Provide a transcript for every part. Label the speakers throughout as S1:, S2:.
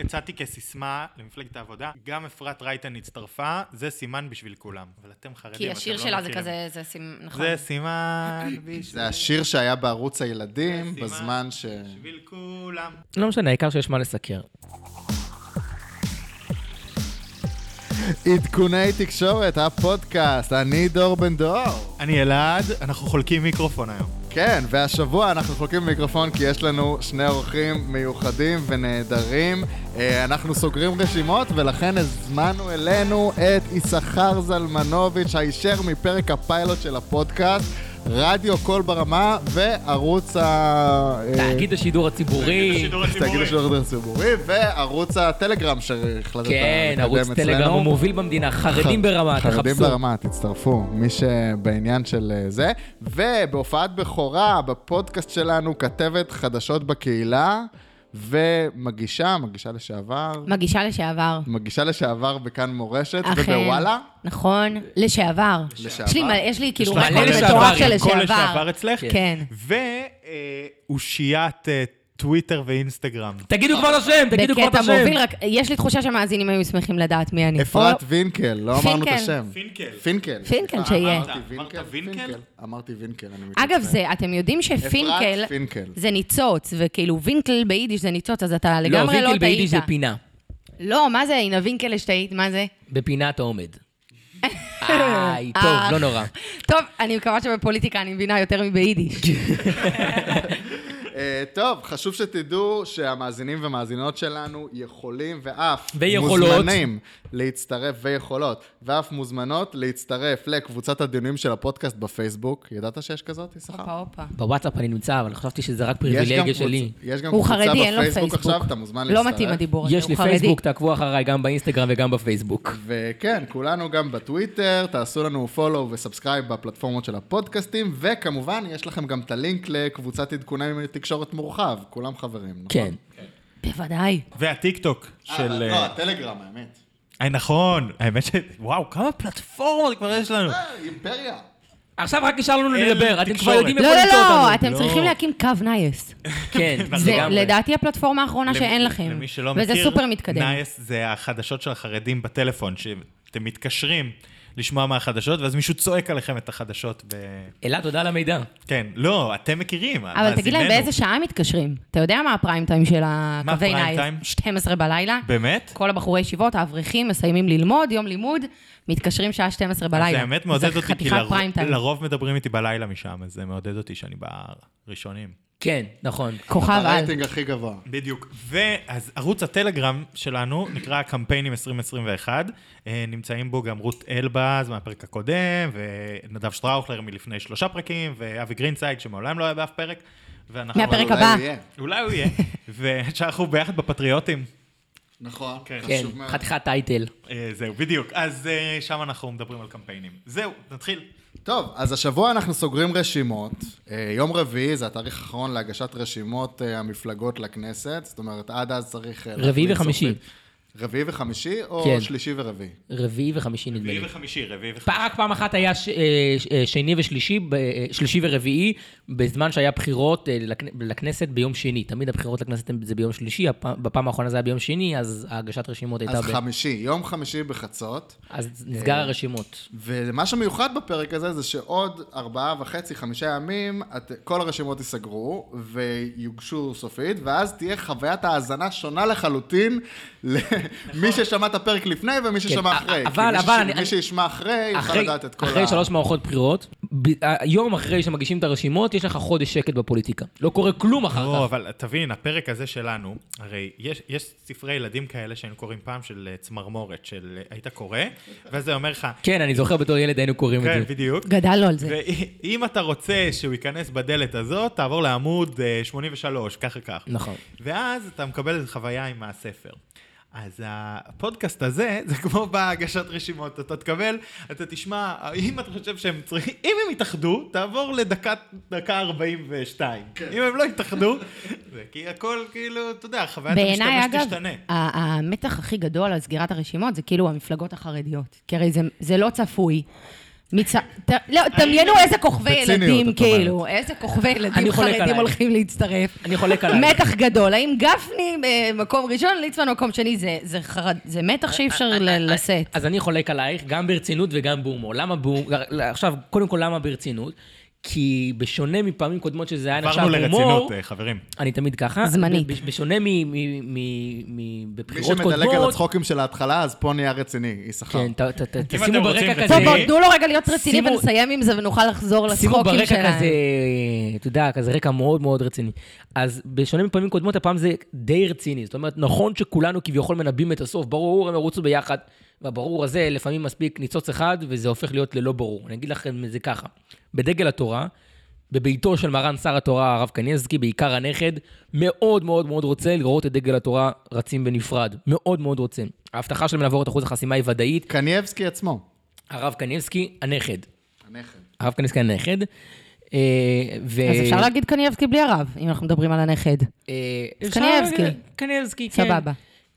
S1: הצעתי כסיסמה למפלגת העבודה, גם אפרת רייטן הצטרפה, זה סימן בשביל כולם. אבל אתם חרדים,
S2: כי השיר
S1: לא
S2: שלה זה. כזה, זה סימן, נכון.
S1: זה סימן בשביל...
S3: זה השיר שהיה בערוץ הילדים בזמן ש...
S1: בשביל כולם.
S4: לא משנה, העיקר שיש מה לסקר.
S3: עדכוני תקשורת, הפודקאסט, אני דור בן דור.
S1: אני אלעד, אנחנו חולקים מיקרופון היום.
S3: כן, והשבוע אנחנו חולקים מיקרופון כי יש לנו שני אורחים מיוחדים ונהדרים. אה, אנחנו סוגרים רשימות ולכן הזמנו אלינו את יששכר זלמנוביץ' הישר מפרק הפיילוט של הפודקאסט, רדיו קול ברמה וערוץ ה... אה,
S4: תאגיד השידור הציבורי.
S1: השידור
S3: תאגיד
S1: הציבורי.
S3: השידור הציבורי וערוץ הטלגרם שהחלטת
S4: כן,
S3: לקדם
S4: ערוץ
S3: אצלנו.
S4: טלגרם המוביל במדינה, חרדים ברמה,
S3: חרדים
S4: תחפשו.
S3: ברמה, תצטרפו, מי שבעניין של אה, זה. ובהופעת בכורה בפודקאסט שלנו, כתבת חדשות בקהילה, ומגישה, מגישה לשעבר,
S2: מגישה לשעבר.
S3: מגישה לשעבר בכאן מורשת,
S2: אכן.
S3: ובוואלה,
S2: נכון, לשעבר.
S3: לשעבר.
S2: יש לי, יש לי כאילו רקורד מטורף של
S1: כל
S2: לשעבר.
S1: לשעבר אצלך.
S2: כן.
S1: ואושיית אה, טוויטר ואינסטגרם.
S4: תגידו כבר את השם, תגידו כבר את
S2: בקטע
S4: השם.
S2: מוביל, רק יש לי תחושה שהמאזינים היו שמחים לדעת מי אני.
S3: אפרת וינקל, לא אמרנו את
S2: פינקל.
S3: השם.
S1: פינקל.
S3: פינקל.
S2: פינקל, שיהיה.
S3: אמרתי
S1: אמרת
S3: וינקל?
S1: וינקל?
S3: פינקל. אמרתי וינקל, אני מתנצל.
S2: אגב, זה, אתם יודעים שפינקל. זה ניצוץ, וכאילו וינקל ביידיש זה ניצוץ, אז אתה
S4: לא,
S2: לגמרי לא
S4: וינקל
S2: טעית.
S4: ביידיש זה פינה.
S2: לא, מה זה, הנה וינקל שטעית, מה זה?
S4: בפינה אתה עומד. איי, טוב,
S2: אה.
S4: לא נורא.
S2: טוב, אני מקווה שבפוליטיקה אני מבינה יותר מביידיש.
S3: אה, טוב, חשוב שתדעו שהמאזינים ומאזינות שלנו יכולים ואף
S4: ויכולות.
S3: מוזמנים להצטרף, ויכולות, ואף מוזמנות להצטרף לקבוצת הדיונים של הפודקאסט בפייסבוק. ידעת שיש כזאת, יששכר?
S2: הופה, הופה.
S4: בוואטסאפ אני נמצא, אבל חשבתי שזה רק
S3: יש גם
S4: פריבילגיה שלי.
S3: יש גם קבוצה בפייסבוק
S2: פייסבוק.
S3: עכשיו, אתה מוזמן
S2: לא
S3: להצטרף.
S2: מתאים הדיבור הזה,
S4: יש
S2: הוא
S4: לי
S2: חרדי.
S4: פייסבוק, תעקבו אחריי גם באינסטגרם וגם בפייסבוק.
S3: וכן, כולנו גם בטוויטר, תעשו לנו follow ו subscribe בפלטפורמות של הפודקאסטים, וכמובן, יש לכם גם את הלינק לקבוצת עדכוני תקשורת מורחב, כולם חברים, נכון?
S4: כן.
S2: בוודאי.
S1: והטיק טוק של...
S3: אה,
S1: אה,
S3: לא, הטלגרם, האמת.
S1: אה, נכון, האמת ש... וואו, כמה פלטפורמות כבר יש לנו.
S3: אה, אימפריה.
S4: עכשיו רק נשאר לנו לדבר, אתם כבר. יודעים
S2: לא,
S4: איפה
S2: לא,
S4: למצוא
S2: לא,
S4: אותנו.
S2: אתם
S1: לא.
S2: צריכים להקים קו נייעס.
S4: כן.
S2: זה. לדעתי הפלטפורמה האחרונה שאין לכם.
S1: למי שלא
S2: וזה
S1: מכיר,
S2: סופר מתקדם.
S1: נייס זה החדשות של החרדים בטלפון, שאתם מתקשרים לשמוע מהחדשות, ואז מישהו צועק עליכם את החדשות ב...
S4: אלעד, תודה על המידע.
S1: כן, לא, אתם מכירים,
S2: אבל תגיד להם באיזה שעה הם מתקשרים. אתה יודע מה הפריים טיים של הקווי?
S1: טיים?
S2: 12 בלילה.
S1: באמת?
S2: כל הבחורי ישיבות, האברכים, מסיימים ללמוד, יום לימוד, מתקשרים שעה 12 בלילה.
S1: זה האמת מעודד אותי, כי. לרוב מדברים איתי בלילה משם, אז זה מעודד אותי שאני בראשונים.
S4: כן, נכון.
S2: כוכב על.
S3: הרייטינג הכי גבוה.
S1: בדיוק. ואז ערוץ הטלגרם שלנו נקרא קמפיינים 2021. אה, נמצאים בו גם רות אלבז מהפרק הקודם, ונדב שטראוכלר מלפני שלושה פרקים, ואבי גרינסייד שמעולם לא היה באף פרק. ואנחנו...
S2: מהפרק הבא.
S3: אולי הוא יהיה.
S1: ושאנחנו ביחד בפטריוטים.
S3: נכון,
S4: כן,
S3: חשוב מאוד.
S4: חתיכת טייטל.
S1: אה, זהו, בדיוק. אז אה, שם אנחנו מדברים על קמפיינים. זהו, נתחיל.
S3: טוב, אז השבוע אנחנו סוגרים רשימות. אה, יום רביעי זה התאריך האחרון להגשת רשימות אה, המפלגות לכנסת, זאת אומרת, עד אז צריך... אה,
S4: רביעי וחמישי.
S3: סופית. רביעי וחמישי, או
S4: כן.
S3: שלישי ורביעי?
S4: רביעי וחמישי נדמה
S1: רביעי
S4: לי.
S1: וחמישי, רביעי וחמישי.
S4: רק פעם אחת היה ש- אה, ש- אה, שני ושלישי, ב- אה, שלישי ורביעי, בזמן שהיה בחירות לכ- לכנסת ביום שני. תמיד הבחירות לכנסת זה ביום שלישי, הפ- בפעם האחרונה זה היה ביום שני, אז הגשת רשימות הייתה
S3: אז
S4: ב...
S3: חמישי, יום חמישי בחצות.
S4: אז נסגר הרשימות.
S3: ומה שמיוחד בפרק הזה זה שעוד ארבעה וחצי, חמישה ימים, את, כל הרשימות ייסגרו ויוגשו סופית, ואז תהיה חוויית האזנה שונה לחלוטין למי ששמע את הפרק לפני ומי ששמע
S4: כן,
S3: אחרי.
S4: אבל-
S3: מי,
S4: אבל
S3: מי שישמע אחרי, יוכל
S4: אחרי,
S3: לדעת את כל
S4: אחרי שלוש מערכות בחירות, יום אחרי שמגישים את הרשימות, יש לך חודש שקט בפוליטיקה. לא קורה כלום אחר
S1: לא,
S4: כך.
S1: אבל תבין, הפרק הזה שלנו, הרי יש, יש ספרי ילדים כאלה שהיינו קוראים פעם של אה, צמרמורת, של אה, היית קורא, ואז זה אומר לך,
S4: כן, אני זוכר בתור ילד היינו קוראים את
S1: כן,
S4: זה.
S1: בדיוק.
S2: גדלנו על זה.
S1: ואם אתה רוצה שהוא ייכנס בדלת הזאת, תעבור לעמוד אה, 83, ככה ככה.
S4: נכון.
S1: ואז אתה מקבל איזו חוויה עם הספר. אז הפודקאסט הזה, זה כמו בהגשת רשימות, אתה תקבל, אתה תשמע, אם אתה חושב שהם צריכים, אם הם יתאחדו, תעבור לדקה דקה 42. אם הם לא יתאחדו, זה כי הכל כאילו, אתה יודע, חוויית
S2: בעיניי,
S1: המשתמש
S2: אגב,
S1: תשתנה.
S2: ה- המתח הכי גדול על סגירת הרשימות זה כאילו המפלגות החרדיות. כי הרי זה, זה לא צפוי, מצ... ת... לא, דמיינו איזה כוכבי ילדים. כאילו, איזה כוכבי ילדים חרדים. הולכים להצטרף.
S4: אני חולק עלייך.
S2: מתח גדול. האם גפני אה, מקום ראשון, ליצמן מקום שני, זה, זה, חרד... זה מתח שאי אפשר ל- לשאת.
S4: אז אני חולק עלייך, גם ברצינות וגם בהומור. למה בהומור? עכשיו, קודם כל, למה ברצינות? כי בשונה מפעמים קודמות שזה היה נחשב
S1: עברנו
S4: הומור,
S1: לרצינות, אה, חברים.
S4: אני תמיד ככה.
S2: זמנית.
S4: בשונה מ- מ- מ- מ-
S3: מי שמדלג על
S4: קודמות,
S3: הצחוקים של ההתחלה, אז פה נהיה רציני, יששכר.
S4: כן, תשימו ברקע כזה...
S2: טוב, בואו, תנו לו רגע להיות רציני
S4: שימו-
S2: ונסיים עם זה ונוכל לחזור
S4: שימו
S2: לצחוקים
S4: ברקע
S2: שלנו.
S4: כזה, אתה יודע, כזה רקע מאוד מאוד רציני. אז בשונה מפעמים קודמות, הפעם זה די רציני. זאת אומרת, נכון שכולנו כביכול מנבאים את הסוף, ברור, הם ירוצו ביחד, והברור הזה, לפעמים מספיק ניצוץ אחד, וזה הופך להיות ללא ברור. אני אגיד לכם את זה ככה. בדגל התורה, בביתו של מרן שר התורה, הרב קניאזקי, בעיקר הנכד, מאוד מאוד מאוד רוצה לראות את דגל התורה רצים בנפרד. מאוד מאוד רוצה. ההבטחה שלהם לעבור את אחוז החסימה היא ודאית.
S3: קנייבסקי עצמו.
S4: הרב קניאבסקי, הנכד.
S3: הנכד.
S4: הרב קניאבסקי, הנכד. אה, ו...
S2: אז אפשר להגיד קנייבסקי בלי הרב, אם אנחנו מדברים על הנכד.
S4: אה,
S2: קניאבסקי.
S4: קניאבסקי, כן.
S2: סבבה.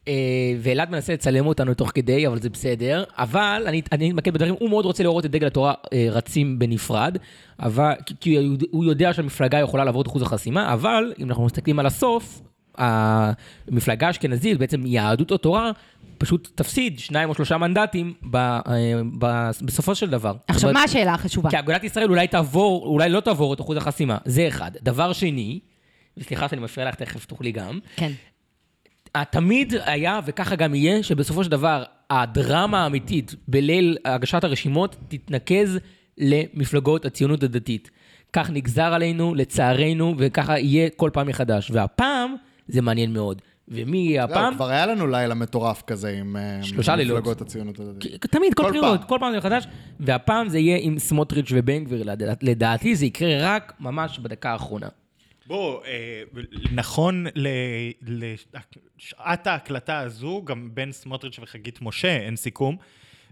S4: אה, ואלעד מנסה לצלם אותנו תוך כדי, אבל זה בסדר. אבל אני אני אתמקד בדברים, הוא מאוד רוצה לראות את דגל התורה אה, רצים בנפרד, אבל, כי- הוא- יודע שהמפלגה יכולה לעבור את אחוז החסימה, אבל אם אנחנו מסתכלים על הסוף, המפלגה האשכנזית, בעצם יהדות התורה, פשוט תפסיד שניים או שלושה מנדטים ב, אה, ב, בסופו של דבר.
S2: עכשיו, מה השאלה החשובה?
S4: כי אגודת ישראל אולי תעבור, אולי לא תעבור את אחוז החסימה, זה אחד. דבר שני, וסליחה שאני מפריע לך, תכף תוכלי גם,
S2: כן.
S4: תמיד היה, וככה גם יהיה, שבסופו של דבר, הדרמה האמיתית בליל הגשת הרשימות תתנקז למפלגות הציונות הדתית. כך נגזר עלינו, לצערנו, וככה יהיה כל פעם מחדש. והפעם, זה מעניין מאוד. ומי יהיה
S3: זהו,
S4: הפעם?
S3: כבר היה לנו לילה מטורף כזה עם אה,
S4: שלושה לילות.
S3: מפלגות הציונות הדתית.
S4: תמיד, כל בחירות,
S3: פעם.
S4: כל פעם זה מחדש, והפעם זה יהיה עם סמוטריץ' ובן גביר, לדע- לדעתי זה יקרה רק ממש בדקה האחרונה.
S1: בוא, אה, נכון לשעת ההקלטה הזו, גם בין סמוטריץ' וחגית משה אין סיכום,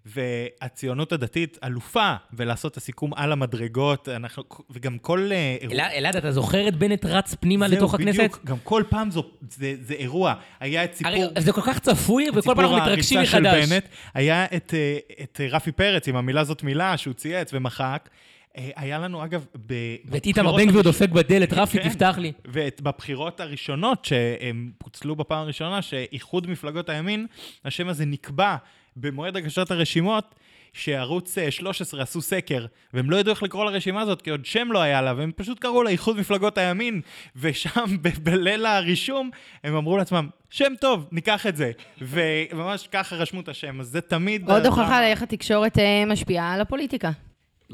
S1: והציונות הדתית אלופה בלעשות את הסיכום על המדרגות, אנחנו, וגם כל אה, אירוע...
S4: אלעד, אלעד, אתה זוכר את בנט רץ פנימה
S1: זהו,
S4: לתוך הכנסת?
S1: בדיוק, גם כל פעם זו, זה, זה אירוע. היה את סיפור...
S4: הרי זה כל כך צפוי, וכל פעם אנחנו מתרגשים מחדש.
S1: של בנט, היה את, אה, את רפי פרץ, עם המילה זאת מילה, שהוא צייץ ומחק. אה, היה לנו, אגב, ב...
S4: ואת איתמר בן גביר דופק בדלת, רפי,
S1: כן.
S4: תפתח לי.
S1: ובבחירות הראשונות, שהם פוצלו בפעם הראשונה, שאיחוד מפלגות הימין, השם הזה נקבע במועד הגשת הרשימות, שערוץ אה, 13 עשו סקר, והם לא ידעו איך לקרוא לרשימה הזאת, כי עוד שם לא היה לה, והם פשוט קראו לה איחוד מפלגות הימין, ושם ב- בליל הרישום, הם אמרו לעצמם, שם טוב, ניקח את זה. וממש ככה רשמו את השם, אז זה תמיד...
S2: עוד הוכחה לאיך התקשורת אה, משפיעה על הפוליטיקה.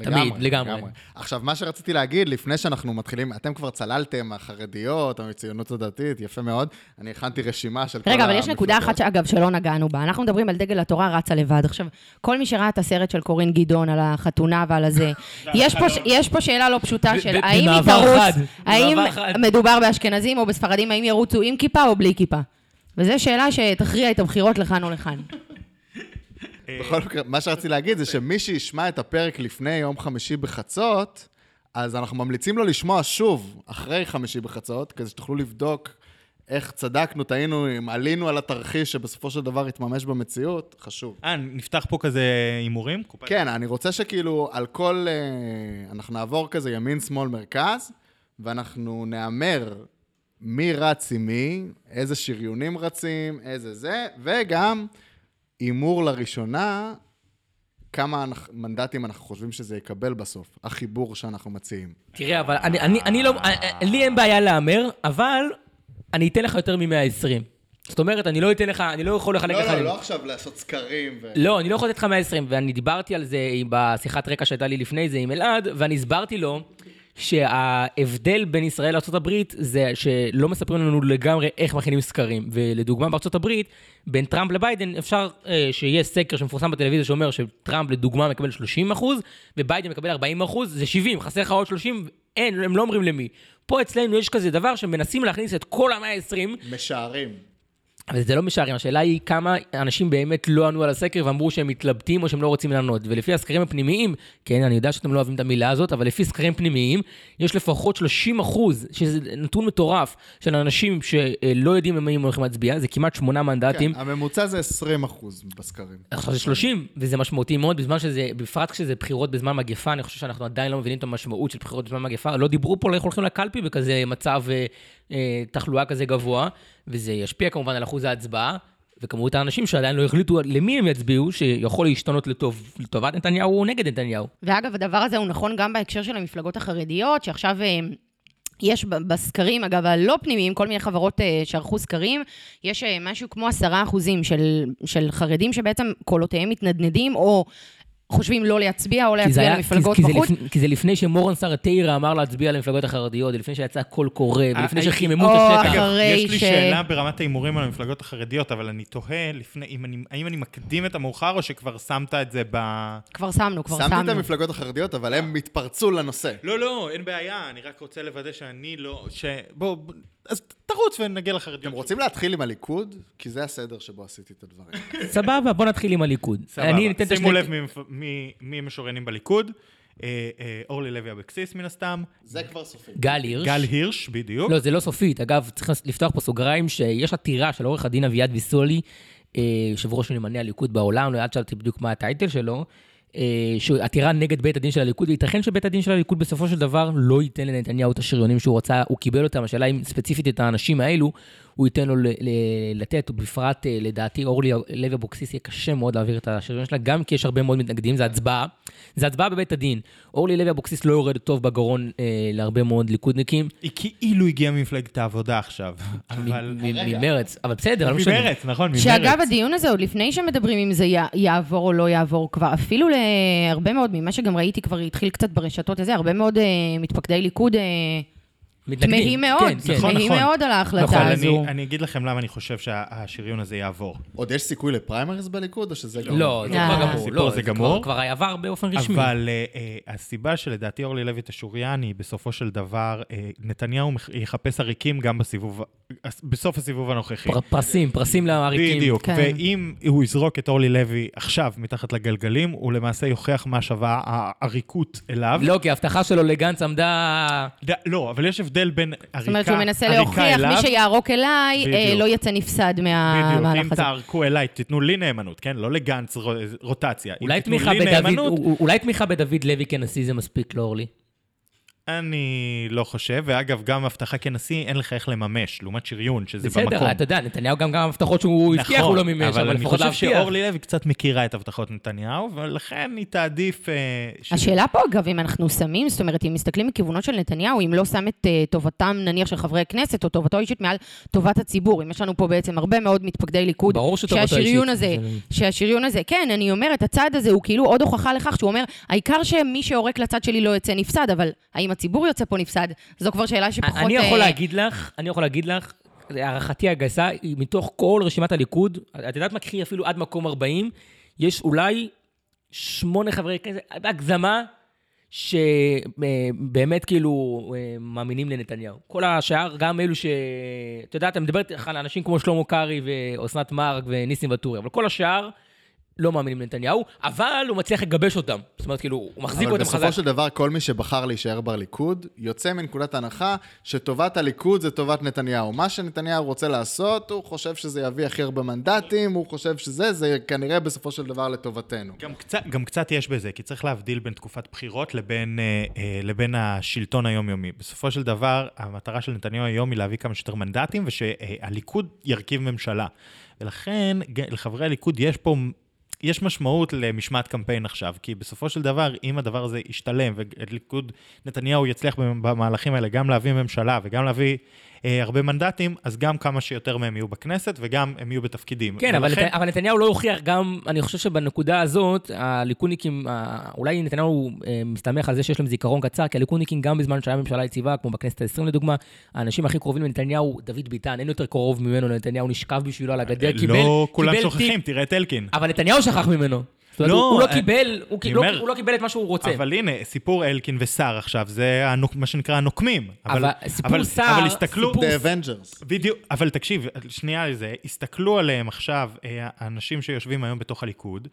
S4: תמיד, לגמרי.
S3: עכשיו, מה שרציתי להגיד, לפני שאנחנו מתחילים, אתם כבר צללתם, החרדיות, הציונות הדתית, יפה מאוד. אני הכנתי רשימה של כל
S2: רגע, אבל יש נקודה
S3: המפלגות.
S2: אחת, שאגב, שלא נגענו בה. אנחנו מדברים על דגל התורה רצה לבד. עכשיו, כל מי שראה את הסרט של קורין גדעון על החתונה ועל הזה, יש פה- יש פה שאלה לא פשוטה של האם היא תרוץ, האם. מדובר באשכנזים או בספרדים, האם ירוצו עם כיפה או בלי כיפה. וזו שאלה שתכריע את הבחירות לכאן או לכאן.
S3: בכל מקרה, מה שרציתי להגיד זה שמי שישמע את הפרק לפני יום חמישי בחצות, אז אנחנו ממליצים לו לשמוע שוב, אחרי חמישי בחצות, כדי שתוכלו לבדוק איך צדקנו, טעינו, אם עלינו על התרחיש שבסופו של דבר יתממש במציאות, חשוב.
S1: אה, נפתח פה כזה הימורים?
S3: כן, אני רוצה שכאילו על כל... אה, אנחנו נעבור כזה ימין, שמאל, מרכז, ואנחנו נהמר מי רץ עם מי, איזה שריונים רצים, איזה זה, וגם הימור לראשונה, כמה אנחנו- מנדטים אנחנו חושבים שזה יקבל בסוף, החיבור שאנחנו מציעים.
S4: תראה, אבל אני, אני, אני לא, לי אין בעיה להמר, אבל אני אתן לך יותר מ-120. זאת אומרת, אני לא אתן לך, אני לא יכול לחלק לך...
S3: עכשיו לעשות סקרים ו...
S4: לא, אני לא יכול לתת לך 120, ואני דיברתי על זה בשיחת רקע שהייתה לי לפני זה עם אלעד, ואני הסברתי לו שההבדל בין ישראל לארה"ב זה שלא מספרים לנו לגמרי איך מכינים סקרים. ולדוגמה הברית, בין טראמפ לביידן אפשר אה, שיהיה סקר שמפורסם בטלוויזיה שאומר שטראמפ לדוגמה מקבל 30 אחוז, וביידן מקבל 40 אחוז, זה 70, חסר לך עוד 30, אין, הם לא אומרים למי. פה אצלנו יש כזה דבר שמנסים להכניס את כל ה-120,
S3: משערים.
S4: אבל זה לא משערים, השאלה היא כמה אנשים באמת לא ענו על הסקר ואמרו שהם מתלבטים או שהם לא רוצים לענות. ולפי הסקרים הפנימיים, כן, אני יודע שאתם לא אוהבים את המילה הזאת, אבל לפי סקרים פנימיים, יש לפחות 30 אחוז, שזה נתון מטורף, של אנשים שלא יודעים אם הם הולכים להצביע, זה כמעט שמונה מנדטים.
S3: כן, הממוצע זה 20 אחוז בסקרים.
S4: עכשיו זה 30, וזה משמעותי מאוד, בזמן שזה, בפרט כשזה בחירות בזמן מגפה, אני חושב שאנחנו עדיין לא מבינים את המשמעות של בחירות בזמן מגפה. לא דיברו פה על איך הולכים לקלפי בכזה מצב אה, אה, תחלואה כזה גבוה, וזה ישפיע כמובן על אחוז ההצבעה, וכמות האנשים שעדיין לא החליטו למי הם יצביעו, שיכול להשתנות לטוב, לטובת נתניהו או נגד נתניהו.
S2: ואגב, הדבר הזה הוא נכון גם בהקשר של המפלגות החרדיות, שעכשיו אה, יש בסקרים, אגב, הלא פנימיים, כל מיני חברות אה, שערכו סקרים, יש אה, משהו כמו עשרה אחוזים של, של חרדים שבעצם קולותיהם מתנדנדים, או חושבים לא להצביע, או
S4: כי זה
S2: להצביע
S4: היה-
S2: למפלגות
S4: כי זה
S2: בחוץ.
S4: לפני- כי זה לפני שמורן סרטיירה אמר להצביע למפלגות החרדיות, ולפני שיצא קול קורא, ולפני
S1: אה,
S4: שחיממו את
S2: או
S4: השטח.
S1: יש לי
S2: ש-
S1: שאלה ברמת ההימורים על המפלגות החרדיות, אבל אני תוהה לפני, אם אני, האם אני מקדים את המאוחר או שכבר שמת את זה ב...
S2: כבר שמנו, כבר שמנו.
S3: שמתי את המפלגות החרדיות, אבל הם התפרצו לנושא.
S1: לא, לא, אין בעיה, אני רק רוצה לוודא שאני לא... ש... בוא, בוא, אז תרוץ ונגיע לחרדיות.
S3: אתם רוצים להתחיל עם הליכוד? כי זה הסדר שבו עשיתי את הדברים.
S4: סבבה, בוא נתחיל עם הליכוד.
S1: סבבה. שימו. לב מי משוריינים בליכוד. אה, אה, אורלי לוי אבקסיס מן הסתם.
S3: זה כבר סופי.
S4: גל הירש.
S1: גל הירש, בדיוק.
S4: לא, זה לא סופית. אגב, צריך לפתוח פה סוגריים, שיש עתירה של עורך הדין אביעד ויסולי, אה, יושב ראש נאמני הליכוד בעולם, לא ידעתי בדיוק מה הטייטל שלו, עתירה נגד בית הדין של הליכוד, וייתכן שבית הדין של הליכוד בסופו של דבר לא ייתן לנתניהו את השריונים שהוא רצה, הוא קיבל אותם, השאלה אם ספציפית את האנשים האלו, הוא ייתן לו לתת, ובפרט אה, לדעתי אורלי לוי אבוקסיס יהיה קשה מאוד להעביר את השריון שלה, גם כי יש הרבה מאוד מתנגדים, זה הצבעה, זה הצבעה בבית הדין. אורלי לוי אבוקסיס לא יורד טוב בגרון אה, להרבה מאוד ליכודניקים,
S1: היא כאילו הגיעה ממפלגת העבודה עכשיו. אבל...
S4: מ- מ- ממרץ, אבל בסדר, לא משנה.
S1: ממרץ, נכון, ממרץ.
S2: שאגב, הדיון הזה, עוד לפני שמדברים אם זה יעבור או לא יעבור, כבר אפילו להרבה מאוד, ממה שגם ראיתי, כבר התחיל קצת ברשתות הזה, הרבה מאוד אה, מתפקדי ליכוד אה,
S4: מתנגדים.
S2: תמהים מאוד,
S4: כן, כן.
S1: נכון,
S2: תמהים
S1: נכון.
S2: מאוד על ההחלטה
S1: אבל
S2: הזו.
S1: אני, אני אגיד לכם למה אני חושב שהשריון הזה יעבור.
S3: עוד יש סיכוי לפריימריז בליכוד, או שזה גם...
S4: לא, זה
S2: אה.
S4: כבר גמור.
S1: הסיפור
S4: לא,
S1: זה גמור.
S4: כבר עבר באופן רשמי.
S1: אבל אה, אה, הסיבה שלדעתי אורלי לוי תשוריאן היא בסופו של דבר, אה, נתניהו יחפש עריקים גם בסיבוב, בסוף הסיבוב הנוכחי.
S4: פר- פרסים, פרסים לעריקים.
S1: בדיוק,
S2: כן.
S1: ואם הוא יזרוק את אורלי לוי עכשיו מתחת לגלגלים, הוא למעשה יוכיח מה שווה העריקות אליו.
S4: לא, כי ההבטחה שלו לגנץ עמדה...
S1: ד- לא, אבל יש הבדל בין עריקה
S2: זאת אומרת שהוא מנסה להוכיח,
S1: אליו,
S2: מי שיערוק אליי, אה,
S1: בדיוק.
S2: לא יצא נפסד
S1: בדיוק,
S2: מהמהלך
S1: אם
S2: הזה.
S1: תערקו אליי, תיתנו לי נאמנות, כן? לא לגנץ רו- רוטציה. אם
S4: אולי תמיכה בדוד,
S1: נאמנות,
S4: אולי תמיכה בדוד לוי כנשיא זה מספיק לאורלי.
S1: אני לא חושב, ואגב, גם הבטחה כנשיא, אין לך איך לממש, לעומת שריון, שזה במקום.
S4: בסדר, אתה יודע, נתניהו גם גם הבטחות שהוא הבטיח הוא לא מימש, אבל
S1: נכון, אבל אני
S4: לפחות
S1: חושב
S4: להבטיח.
S1: שאורלי לוי קצת מכירה את הבטחות נתניהו, ולכן היא תעדיף... אה, ש-
S2: השאלה פה, אגב, אם אנחנו שמים, זאת אומרת, אם מסתכלים מכיוונו של נתניהו, אם לא שם את uh, טובתם, נניח, של חברי הכנסת, או טובתו האישית מעל טובת הציבור, אם יש לנו פה בעצם הרבה מאוד מתפקדי ליכוד,
S4: ברור שטובתו
S2: שהשריון
S4: האישית.
S2: הזה,
S4: זה-
S2: שהשריון הזה, כן, אני אומרת, הצעד הזה הוא כאילו עוד הוכחה לכך שהוא אומר, העיקר שמי שעורק לצד שלי לא יצא נפסד, אבל האם הציבור יוצא פה נפסד? זו כבר שאלה שפחות...
S4: אני יכול
S2: אה,
S4: להגיד לך, אני יכול להגיד לך, הערכתי הגסה, מתוך כל רשימת הליכוד, את יודעת מה, קחי אפילו עד מקום 40, יש אולי שמונה חברי כנסת, בהגזמה, שבאמת כאילו אה, מאמינים לנתניהו. כל השאר, גם אלו ש... את יודעת, אני מדברת על אנשים כמו שלמה קרעי ואוסנת מארק וניסים ואטורי, אבל כל השאר לא מאמינים לנתניהו, אבל הוא מצליח לגבש אותם. זאת אומרת, כאילו, הוא מחזיק
S3: אבל
S4: אותם חזק.
S3: בסופו של דבר, כל מי שבחר להישאר בליכוד, יוצא מנקודת הנחה שטובת הליכוד זה טובת נתניהו. מה שנתניהו רוצה לעשות, הוא חושב שזה יביא הכי הרבה מנדטים, הוא חושב שזה, זה כנראה בסופו של דבר לטובתנו.
S1: גם קצת, גם קצת יש בזה, כי צריך להבדיל בין תקופת בחירות לבין, אה, אה, לבין השלטון היומיומי. בסופו של דבר, המטרה של נתניהו היום היא להביא כמה שיותר מנדטים, ושהליכוד ירכיב ממשלה. ולכן, לחברי הליכוד יש פה... יש משמעות למשמעת קמפיין עכשיו, כי בסופו של דבר, אם הדבר הזה ישתלם, וליכוד נתניהו יצליח במהלכים האלה גם להביא ממשלה וגם להביא הרבה מנדטים, אז גם כמה שיותר מהם יהיו בכנסת וגם הם יהיו בתפקידים.
S4: כן, אבל,
S1: ולכן-
S4: נת... אבל נתניהו לא הוכיח גם, אני חושב שבנקודה הזאת, הליכודניקים, אולי נתניהו אה, מסתמך על זה שיש להם זיכרון קצר, כי הליכודניקים גם בזמן שהיה ממשלה יציבה, כמו בכנסת העשרים לדוגמה, האנשים הכי קרובים לנתניהו, דוד ביטן, אין יותר קרוב ממנו לנתניהו, נשכב בשבילו על הגדר, קיבל,
S1: לא כולם
S4: קיבל
S1: שוכחים,
S4: תיק,
S1: תראה את אלקין.
S4: אבל נתניהו שכח ממנו.
S1: לא,
S4: הוא- הוא לא
S1: אה,
S4: קיבל, הוא לא-
S1: אומר-
S4: הוא לא קיבל את מה שהוא רוצה.
S1: אבל הנה, סיפור אלקין וסער עכשיו, זה הנוק, מה שנקרא הנוקמים.
S4: אבל סיפור סער,
S1: אבל הסתכלו,
S4: סיפור-
S3: The Avengers.
S1: בדיוק, אבל תקשיב, שנייה על זה, הסתכלו עליהם עכשיו, אה, האנשים שיושבים היום בתוך הליכוד,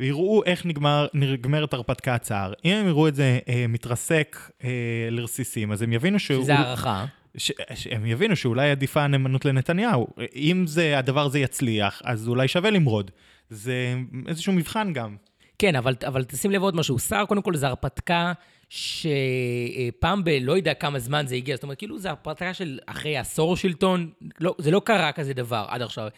S1: ויראו איך נגמר, נגמרת הרפתקת סער. אם הם יראו את זה אה, מתרסק אה, לרסיסים, אז הם יבינו שהוא...
S4: שזה הערכה.
S1: ש- שהם יבינו שאולי עדיפה הנאמנות לנתניהו. אם זה, הדבר הזה יצליח, אז אולי שווה למרוד. זה איזשהו מבחן גם.
S4: כן, אבל, אבל תשים לב עוד משהו. סער, קודם כל, זה הרפתקה שפעם ב... לא יודע כמה זמן זה הגיע. זאת אומרת, כאילו, זה הרפתקה של אחרי עשור שלטון. לא, זה לא קרה כזה דבר עד עכשיו.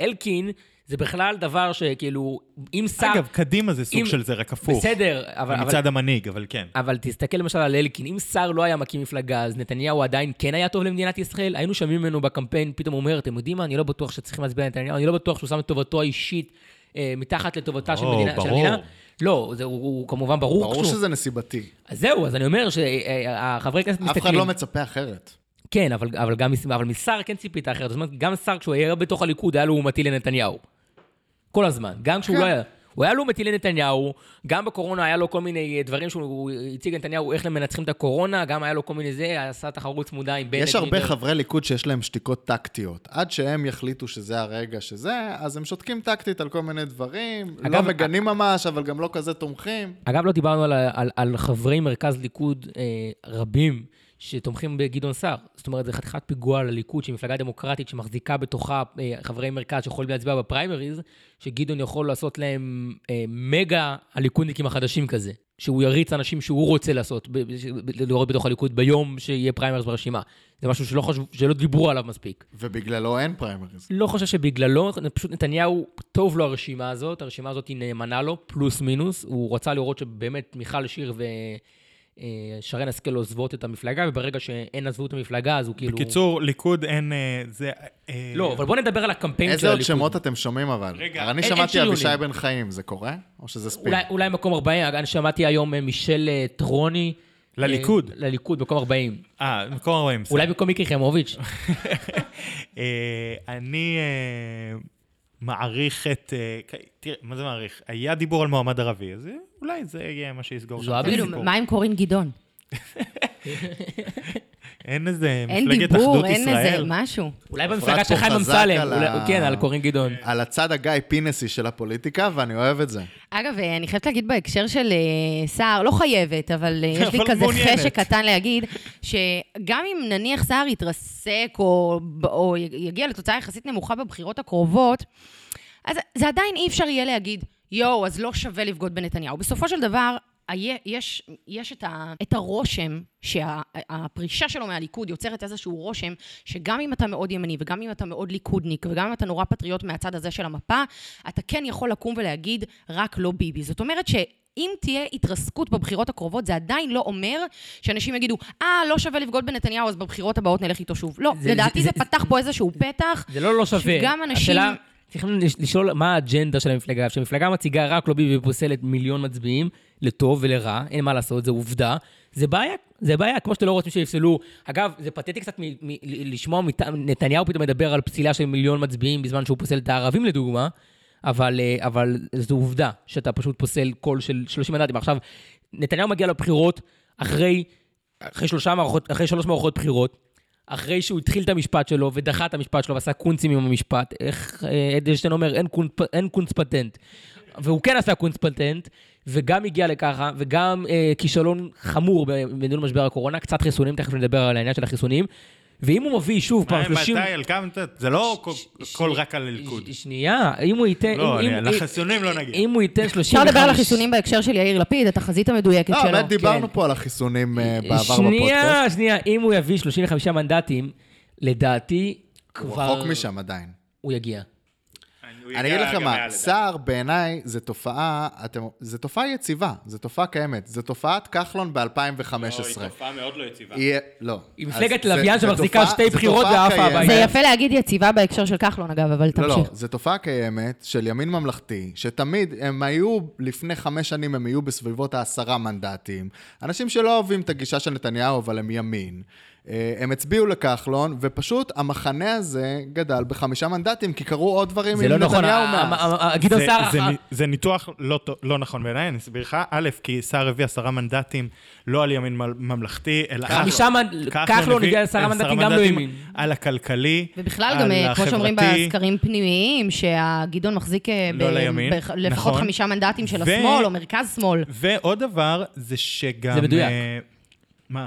S4: אלקין, זה בכלל דבר שכאילו, אם סער...
S1: אגב, קדימה זה סוג
S4: אם-
S1: של זה, רק הפוך.
S4: בסדר, אבל... אבל...
S1: מצד המנהיג, אבל כן.
S4: אבל תסתכל למשל על אלקין, אם סער לא היה מקים מפלגה, אז נתניהו עדיין כן היה טוב למדינת ישראל? היינו שומעים ממנו בקמפיין, פתאום אומר, אתם יודעים מה, אני לא בטוח שצריכים להצביע לנתניהו, אני לא בטוח שהוא שם את טובתו האישית אה, מתחת לטובתה של מדינה- של
S1: ברור.
S4: המדינה. לא, זה, הוא, הוא כמובן ברור.
S3: ברור
S4: שהוא-
S3: שזה נסיבתי.
S4: אז זהו, אז אני אומר שהחברי כנסת
S3: אף אחד
S4: מסתכלים...
S3: לא מצפה אחרת.
S4: כן, אבל, אבל גם אבל מסער כן ציפית אחרת. זאת אומרת, גם סער, כשהוא היה בתוך הליכוד, היה לעומתי לנתניהו. כל הזמן. גם כשהוא
S3: כן.
S4: לא היה... הוא היה לעומתי לנתניהו, גם בקורונה היה לו כל מיני דברים שהוא הציג לנתניהו איך הם מנצחים את הקורונה, גם היה לו כל מיני זה, עשה תחרות צמודה עם בנט.
S3: יש הרבה
S4: ועם-
S3: חברי ליכוד שיש להם שתיקות טקטיות. עד שהם יחליטו שזה הרגע שזה, אז הם שותקים טקטית על כל מיני דברים. לא
S4: אגב,
S3: מגנים ממש, אבל גם לא כזה תומכים.
S4: אגב, לא דיברנו על, על, על חברי מרכז ליכוד אה, רבים שתומכים בגדעון סער. זאת אומרת, זה חתיכת פיגוע לליכוד, שהיא מפלגה דמוקרטית שמחזיקה בתוכה אה, חברי מרכז שיכולים להצביע בפריימריז, שגדעון יכול לעשות להם אה, מגה הליכודניקים החדשים כזה. שהוא יריץ אנשים שהוא רוצה לעשות, לראות בתוך הליכוד ביום שיהיה פריימריז ברשימה. זה משהו שלא, חשב, שלא דיברו עליו מספיק.
S3: ובגללו אין פריימריז.
S4: לא חושב שבגללו, פשוט נתניהו, טוב לו הרשימה הזאת, הרשימה הזאת היא נאמנה לו, פלוס מינוס. הוא רצה לראות שבאמת מיכל שיר ושרן השכל עוזבות את המפלגה, וברגע שהן עזבו את המפלגה, אז הוא כאילו...
S1: בקיצור, ליכוד אין... אה, זה... אה,
S4: לא, אבל בוא נדבר על הקמפיין של
S3: איזה עוד
S4: הליכוד.
S3: שמות אתם שומעים אבל?
S1: רגע,
S3: אני שמעתי. אבישי בן חיים, זה קורה? או שזה ספין?
S4: אולי, מקום 40, אני שמעתי היום אה, מישל אה, טרוני.
S1: לליכוד.
S4: אה, לליכוד, מקום 40.
S1: אה, מקום 40.
S4: אולי במקום מיקי חיימוביץ'.
S1: אה, אני אה, מעריך את... אה, תראה, מה זה מעריך? היה דיבור על מועמד ערבי, אז אולי זה יהיה מה שיסגור שם. הסיפור.
S2: מה עם קורין גדעון?
S1: אין איזה
S2: אין
S1: מפלגת
S2: דיבור,
S1: אחדות
S2: אין
S1: ישראל.
S2: איזה משהו.
S4: אולי במפלגה של חיים אמסלם. כן, על קורין גדעון.
S3: על הצד הגיא פינסי של הפוליטיקה, ואני אוהב את זה.
S2: אגב, אה, אני חייבת להגיד בהקשר של אה, סער, לא חייבת, אבל אה, יש לי כזה. חשק קטן להגיד, שגם אם נניח סער יתרסק או, יגיע לתוצאה יחסית נמוכה בבחירות הקרובות, אז זה עדיין אי אפשר יהיה להגיד, יואו, אז לא שווה לבגוד בנתניהו. בסופו של דבר, יש, יש את, ה, את הרושם שהפרישה שלו מהליכוד יוצרת איזשהו רושם שגם אם אתה מאוד ימני וגם אם אתה מאוד ליכודניק וגם אם אתה נורא פטריוט מהצד הזה של המפה, אתה כן יכול לקום ולהגיד רק לא ביבי. זאת אומרת ש... אם תהיה התרסקות בבחירות הקרובות, זה עדיין לא אומר שאנשים יגידו, אה, לא שווה לבגוד בנתניהו, אז בבחירות הבאות נלך איתו שוב. לא,
S4: זה-
S2: לדעתי
S4: זה-
S2: זה,
S4: זה-
S2: פתח פה איזשהו פתח.
S4: זה לא לא שווה.
S2: שגם אנשים-
S4: השאלה, צריכים לש- לשאול מה האג'נדה של המפלגה. כשהמפלגה מציגה רק לא ביבי ופוסלת מיליון מצביעים, לטוב ולרע, אין מה לעשות, זה עובדה. זה בעיה, זה בעיה, כמו שאתם לא רוצים שיפסלו. אגב, זה פתטי קצת מ- מ- לשמוע מטעם- נתניהו פתאום מדבר על פסילה של מיליון מצביעים בזמן שהוא פוסל את הערבים לדוגמה, אבל, אה, אבל זו עובדה שאתה פשוט פוסל קול של 30 מנדטים. עכשיו, נתניהו מגיע לבחירות אחרי, אחרי, מערכות, אחרי שלוש מערכות בחירות, אחרי שהוא התחיל את המשפט שלו ודחה את המשפט שלו ועשה קונצים עם המשפט, איך אה, אדלשטיין אומר, אין, קונפ, אין קונץ פטנט. והוא כן עשה קונץ פטנט, וגם הגיע לככה, וגם אה, כישלון חמור בניהול משבר הקורונה, קצת חיסונים, תכף נדבר על העניין של החיסונים. ואם הוא מביא שוב פעם
S1: מה,
S4: 30...
S1: מתי, כמה, זה לא
S4: ש-
S1: רק על הליכוד.
S4: ש- שנייה, אם הוא ייתן...
S1: לא, לחיסונים לא נגיע.
S4: אם הוא ייתן 35...
S2: אפשר לדבר על החיסונים בהקשר של יאיר לפיד, התחזית המדויקת
S3: לא,
S2: שלו.
S3: באמת דיברנו
S2: כן.
S3: פה על החיסונים אה, בעבר בפודקאסט.
S4: שנייה, שנייה, אם הוא יביא 35 מנדטים, לדעתי,
S3: הוא
S4: כבר...
S3: רחוק משם עדיין.
S4: הוא יגיע.
S3: אני אגיד לכם מה, סער בעיניי זה תופעה, אתם, זה תופעה יציבה, זה תופעה קיימת, זה תופעת כחלון ב-2015.
S1: תופעה מאוד לא יציבה.
S3: יהיה, לא.
S4: היא מפלגת לוויין שמחזיקה שתי בחירות ועפה. הביתה.
S2: זה יפה להגיד יציבה בהקשר של כחלון, אגב, אבל
S3: לא, לא,
S2: תמשיך.
S3: זו תופעה קיימת של ימין ממלכתי, שתמיד הם היו, לפני חמש שנים הם היו בסביבות העשרה מנדטים. אנשים שלא אוהבים את הגישה של נתניהו, אבל הם ימין. אה, הם הצביעו לכחלון, ופשוט המחנה הזה גדל בחמישה מנדטים, כי קרו עוד דברים
S4: זה
S3: עם
S4: לא נכון,
S3: נתניהו
S4: ה-
S3: מאז.
S4: ה- ה- גדעון
S1: זה-
S4: סער...
S1: זה ניתוח לא לא נכון בעיניי, אני אסביר לך. א', כי סער הביא עשרה מנדטים, לא על ימין ממלכתי, אלא...
S4: חמישה מנ- כחלון
S1: הביא עשרה
S4: מנדטים, גם לא ימין.
S1: על הכלכלי,
S2: ובכלל
S1: על
S2: גם, אה, כמו שאומרים. בסקרים פנימיים, שהגדעון מחזיק אה,
S1: לא לימין,
S2: ב- לפחות
S1: נכון.
S2: חמישה מנדטים של
S1: ו-
S2: השמאל, או מרכז שמאל.
S1: ועוד דבר, זה שגם...
S4: זה מדויק.
S1: אה, מה?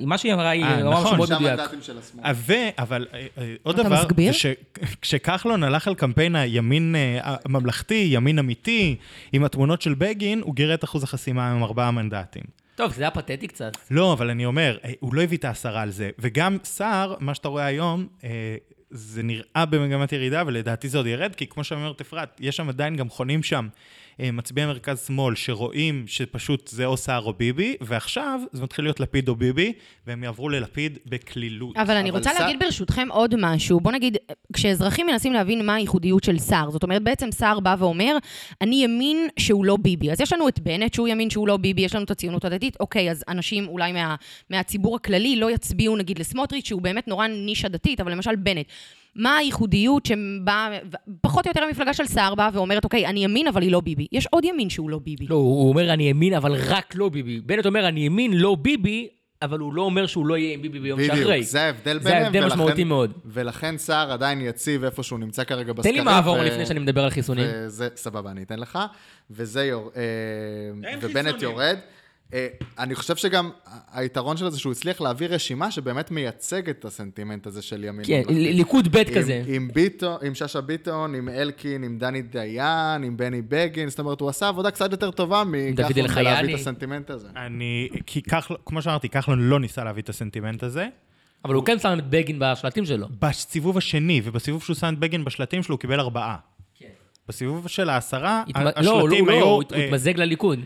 S4: מה שהיא אמרה, היא
S1: אה,
S4: אמרה
S1: נכון,
S4: משהו מאוד מדויק.
S3: של השמאל.
S1: אה. אבל אה, אה, עוד
S2: אתה
S1: דבר,
S2: מסביר?
S1: זה שכשכחלון הלך על קמפיין הימין אה, הממלכתי, ימין אמיתי, עם התמונות של בגין, הוא גירה את אחוז החסימה עם ארבעה מנדטים.
S4: טוב, זה היה פתטי קצת.
S1: לא, אבל אני אומר, אה, הוא לא הביא את העשרה על זה. וגם סער, מה שאתה רואה היום, אה, זה נראה במגמת ירידה, ולדעתי זה עוד ירד, כי כמו שאומרת אפרת, יש שם עדיין גם חונים שם אה, מצביעי מרכז-שמאל, שרואים שפשוט זה או סער או ביבי, ועכשיו זה מתחיל להיות לפיד או ביבי, והם יעברו ללפיד בקלילות.
S2: אבל אני
S3: אבל
S2: רוצה
S3: סער-
S2: להגיד ברשותכם עוד משהו. בוא נגיד, כשאזרחים מנסים להבין מה הייחודיות של סער, זאת אומרת, בעצם סער בא ואומר, אני ימין שהוא לא ביבי. אז יש לנו את בנט שהוא ימין שהוא לא ביבי, יש לנו את הציונות הדתית, אוקיי, אז אנשים אולי מה, מהציבור הכללי לא יצביעו נגיד לסמוטריץ', שהוא באמת נורא נישה דתית, אבל למשל בנט. מה הייחודיות שבאה, פחות או יותר המפלגה של סער באה ואומרת, אוקיי, אני ימין, אבל היא לא ביבי. יש עוד ימין שהוא לא ביבי.
S4: לא, הוא אומר אני ימין, אבל רק לא ביבי. בנט אומר אני ימין, לא ביבי, אבל הוא לא אומר שהוא לא יהיה עם ביבי ביום שאחרי.
S3: בדיוק, זה ההבדל
S4: זה
S3: ביניהם.
S4: ההבדל
S3: ולכן-
S4: משמעותי מאוד.
S3: ולכן סער עדיין יציב איפה שהוא נמצא כרגע
S4: תן
S3: בסקרים.
S4: לי מעבור
S3: ו-
S4: לפני שאני מדבר על חיסונים.
S3: וזה, סבבה, אני אתן לך. וזה יור... אה,
S1: אין
S3: ובנט
S1: חיסונים.
S3: יורד. אה, אני חושב שגם היתרון שלו זה שהוא הצליח להביא רשימה שבאמת מייצגת את הסנטימנט הזה של ימין.
S4: כן, ליכוד ב' כזה.
S3: עם ביטון, עם שאשא ביטון, עם אלקין, עם דני דיין, עם בני בגין, זאת אומרת, הוא עשה עבודה קצת יותר טובה מכחלון. בלהביא את הסנטימנט הזה.
S1: אני, כי כחלון, כמו שאמרתי, כחלון לא ניסה להביא את הסנטימנט הזה.
S4: אבל הוא כן שם את בגין בשלטים שלו.
S1: בסיבוב השני, ובסיבוב שהוא שם את בגין בשלטים שלו, הוא קיבל ארבעה. בסיבוב של העשרה,
S4: התמ- לא,
S1: השלטים
S4: לא,
S1: היו...
S4: לא, הוא
S1: אה,
S4: התמזג לליכוד.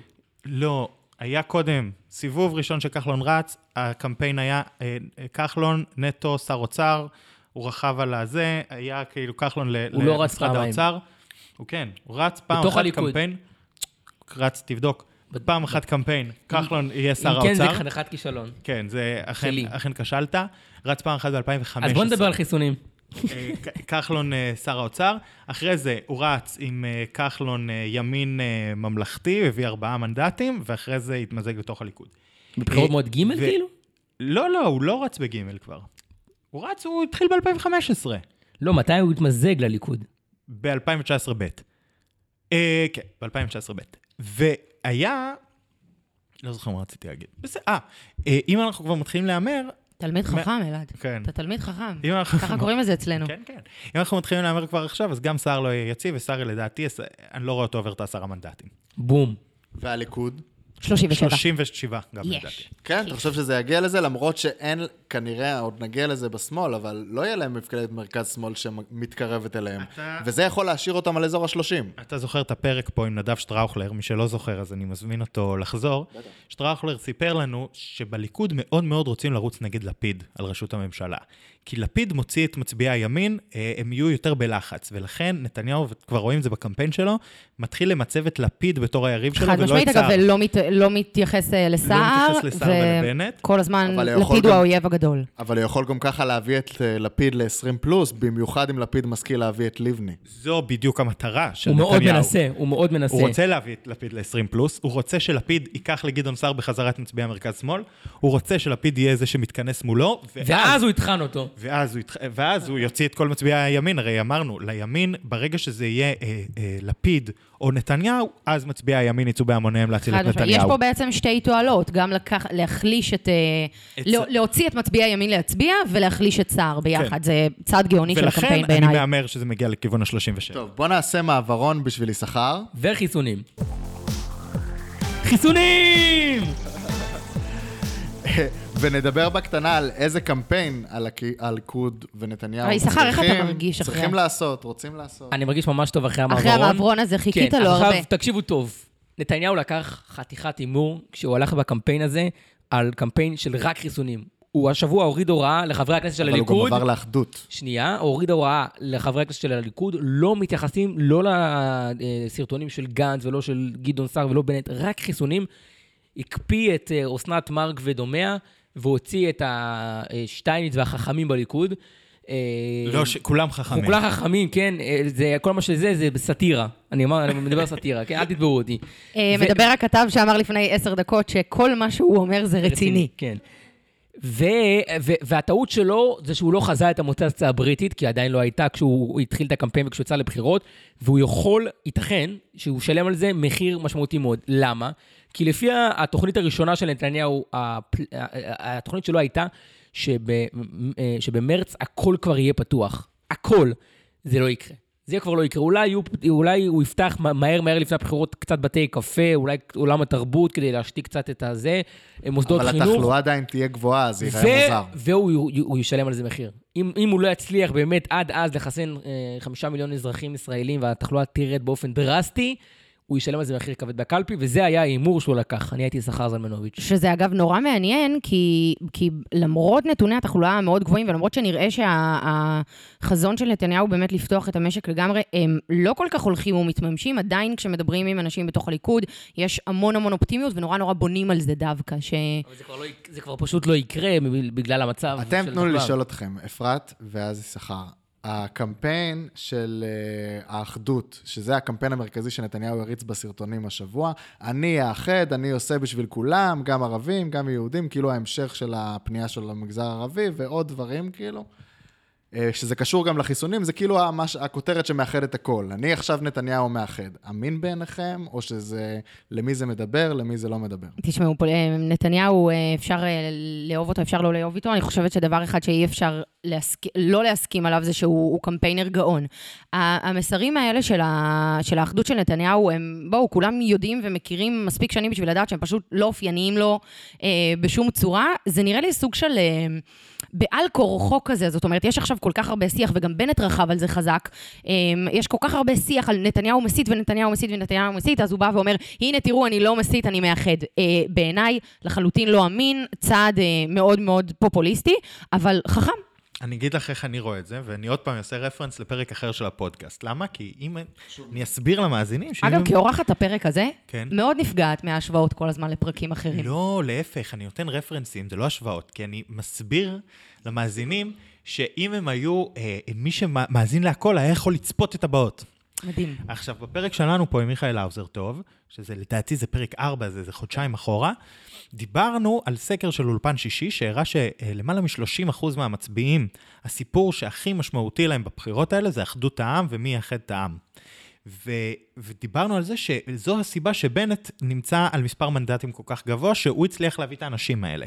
S1: לא, היה קודם, סיבוב ראשון שכחלון רץ, הקמפיין היה אה, אה, כחלון, נטו, שר אוצר, הוא רכב על הזה, היה כאילו כחלון ל-
S4: הוא לא רץ
S1: למשרד
S4: פעמיים.
S1: האוצר. הוא כן, הוא רץ פעם אחת
S4: הליכוד.
S1: קמפיין, רץ, תבדוק, פעם אחת קמפיין, כחלון יהיה שר
S4: אם כן, זה
S1: האוצר.
S4: חתיכת כישלון.
S1: כן, זה. אכן כשלת, רץ פעם אחת ב-2015.
S4: אז בוא נדבר על חיסונים.
S1: אה, כחלון אה, שר האוצר, אחרי זה הוא רץ עם אה, כחלון ימין ממלכתי, הביא ארבעה מנדטים, ואחרי זה התמזג בתוך הליכוד.
S4: בבחירות מועד ג'
S1: ו-
S4: כאילו?
S1: לא, לא, הוא לא רץ בגימל כבר. הוא רץ, הוא התחיל ב-2015,
S4: לא, מתי הוא התמזג לליכוד?
S1: ב-2019 ב'. אה, כן, ב-2019 ב'. והיה, לא זוכר מה רציתי להגיד. בסדר, אה, אם אנחנו כבר מתחילים להמר,
S2: תלמיד חכם, אלעד.
S1: כן.
S2: אתה תלמיד חכם. ככה קוראים לזה אצלנו.
S1: כן, כן. אם אנחנו מתחילים להמר כבר עכשיו, אז גם סער לא יהיה יציב, וסער לדעתי, אני לא רואה אותו עובר את העשרה מנדטים.
S4: בום.
S3: והליכוד?
S2: 37.
S1: 37 גם לדעתי.
S3: כן, אתה חושב שזה יגיע לזה? למרות שאין, כנראה, עוד נגיע לזה בשמאל, אבל לא יהיה להם מפקדת מרכז-שמאל שמתקרבת אליהם.
S1: אתה-
S3: וזה יכול להשאיר אותם על אזור ה-30.
S1: אתה זוכר את הפרק פה עם נדב שטראוכלר, מי שלא זוכר אז אני מזמין אותו לחזור. שטראוכלר סיפר לנו שבליכוד מאוד מאוד רוצים לרוץ נגד לפיד על ראשות הממשלה. כי לפיד מוציא את מצביעי הימין, אה, הם יהיו יותר בלחץ, ולכן נתניהו, וכבר רואים את זה בקמפיין שלו, מתחיל למצב את לפיד בתור היריב שלו,
S2: חד
S1: ולא
S2: משמעית,
S1: את
S2: אגב,
S1: סער.
S2: ולא מת- לא מתייחס אה, לסער.
S1: מתייחס לסער ולבנט.
S2: כל הזמן, לפיד הוא
S3: גם-
S2: האויב הגדול.
S3: אבל הוא יכול גם ככה להביא את אה, לפיד ל-20 פלוס, במיוחד אם לפיד משכיל להביא את לבני.
S1: זו בדיוק המטרה של
S4: הוא
S1: נתניהו.
S4: מאוד מנסה, הוא מאוד מנסה.
S1: הוא רוצה להביא את לפיד ל-20 פלוס, הוא רוצה שלפיד ייקח לגדעון סער בחזרה את מצביעי המרכז-שמאל, הוא רוצה שלפיד יהיה זה שמתכנס מולו,
S4: ואז הוא יטחן אותו.
S1: ואז הוא, יתח... ואז הוא יוציא את כל מצביעי הימין, הרי אמרנו, לימין, ברגע שזה יהיה אה, אה, לפיד או נתניהו, אז מצביעי הימין יצאו בהמוניהם להציל את
S2: משמעית. יש
S1: נתניהו.
S2: פה בעצם שתי תועלות, גם לקח, להחליש את... אה,
S1: את
S2: לא, להוציא את מצביעי הימין להצביע, ולהחליש את סער ביחד.
S1: כן.
S2: זה צעד גאוני של
S1: ולכן
S2: הקמפיין
S1: אני
S2: בעיניי.
S1: מהמר שזה מגיע לכיוון ה-37.
S3: טוב, בוא נעשה מעברון בשביל יששכר.
S4: וחיסונים. חיסונים!
S3: ונדבר בקטנה על איזה קמפיין על הליכוד ונתניהו
S2: אבל יששכר, איך אתה מרגיש אחרי?
S3: צריכים לעשות, רוצים לעשות.
S4: אני מרגיש ממש טוב אחרי המעברון.
S2: אחרי המעברון הזה חיכית
S4: כן,
S2: לו הרבה.
S4: עכשיו תקשיבו טוב. נתניהו לקח חתיכת הימור כשהוא הלך בקמפיין הזה על קמפיין של רק חיסונים. הוא השבוע הוריד הוראה לחברי הכנסת של
S3: אבל הוא
S4: הליכוד.
S3: גם עבר לאחדות.
S4: שנייה, הוריד הוראה לחברי הכנסת של הליכוד, לא מתייחסים לא לסרטונים של גנץ ולא של גדעון סער ולא בנט, רק חיסונים. הקפיא את אה, אסנת מארק ודומיה, והוציא את השטייניץ והחכמים בליכוד. אה,
S1: לא, ש- כולם חכמים.
S4: כולם חכמים, כן, אה, זה, כל מה שזה, זה סאטירה. אני אומר, אני מדבר סאטירה, כן, אל תתבעו אותי. ו-
S2: מדבר הכתב שאמר לפני עשר דקות שכל מה שהוא אומר זה רציני.
S4: כן. ו, ו, והטעות שלו זה שהוא לא חזה את המוטציה הבריטית, כי עדיין לא הייתה כשהוא התחיל את הקמפיין וכשהוא יצא לבחירות, והוא יכול, ייתכן, שהוא ישלם על זה מחיר משמעותי מאוד. למה? כי לפי התוכנית הראשונה של נתניהו, התוכנית שלו הייתה אה, שבמרץ הכל כבר יהיה פתוח. הכל. זה לא יקרה. זה כבר לא יקרה. אולי, יהיו, אולי הוא יפתח מה- מהר מהר לפני הבחירות קצת בתי קפה, אולי עולם התרבות כדי להשתיק קצת את הזה, מוסדות
S3: אבל
S4: חינוך.
S3: התחלואה עדיין תהיה גבוהה, זה ייראה מוזר.
S4: והוא הוא, הוא ישלם על זה מחיר. אם, אם הוא לא יצליח באמת עד אז לחסן אה, חמישה מיליון אזרחים ישראלים והתחלואה תרד באופן דרסטי, הוא ישלם על זה מחיר כבד בקלפי, וזה היה ההימור שהוא לקח. אני הייתי שכר זלמנוביץ'.
S2: שזה אגב נורא מעניין, כי, כי למרות נתוני התחלואה המאוד גבוהים, ולמרות שנראה שהחזון של נתניהו באמת לפתוח את המשק לגמרי, הם לא כל כך הולכים ומתממשים, עדיין כשמדברים עם אנשים בתוך הליכוד, יש המון המון אופטימיות, ונורא נורא בונים על זה דווקא, ש...
S4: אבל זה כבר, לא, זה כבר פשוט לא יקרה בגלל המצב
S3: אתם תנו לי. לשאול אתכם, אפרת ואז יששכר. הקמפיין של uh, האחדות, שזה הקמפיין המרכזי שנתניהו הריץ בסרטונים השבוע, אני האחד, אני עושה בשביל כולם, גם ערבים, גם יהודים, כאילו ההמשך של הפנייה שלו למגזר הערבי ועוד דברים, כאילו. אה, שזה קשור גם לחיסונים, זה כאילו המש, הכותרת שמאחדת הכל. אני עכשיו נתניהו מאחד. אמין בעיניכם, או שזה, למי זה מדבר, למי זה לא מדבר?
S2: תשמעו, אה, נתניהו, אפשר אה, לאהוב אותו, אפשר לא לאהוב איתו. אני חושבת שדבר אחד שאי אפשר להסכ... לא להסכים עליו זה שהוא הוא קמפיינר גאון. המסרים האלה של, ה... של האחדות של נתניהו, הם, בואו, כולם יודעים ומכירים מספיק שנים בשביל לדעת שהם פשוט לא אופייניים לו אה, בשום צורה. זה נראה לי סוג של... אה, בעל כורחו כזה, זאת אומרת, יש עכשיו כל כך הרבה שיח, וגם בנט רכב על זה חזק, אה, יש כל כך הרבה שיח על נתניהו מסית ונתניהו מסית ונתניהו מסית, אז הוא בא ואומר, הנה תראו, אני לא מסית, אני מאחד. אה, בעיניי, לחלוטין לא אמין, צעד אה, מאוד מאוד פופוליסטי, אבל חכם.
S1: אני אגיד לך איך אני רואה את זה, ואני עוד פעם אעשה רפרנס לפרק אחר של הפודקאסט. למה? כי אם... אני אסביר למאזינים שאם...
S2: אגב, כאורחת הפרק הזה,
S1: כן.
S2: מאוד נפגעת מההשוואות כל הזמן לפרקים אחרים.
S1: לא, להפך, אני נותן רפרנסים, זה לא השוואות, כי אני מסביר למאזינים שאם הם היו, אה, מי שמאזין להכל היה יכול לצפות את הבאות.
S2: מדהים.
S1: עכשיו, בפרק שלנו פה עם מיכאל האוזר טוב, שזה לדעתי זה פרק 4, זה, זה חודשיים אחורה, דיברנו על סקר של אולפן שישי, שהראה שלמעלה מ-30% מהמצביעים, הסיפור שהכי משמעותי להם בבחירות האלה זה אחדות העם ומי יאחד את העם. ו, ודיברנו על זה שזו הסיבה שבנט נמצא על מספר מנדטים כל כך גבוה, שהוא הצליח להביא את האנשים האלה.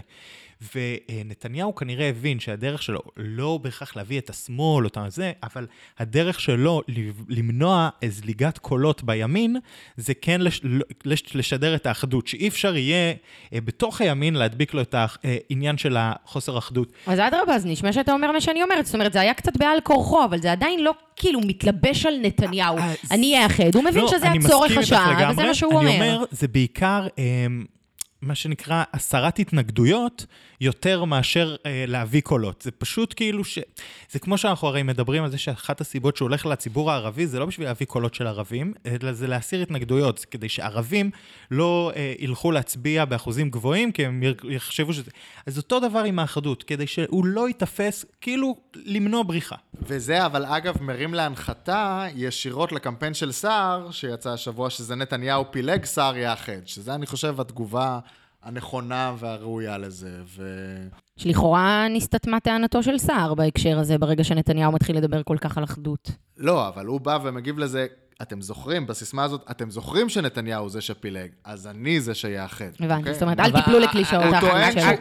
S1: ונתניהו כנראה הבין שהדרך שלו לא בהכרח להביא את השמאל או את זה, אבל הדרך שלו למנוע זליגת קולות בימין, זה כן לש, לש, לשדר את האחדות, שאי אפשר יהיה אה, בתוך הימין להדביק לו את העניין של החוסר אחדות.
S2: אז אדרבה, אז נשמע שאתה אומר מה שאני אומרת. זאת אומרת, זה היה קצת בעל כורחו, אבל זה עדיין לא כאילו מתלבש על נתניהו.
S1: אז-
S2: אני אאחד. הוא מבין
S1: לא,
S2: שזה
S1: אני
S2: הצורך השעה, וזה. מה שהוא
S1: אני
S2: אומר.
S1: אומר, זה בעיקר... מה שנקרא הסרת התנגדויות, יותר מאשר אה, להביא קולות. זה פשוט כאילו ש... זה כמו שאנחנו הרי מדברים על זה שאחת הסיבות שהוא הולך לציבור הערבי, זה לא בשביל להביא קולות של ערבים, אלא זה להסיר התנגדויות, זה כדי שערבים לא אה, ילכו להצביע באחוזים גבוהים, כי הם יחשבו שזה... אז אותו דבר עם האחדות, כדי שהוא לא ייתפס, כאילו למנוע בריחה.
S3: וזה, אבל אגב, מרים להנחתה ישירות לקמפיין של סער, שיצא השבוע, שזה נתניהו פילג, סער יאחד. שזה, אני חושב, התגובה הנכונה והראויה לזה. ו...
S2: שלכאורה נסתתמה טענתו של סער בהקשר הזה, ברגע שנתניהו מתחיל לדבר כל כך על אחדות.
S3: לא, אבל הוא בא ומגיב לזה, אתם זוכרים, בסיסמה הזאת, אתם זוכרים שנתניהו זה שפילג, אז אני זה שיאחד.
S2: הבנתי,
S3: אוקיי?
S2: זאת אומרת, אל תיפלו לקלישאות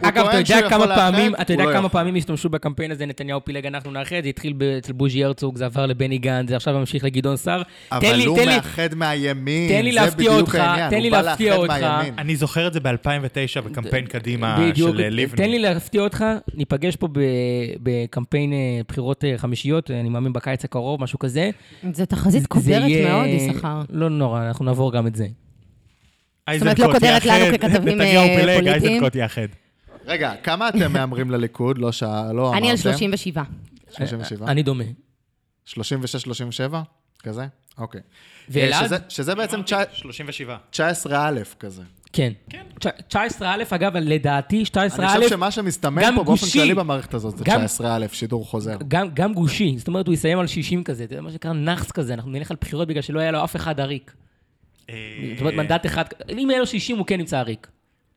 S4: אגב, אתה יודע כמה פעמים, אתה יודע
S3: לא
S4: כמה. פעמים השתמשו בקמפיין הזה, נתניהו פילג, אנחנו נאחד, זה התחיל אצל בוז'י הרצוג, זה עבר לבני גנץ, זה עכשיו ממשיך לגדעון סער.
S3: אבל הוא מאחד מהימין, זה בדיוק העניין,
S4: תן
S3: הוא
S4: לי
S3: בא
S4: להפתיע
S3: לאחד
S4: אותך.
S3: מהימין.
S1: אני זוכר את זה ב-2009 בקמפיין קדימה של לבני.
S4: תן לי להפתיע אותך, ניפגש פה בקמפיין אה, בחירות אה, חמישיות, אני מאמין בקיץ הקרוב, משהו כזה.
S2: זה תחזית קודרת
S4: יהיה-
S2: מאוד, יששכר.
S4: לא נורא, אנחנו נעבור גם את זה.
S2: אומרת, לא קודרת לנו ככתבים,
S1: נתניהו
S2: אה, פוליטיים.
S1: איזנקוט יאחד.
S3: רגע, כמה אתם מהמרים לליכוד? לא שעה, לא אמרתם.
S2: אני על 37.
S3: 37?
S4: אני דומה.
S3: 36-37? כזה? אוקיי.
S4: ואלעד?
S3: שזה- בעצם תשע-
S1: 37.
S3: 19א כזה.
S4: כן. 19א, אגב, לדעתי, 19א...
S3: אני חושב שמה שמסתמן פה באופן. כללי במערכת הזאת זה
S4: גם-
S3: 19א, שידור חוזר.
S4: גם, גם גושי, זאת אומרת, הוא יסיים על 60 כזה, זה מה שנקרא נאחס כזה, אנחנו נלך על בחירות בגלל שלא היה לו אף אחד עריק.
S1: אה,
S4: זאת אומרת, מנדט אחד, אם היה לו 60 הוא כן נמצא עריק,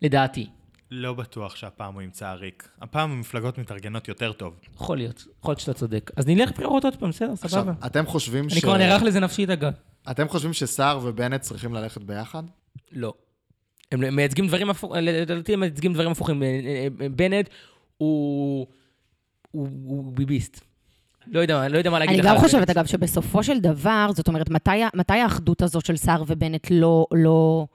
S4: לדעתי.
S1: לא בטוח שהפעם הוא ימצא עריק. הפעם המפלגות מתארגנות יותר טוב.
S4: יכול להיות, יכול להיות שאתה צודק. אז נלך לבחירות עוד פעם, בסדר,
S3: עכשיו,
S4: סבבה.
S3: אתם חושבים ש...
S4: אני כבר נערך לזה נפשית, אגב.
S3: אתם חושבים שסער ובנט צריכים ללכת ביחד?
S4: לא. הם מייצגים דברים הפוכים, לדעתי הם מייצגים דברים הפוכים. אה, אה, בנט הוא... הוא הוא ביביסט. לא יודע, לא יודע מה להגיד
S2: אני
S4: לך.
S2: גם
S4: על
S2: חושבת. אגב, שבסופו של דבר, זאת אומרת, מתי, מתי האחדות הזאת של סער ובנט לא, לא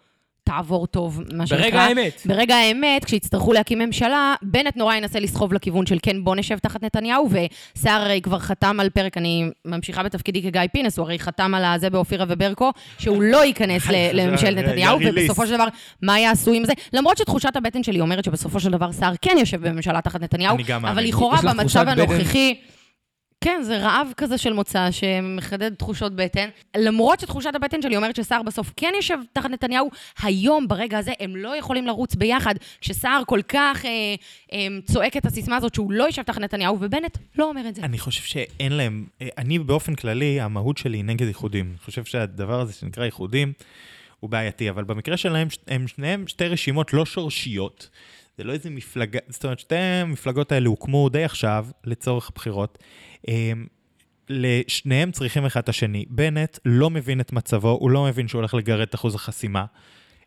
S2: תעבור טוב, מה שנקרא?
S4: ברגע האמת.
S2: ברגע האמת, כשיצטרכו להקים ממשלה, בנט נורא ינסה לסחוב לכיוון של כן, בוא נשב תחת נתניהו, וסער הרי כבר חתם על פרק, אני ממשיכה בתפקידי כגיא פינס, הוא הרי חתם על הזה באופירה וברקו, שהוא לא ייכנס לממשלת נתניהו. ובסופו של דבר, מה יעשו עם זה? למרות שתחושת הבטן שלי אומרת שבסופו של דבר סער כן יושב בממשלה תחת נתניהו. אבל לכאורה במצב? הנוכחי... כן, זה רעב כזה של מוצא שמחדד תחושות בטן. למרות שתחושת הבטן שלי אומרת שסער בסוף כן יושב תחת נתניהו, היום, ברגע הזה, הם לא יכולים לרוץ ביחד. כשסער כל כך אה, אה, צועק את הסיסמה הזאת שהוא לא יושב תחת נתניהו, ובנט לא אומר את זה.
S1: אני חושב שאין להם, אה, אני באופן כללי, המהות שלי היא נגד איחודים. אני חושב שהדבר הזה שנקרא איחודים הוא בעייתי, אבל במקרה שלהם, הם שניהם שתי רשימות לא שורשיות. זה לא איזה מפלגה, זאת אומרת, שתי המפלגות האלה הוקמו די עכשיו, לצורך בחירות. הם, לשניהם צריכים אחד את השני. בנט לא מבין את מצבו, הוא לא מבין שהוא הולך לגרד את אחוז החסימה.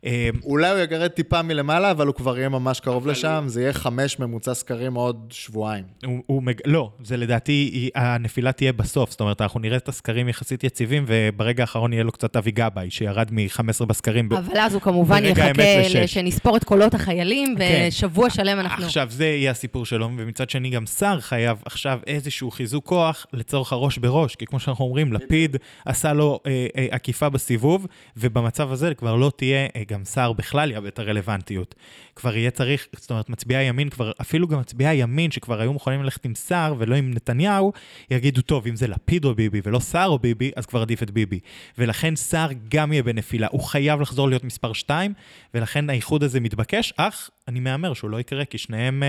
S1: הם,
S3: אולי הוא יגרד טיפה מלמעלה, אבל הוא כבר יהיה ממש קרוב לשם, זה יהיה חמש ממוצע סקרים עוד שבועיים.
S1: הוא, הוא מג... לא, זה לדעתי, הנפילה תהיה בסוף. זאת אומרת, אנחנו נראה את הסקרים יחסית יציבים, וברגע האחרון יהיה לו קצת אבי גבאי, שירד מ-15 בסקרים. ב...
S2: אבל אז הוא כמובן יחכה. שנספור את קולות החיילים,
S1: כן.
S2: ושבוע שלם אנחנו...
S1: עכשיו, זה יהיה הסיפור שלו, ומצד שני, גם שר חייב עכשיו איזשהו חיזוק כוח לצורך הראש בראש, כי כמו שאנחנו אומרים, לפיד עשה לו אה, אה, עקיפה בסיבוב, ובמצב הזה כבר לא תהיה, אה, גם שר בכלל יאבד את הרלוונטיות. כבר יהיה צריך, זאת אומרת, מצביעי הימין כבר, אפילו גם מצביעי הימין, שכבר היו מוכנים ללכת עם שר ולא עם נתניהו, יגידו, טוב, אם זה לפיד או ביבי ולא שר או ביבי, אז כבר עדיף את ביבי. ולכן שר גם יהיה בנפילה, הוא חייב לחזור להיות מספר 2, ולכן האיחוד הזה מתבקש, אך אני מהמר שהוא לא יקרה, כי שניהם אה,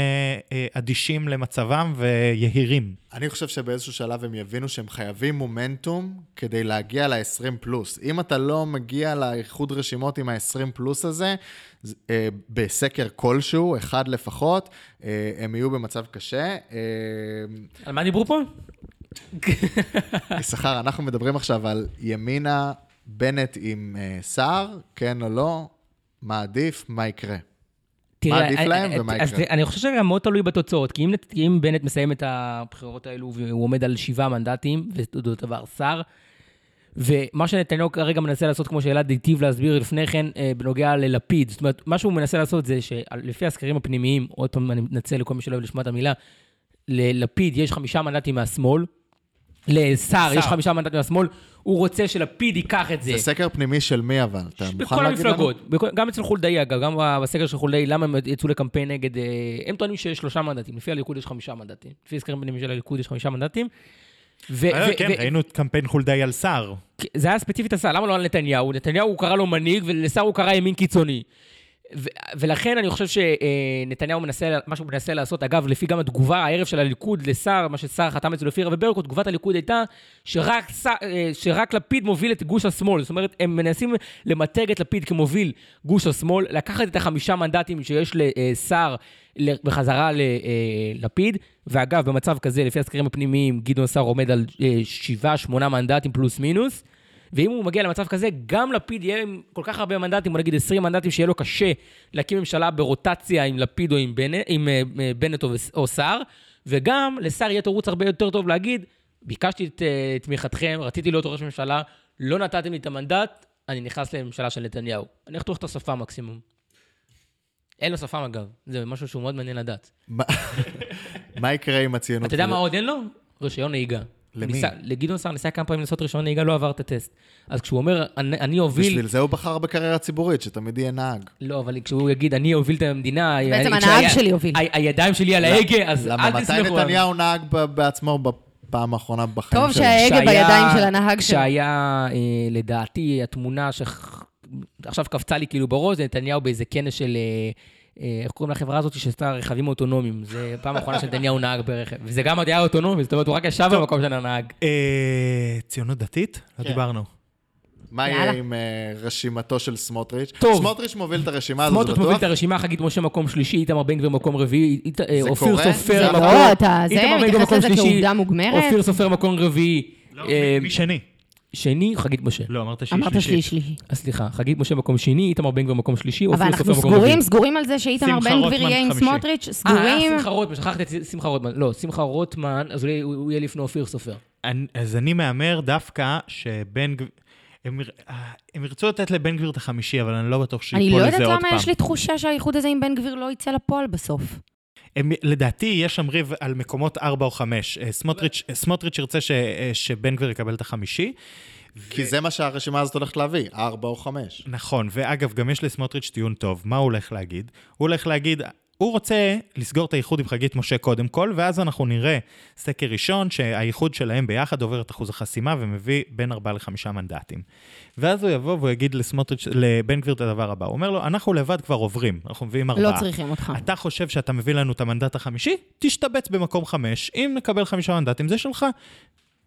S1: אה, אדישים למצבם ויהירים.
S3: אני חושב שבאיזשהו שלב הם יבינו שהם חייבים מומנטום כדי להגיע ל-20 פלוס. אם אתה לא מגיע לאיחוד רשימות עם ה-20 פלוס הזה, אה, בסקר כלשהו, אחד לפחות, הם יהיו במצב קשה.
S4: על מה דיברו פה?
S3: יששכר, אנחנו מדברים עכשיו על ימינה, בנט עם סער, כן או לא, מה עדיף, מה יקרה. מה עדיף
S4: אני-
S3: להם
S4: אני-
S3: ומה
S4: אז
S3: יקרה?
S4: אני חושב שגם מאוד תלוי בתוצאות, כי אם אם בנט מסיים את הבחירות האלו והוא עומד על שבעה מנדטים, ואותו דבר שר, ומה שנתניהו כרגע מנסה לעשות, כמו שאלעד היטיב להסביר לפני כן, אה, בנוגע ללפיד, זאת אומרת, מה שהוא מנסה לעשות זה שלפי הסקרים הפנימיים, עוד פעם אני מתנצל לכל מי שלא אוהב לשמוע את המילה, ללפיד יש חמישה מנדטים מהשמאל, לסער יש. חמישה מנדטים מהשמאל, הוא רוצה שלפיד ייקח את זה.
S3: זה סקר פנימי של מי אבל? אתה מוכן להגיד לנו?
S4: המפלגות, בכל- גם אצל חולדאי אגב, גם בסקר של חולדאי, למה הם יצאו לקמפיין נגד, אה, הם טוענים שיש שלושה מנדטים, לפי הליכוד יש חמישה מנדטים, לפי הסקרים פנימיים של הליכוד יש חמישה מנדטים. ו-
S1: אה,
S4: ו-
S1: כן,
S4: ו-
S1: ראינו את קמפיין חולדאי על שר.
S4: זה היה ספציפית השר, למה לא על נתניהו? נתניהו הוא קרא לו מנהיג ולשר הוא קרא ימין קיצוני. ולכן אני חושב שנתניהו מנסה, מה שהוא מנסה לעשות, אגב, לפי גם התגובה הערב של הליכוד לשר, מה ששר חתם אצלו לפי רבי ברקו, תגובת הליכוד הייתה שרק, אה, שרק לפיד מוביל את גוש השמאל. זאת אומרת, הם מנסים למתג את לפיד כמוביל גוש השמאל, לקחת את החמישה מנדטים שיש לשר בחזרה ללפיד, ואגב, במצב כזה, לפי הסקרים הפנימיים, גדעון סער עומד על אה, שבעה, שמונה מנדטים פלוס מינוס. ואם הוא מגיע למצב כזה, גם לפיד יהיה עם כל כך הרבה מנדטים, בוא נגיד 20 מנדטים, שיהיה לו קשה להקים ממשלה ברוטציה עם לפיד או עם בנט, עם, אה, אה, בנט או, או סער, וגם לסער יהיה תירוץ הרבה יותר טוב להגיד, ביקשתי את אה, תמיכתכם, רציתי להיות ראש ממשלה, לא נתתם לי את המנדט, אני נכנס לממשלה של נתניהו. אני אחתוך את השפה מקסימום. אין לו שפם אגב, זה משהו שהוא מאוד מעניין לדעת.
S3: מה- מה יקרה עם הציונות?
S4: אתה יודע מה עוד אין לו? רישיון נהיגה.
S3: למי?
S4: ניסה- לגדעון סער ניסה כמה פעמים לעשות רישיון נהיגה, לא עבר את הטסט. אז כשהוא אומר, אני אני אוביל...
S3: בשביל זה הוא בחר בקריירה ציבורית, שתמיד יהיה נהג.
S4: לא, אבל כשהוא יגיד, אני אוביל את המדינה...
S2: בעצם
S4: אני- כשהיה-
S2: הנהג שלי הוביל.
S4: ה- הידיים שלי על ההגה, אז
S3: למה
S4: אל
S3: מתי
S4: תסמכו עליו.
S3: נתניהו נהג ב- בעצמו בפעם האחרונה בחיים
S2: טוב
S3: שלו?
S2: שההגה
S4: כשהיה-
S2: בידיים של הנהג שלו.
S4: כשהיה, אה, לדעתי, התמונה ש... עכשיו קפצה לי כאילו בראש, זה נתניהו באיזה כנס של... אה, איך קוראים לחברה הזאת שעשתה רכבים אוטונומיים? זה פעם אחרונה שנתניהו נהג ברכב. וזה גם עוד היה אוטונומי, זאת אומרת, הוא רק ישב במקום של הנהג.
S1: אה, ציונות דתית? לא
S3: כן.
S1: דיברנו.
S3: מה. יהיה עם אה, רשימתו של סמוטריץ'?
S4: טוב.
S3: סמוטריץ' מוביל את הרשימה הזאת,
S4: סמוטריץ' מוביל
S3: בטוח?
S4: את הרשימה, חגית משה מקום שלישי, איתמר בן גביר מקום רביעי, אית- אה,
S3: זה
S4: אופיר
S3: קורה?
S4: סופר
S3: זה
S4: מקום...
S2: לא, אתה זה, מתייחס
S4: מקום
S2: לזה כעובדה מוגמרת?
S4: אופיר סופר מקום רביעי, אה,
S1: מי שני?
S4: שני, חגית משה.
S1: לא, אמרת שהיא
S2: אמרת
S1: שלישית.
S2: שלישי.
S4: אז סליחה, חגית משה מקום שני, איתמר בן גביר מקום שלישי,
S2: אבל
S4: אופיר
S2: אנחנו
S4: סופר מקום רביעי.
S2: סגורים, סגורים על זה שאיתמר בן גביר יהיה עם. סמוטריץ'?
S4: אה,
S2: סגורים?
S4: שמחה רוטמן, שכחתי את שמחה רוטמן. לא, שמחה רוטמן, אז אולי הוא הוא יהיה לפני אופיר סופר.
S1: אני- אז אני מהמר דווקא שבן גביר... הם, אה, הם ירצו לתת לבן גביר את החמישי, אבל אני לא בטוח
S2: אני
S1: שיפול
S2: לא
S1: לזה
S2: יודעת
S1: עוד
S2: למה
S1: פעם.
S2: יש לי תחושה שהאיחוד הזה עם בן גביר לא יצא לפועל בסוף.
S1: הם, לדעתי, יש שם ריב על מקומות 4 או 5. סמוטריץ', סמוטריץ' ירצה ש, אה, שבן גביר יקבל את החמישי.
S3: כי זה מה שהרשימה הזאת הולכת להביא, ארבע או חמש.
S1: נכון, ואגב, גם יש לסמוטריץ' טיעון טוב. מה הוא הולך להגיד? הוא הולך להגיד, הוא רוצה לסגור את האיחוד עם חגית משה קודם כל, ואז אנחנו נראה סקר ראשון שהאיחוד שלהם ביחד עובר את אחוז החסימה ומביא בין 4 ל-5 מנדטים. ואז הוא יבוא והוא יגיד לסמוטריץ', לבן גביר את הדבר הבא. הוא אומר לו, אנחנו לבד כבר עוברים, אנחנו מביאים ארבעה.
S2: לא צריכים אותך.
S1: אתה חושב שאתה מביא לנו את המנדט החמישי? תשתבץ במקום חמש. אם נקבל חמישה מנדטים, זה שלך.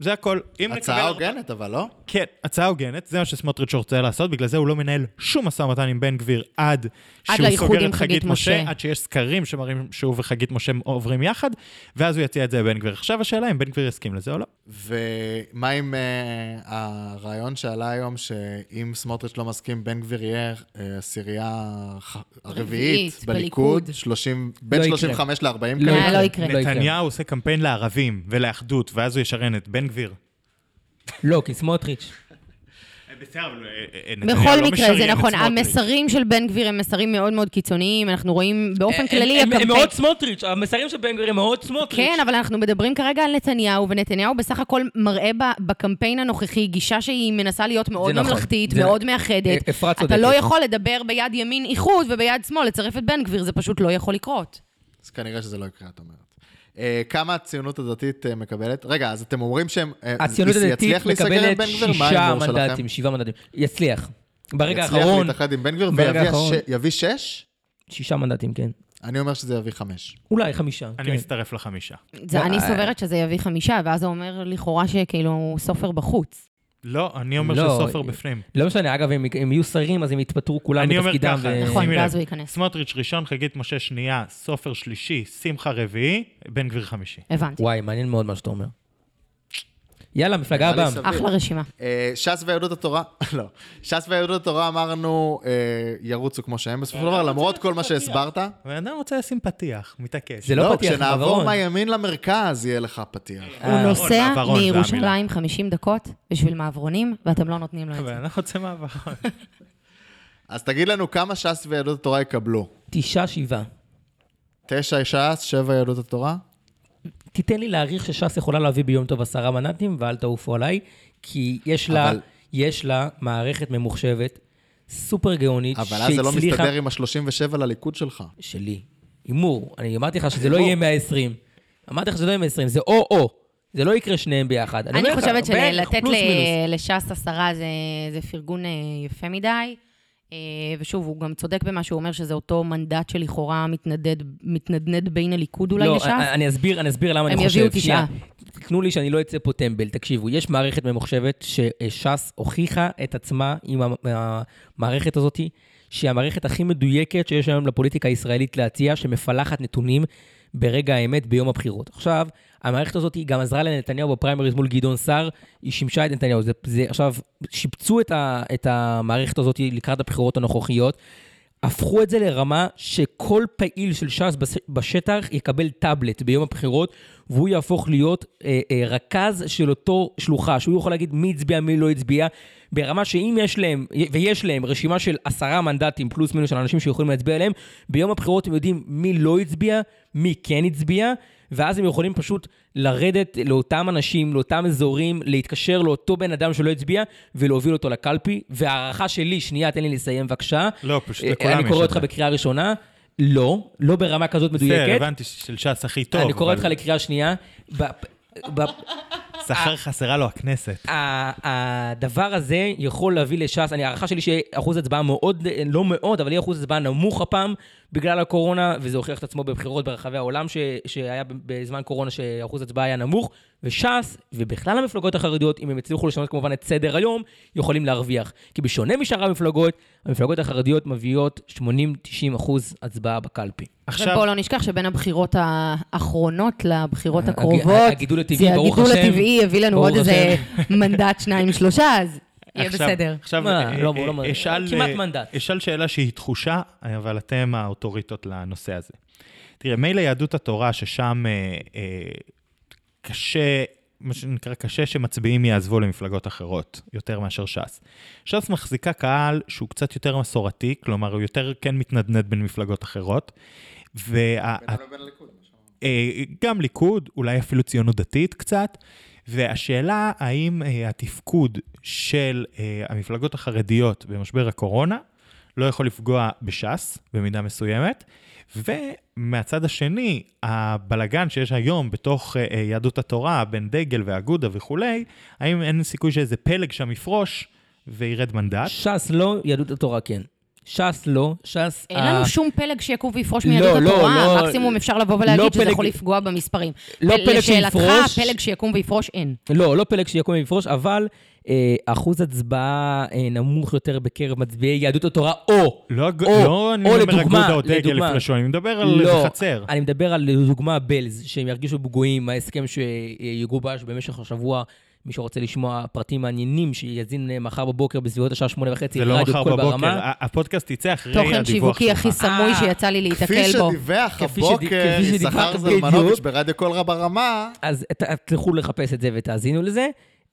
S1: זה הכל.
S3: הצעה
S1: נקבל...
S3: הוגנת, אבל לא?
S1: כן, הצעה הוגנת, זה מה שסמוטריץ' רוצה לעשות, בגלל זה הוא לא מנהל שום משא ומתן עם בן גביר עד שהוא
S2: לאיחוד
S1: סוגר את חגית
S2: חגית
S1: משה,
S2: משה.
S1: עד שיש סקרים שמראים שהוא וחגית משה עוברים יחד, ואז הוא יציע את זה לבן גביר. עכשיו השאלה אם בן גביר יסכים לזה או לא.
S3: ומה עם uh, הרעיון שעלה היום, שאם סמוטריץ' לא מסכים, בן גביר יהיה uh, עשירייה ח- הרביעית
S2: רביעית,
S3: בליכוד,
S2: בליכוד.
S3: 30, בין
S4: לא יקרה.
S3: 35 ל-40
S4: לא
S3: כנראה?
S2: לא יקרה.
S4: לא יקרה.
S1: נתניהו עושה קמפיין לערבים ולאחדות, ואז הוא ישרן את בן גביר.
S4: לא, כי סמוטריץ'.
S2: בכל
S1: לא
S2: מקרה, זה נכון, המסרים של בן גביר הם מסרים מאוד מאוד קיצוניים, אנחנו רואים באופן כללי
S4: הם-. מאוד סמוטריץ', המסרים של בן גביר הם מאוד סמוטריץ'.
S2: כן, אבל אנחנו מדברים כרגע על נתניהו, ונתניהו בסך הכל מראה ב- בקמפיין הנוכחי גישה שהיא מנסה להיות מאוד
S4: נכון.
S2: ממלכתית, מאוד מאחדת.
S4: אפרת
S2: אתה
S4: צודקת.
S2: לא יכול לדבר ביד ימין איחוד וביד שמאל לצרף את בן גביר, זה פשוט לא יכול לקרות.
S3: אז כנראה שזה לא יקרה, את אומרת. Uh, כמה הציונות הדתית uh, מקבלת? רגע, אז אתם אומרים שהם... uh,
S4: הציונות הדתית
S3: יצליח
S4: מקבלת שישה? מנדטים, שבעה מנדטים. יצליח. ברגע
S3: יצליח
S4: האחרון,
S3: להתאחד עם בן גביר ויביא שש?
S4: שישה מנדטים, כן.
S3: אני אומר שזה יביא חמש.
S4: אולי חמישה.
S1: אני
S4: כן.
S1: מצטרף לחמישה.
S2: זה, אני
S4: אה,
S2: סוברת שזה יביא חמישה, ואז זה אומר לכאורה שכאילו סופר בחוץ.
S1: לא, אני אומר
S4: לא,
S1: שסופר בפנים.
S4: לא משנה, אגב, הם הם יהיו שרים, אז הם יתפטרו כולם
S1: אני אומר. ככה,
S4: ו-
S2: נכון, ואז. הוא ייכנס.
S1: סמוטריץ' ראשון, חגית משה שנייה, סופר שלישי, שמחה רביעי, בן גביר חמישי.
S2: הבנתי.
S4: וואי, מעניין מאוד מה שאתה אומר. יאללה, מפלגה הבאה.
S2: אחלה רשימה.
S3: אה, ש"ס ויהדות התורה, לא. ש"ס ויהדות התורה אמרנו, אה, ירוצו כמו שהם בסופו של דבר, למרות כל מה שהסברת.
S1: בן אדם רוצה לשים פתיח, מתעקש.
S4: זה לא
S3: לא,
S4: פתיח,
S3: כשנעבור
S4: מעברון.
S3: מהימין למרכז יהיה לך פתיח.
S2: הוא
S4: אה,
S2: נוסע
S1: מעברון,
S2: מירושלים 50 דקות בשביל מעברונים, ואתם לא נותנים לו את
S1: אבל
S2: זה.
S1: אני לא רוצה מעבר.
S3: אז תגיד לנו כמה ש"ס ויהדות התורה יקבלו.
S4: תשעה, שבעה.
S3: תשע ש"ס, שבע יהדות התורה?
S4: תיתן לי להעריך שש"ס יכולה להביא ביום טוב עשרה מנדטים, ואל תעופו עליי, כי יש לה,
S3: אבל-
S4: יש לה מערכת ממוחשבת, סופר גאונית,
S3: אבל אז זה לא
S4: שהצליחה-
S3: מסתדר עם ה-37 לליכוד שלך.
S4: שלי. הימור. אני אמרתי לך שזה לא. יהיה 120. אמרתי לך שזה לא יהיה 120, זה או-או. זה לא יקרה שניהם ביחד.
S2: אני
S4: לך,
S2: חושבת שלתת. לש"ס עשרה זה, זה פרגון אה, יפה מדי. אה, ושוב, הוא גם צודק במה שהוא אומר, שזה אותו מנדט שלכאורה מתנדד, מתנדנד בין הליכוד אולי
S4: לא,
S2: לש"ס.
S4: אני- אני אסביר, אני אסביר למה
S2: הם
S4: אני חושב.
S2: יביאו תשעה.
S4: תקנו לי שאני לא אצא פה טמבל. תקשיבו, יש מערכת ממוחשבת שש"ס הוכיחה את עצמה עם המ- המערכת הזאת, שהיא המערכת הכי מדויקת שיש היום לפוליטיקה הישראלית להציע, שמפלחת נתונים ברגע האמת ביום הבחירות. עכשיו, המערכת הזאת גם עזרה לנתניהו בפריימריז מול גדעון סער, היא שימשה את נתניהו. זה, זה עכשיו, שיפצו את, ה, את המערכת הזאת לקראת הבחירות הנוכחיות. הפכו את זה לרמה שכל פעיל של ש"ס בש- בשטח יקבל טאבלט ביום הבחירות, והוא יהפוך להיות אה, אה, רכז של אותו שלוחה, שהוא יכול להגיד מי הצביע, מי לא הצביע, ברמה שאם יש להם, ויש להם רשימה של עשרה מנדטים פלוס מינוס של אנשים שיכולים להצביע עליהם, ביום הבחירות הם יודעים מי לא הצביע, מי כן הצביע, ואז הם יכולים פשוט לרדת לאותם אנשים, לאותם אזורים, להתקשר לאותו בן אדם שלא הצביע, ולהוביל אותו לקלפי. וההערכה שלי, שנייה, תן לי לסיים בבקשה.
S1: לא, פשוט
S4: אה,
S1: לכולם
S4: אני
S1: יש
S4: קורא
S1: את
S4: אותך
S1: זה.
S4: בקריאה ראשונה. לא, לא ברמה כזאת
S1: בסדר,
S4: מדויקת.
S1: הבנתי של ש"ס הכי טוב.
S4: אני קורא אותך לקריאה שנייה.
S1: שכר חסרה לו הכנסת.
S4: הדבר הזה יכול להביא לש"ס, אני, הערכה שלי שאחוז הצבעה מאוד, לא מאוד, אבל יהיה אחוז הצבעה נמוך הפעם בגלל הקורונה, וזה הוכיח את עצמו בבחירות ברחבי העולם, ש, שהיה בזמן קורונה שאחוז הצבעה היה נמוך, וש"ס, ובכלל המפלגות החרדיות, אם הם יצליחו לשנות כמובן את סדר היום, יכולים להרוויח. כי בשונה משאר המפלגות, המפלגות החרדיות מביאות 80-90 אחוז הצבעה בקלפי.
S1: עכשיו,
S2: ובואו לא נשכח שבין הבחירות האחרונות לבחירות הקרובות,
S4: הגידול הטבעי, ברוך
S2: הגידול
S4: השם.
S2: הטבעי הביא לנו עוד איזה. מנדט, שניים, שלושה, אז יהיה
S1: עכשיו-
S2: בסדר.
S1: עכשיו, אה,
S4: לא,
S1: אה,
S4: לא, לא,
S1: אשאל, אה,
S4: מנדט.
S1: אשאל שאלה שהיא תחושה, אבל אתם האוטוריטות לנושא הזה. תראה, מילא יהדות התורה, ששם אה, אה, קשה, מה שנקרא, קשה שמצביעים יעזבו למפלגות אחרות, יותר מאשר ש"ס. ש"ס מחזיקה קהל שהוא קצת יותר מסורתי, כלומר, הוא יותר כן מתנדנד בין מפלגות אחרות. וה... אה, גם ליכוד, אולי אפילו ציונות דתית קצת, והשאלה האם אה, התפקוד של אה, המפלגות החרדיות במשבר הקורונה לא יכול לפגוע בש"ס במידה מסוימת, ומהצד השני, הבלגן שיש היום בתוך אה, אה, יהדות התורה, בין דגל ואגודה וכולי, האם אין סיכוי שאיזה פלג שם יפרוש וירד מנדט?
S4: ש"ס לא, יהדות התורה כן. ש"ס לא, ש"ס...
S2: אין
S4: ה-
S2: לנו שום פלג שיקום ויפרוש
S4: לא,
S2: מיהדות
S4: לא,
S2: התורה,
S4: לא,
S2: מקסימום אפשר לבוא ולהגיד
S4: לא
S2: שזה
S4: פלג-
S2: יכול לפגוע במספרים.
S4: לא פלג
S2: לשאלתך,
S4: שיפרוש.
S2: פלג שיקום ויפרוש אין.
S4: לא, לא פלג שיקום ויפרוש, אבל אה, אחוז הצבעה אה, נמוך יותר בקרב מצביעי יהדות התורה, או...
S1: לא,
S4: או-
S1: לא אני
S4: או
S1: אומר
S4: לדוגמה,
S1: אגודה או דגל
S4: לדוגמה.
S1: יפרשו, אני מדבר על
S4: לא,
S1: חצר.
S4: אני מדבר על, לדוגמה, בלז, שהם ירגישו פגועים מההסכם שיגובש במשך השבוע. מי שרוצה לשמוע פרטים מעניינים, שיאזין אה, מחר בבוקר בסביבות השעה שמונה וחצי,
S1: זה לא מחר בבוקר,
S4: ברמה.
S1: הפודקאסט יצא אחרי
S2: תוכן
S1: הדיווח
S2: שיווקי
S1: שלך.
S2: הכי סמוי
S4: אה,
S2: שיצא לי
S3: כפי
S2: להיתקל בו.
S3: שדיווח
S4: כפי שד-
S3: הבוקר יששכר זלמנוביץ'. ברדיו קול רב הרמה,
S4: אז תלכו לחפש את זה ותאזינו לזה.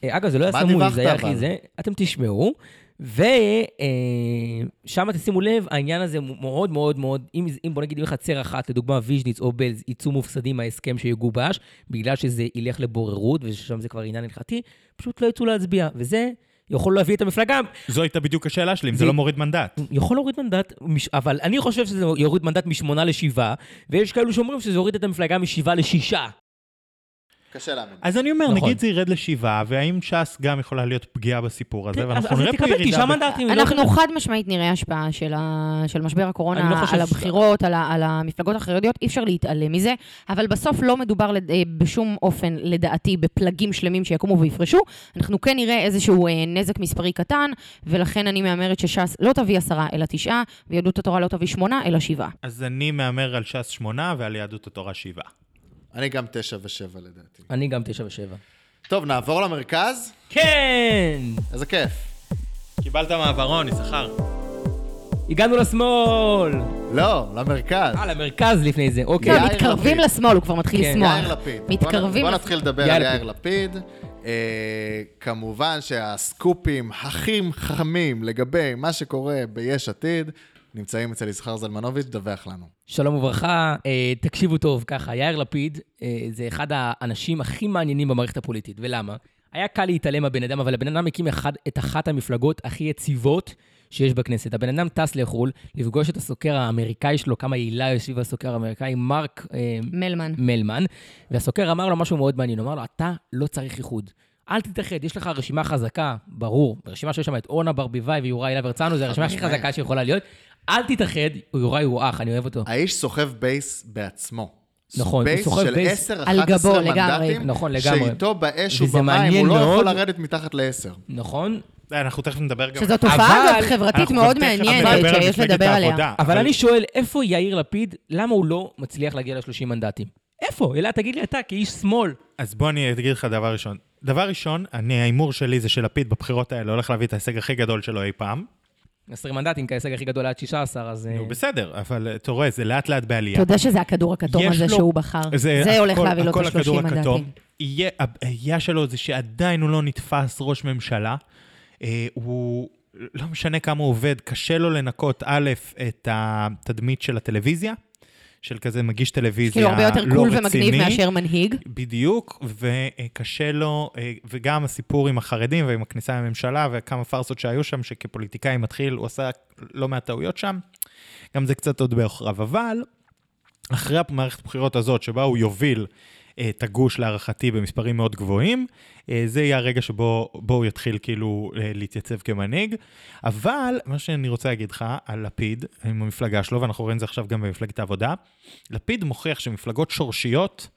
S4: אה, אגב, זה לא היה סמוי, זה היה? הכי זה. אתם תשמעו. ושם תשימו לב, העניין הזה מאוד מאוד מאוד, אם, אם בוא נגיד אם חצר אחת, לדוגמה ויז'ניץ או בלז, יצאו מופסדים מההסכם שיגובש, בגלל שזה ילך לבוררות, וששם זה כבר עניין הלכתי, פשוט לא יצאו להצביע. וזה יכול להביא את המפלגה,
S1: זו הייתה בדיוק השאלה שלי, אם זה
S4: זה-
S1: לא מוריד מנדט.
S4: יכול להוריד מנדט, אבל אני חושב שזה יוריד מנדט משמונה לשבעה, ויש כאלו שאומרים שזה יוריד את המפלגה משבעה לשישה.
S3: קשה להאמין.
S1: אז אני אומר,
S4: נכון.
S1: נגיד זה ירד לשבעה, והאם ש"ס גם יכולה להיות פגיעה בסיפור הזה, ואנחנו נראה פה
S4: תקבל
S1: ירידה...
S4: תשעה מנדטים. לא
S2: אנחנו. חד משמעית נראה השפעה של, ה... של משבר
S4: לא
S2: הקורונה
S4: חושב
S2: על
S4: ש-
S2: הבחירות, על, ה... על המפלגות החרדיות, אי אפשר להתעלם מזה, אבל בסוף לא מדובר לד... אה, בשום אופן, לדעתי, בפלגים שלמים שיקומו ויפרשו. אנחנו כן נראה איזשהו אה, נזק מספרי קטן, ולכן אני מהמרת שש"ס לא תביא עשרה אלא תשעה, ויהדות התורה לא תביא שמונה אלא שבעה.
S1: אז אני מהמר על ש"ס שמונה ועל יהדות התורה שבעה.
S3: אני גם תשע ושבע לדעתי.
S4: אני גם תשע ושבע.
S3: טוב, נעבור למרכז?
S4: כן!
S3: איזה כיף.
S1: קיבלת מעברון, יששכר.
S4: הגענו לשמאל!
S3: לא, למרכז.
S4: אה, למרכז לפני זה, אוקיי.
S3: יאיר
S2: כן, מתקרבים
S3: לפיד.
S2: לשמאל, הוא כבר מתחיל
S4: כן,
S2: לשמוח.
S3: יאיר לפיד.
S2: מתקרבים
S3: בוא,
S2: לס-
S3: בוא נתחיל לדבר
S4: יאיר
S3: על
S4: לפיד.
S3: יאיר לפיד. אה, כמובן שהסקופים הכי חמים לגבי מה שקורה ביש עתיד נמצאים אצל יששכר זלמנוביץ', דווח לנו.
S4: שלום וברכה, אה, תקשיבו טוב, ככה, יאיר לפיד אה, זה אחד האנשים הכי מעניינים במערכת הפוליטית, ולמה? היה קל להתעלם מהבן אדם, אבל הבן אדם הקים אחד, את אחת המפלגות הכי יציבות שיש בכנסת. הבן אדם טס לחו"ל, לפגוש את הסוקר האמריקאי שלו, כמה יעילה יש סביב הסוקר האמריקאי, מרק אה,
S2: מלמן.
S4: מלמן, והסוקר אמר לו משהו מאוד מעניין, הוא אמר לו, אתה לא צריך איחוד. אל תתאחד, יש לך רשימה חזקה, ברור, ברשימה שיש שם את אורנה ברביבאי ויוראי להב הרצנו, זו הרשימה הכי. חזקה שיכולה להיות. אל תתאחד, יוראי הוא אח, אני אוהב אותו.
S3: האיש סוחב base בעצמו.
S4: נכון, הוא
S3: base
S4: סוחב
S3: של
S4: base
S3: 10-11
S2: על גבו, לגמרי.
S3: מנדטים,
S4: נכון, לגמרי.
S3: שאיתו באש ובמים הוא לא יכול. לרדת מתחת ל-10.
S4: נכון?
S1: אה, אנחנו תכף נדבר גם...
S2: שזו
S1: על-
S2: תופעה,
S4: אבל-
S2: חברתית מאוד מעניינת, שיש לדבר עליה.
S1: העבודה,
S4: אבל אני שואל, איפה יאיר לפיד, למה הוא לא מצליח להגיע ל-30 מנדטים? איפה? אלא תגיד לי אתה, כאיש שמאל.
S1: אז בוא אני אגיד לך דבר ראשון. דבר ראשון, אני, ההימור שלי זה שלפיד בבחירות האלה הולך להביא את ההישג הכי גדול שלו אי פעם.
S4: 20 מנדטים, כהישג הכי גדול עד 16, אז... אה,
S1: נו, בסדר, אבל אה, אתה רואה, זה לאט לאט בעלייה.
S2: אתה יודע שזה הכדור הכתום הזה
S1: לו-
S2: שהוא בחר. זה הולך
S1: הכל-
S2: להביא לו את
S1: הכל הכדור
S2: ה-30
S1: הכתום.
S2: מנדטים.
S1: יהיה- הבעיה שלו זה שעדיין הוא לא נתפס ראש ממשלה. אה, הוא, לא משנה כמה הוא עובד, קשה לו לנקות, א', את התדמית של הטלוויזיה, של כזה מגיש טלוויזיה
S2: כאילו הרבה יותר
S1: לא
S2: קול
S1: רציני.
S2: ומגניב מאשר מנהיג.
S1: בדיוק, וקשה לו, אה, וגם הסיפור עם החרדים ועם הכניסה לממשלה וכמה פארסות שהיו שם, שכפוליטיקאי מתחיל, הוא עשה לא מעט טעויות שם. גם זה קצת עוד בעוכריו. אבל אחרי המערכת הבחירות הזאת, שבה הוא יוביל את הגוש להערכתי במספרים מאוד גבוהים. אה, זה יהיה הרגע שבו בו הוא יתחיל כאילו אה, להתייצב כמנהיג. אבל מה שאני רוצה להגיד לך על לפיד, עם המפלגה שלו, ואנחנו רואים את זה עכשיו גם במפלגת העבודה, לפיד מוכיח שמפלגות שורשיות,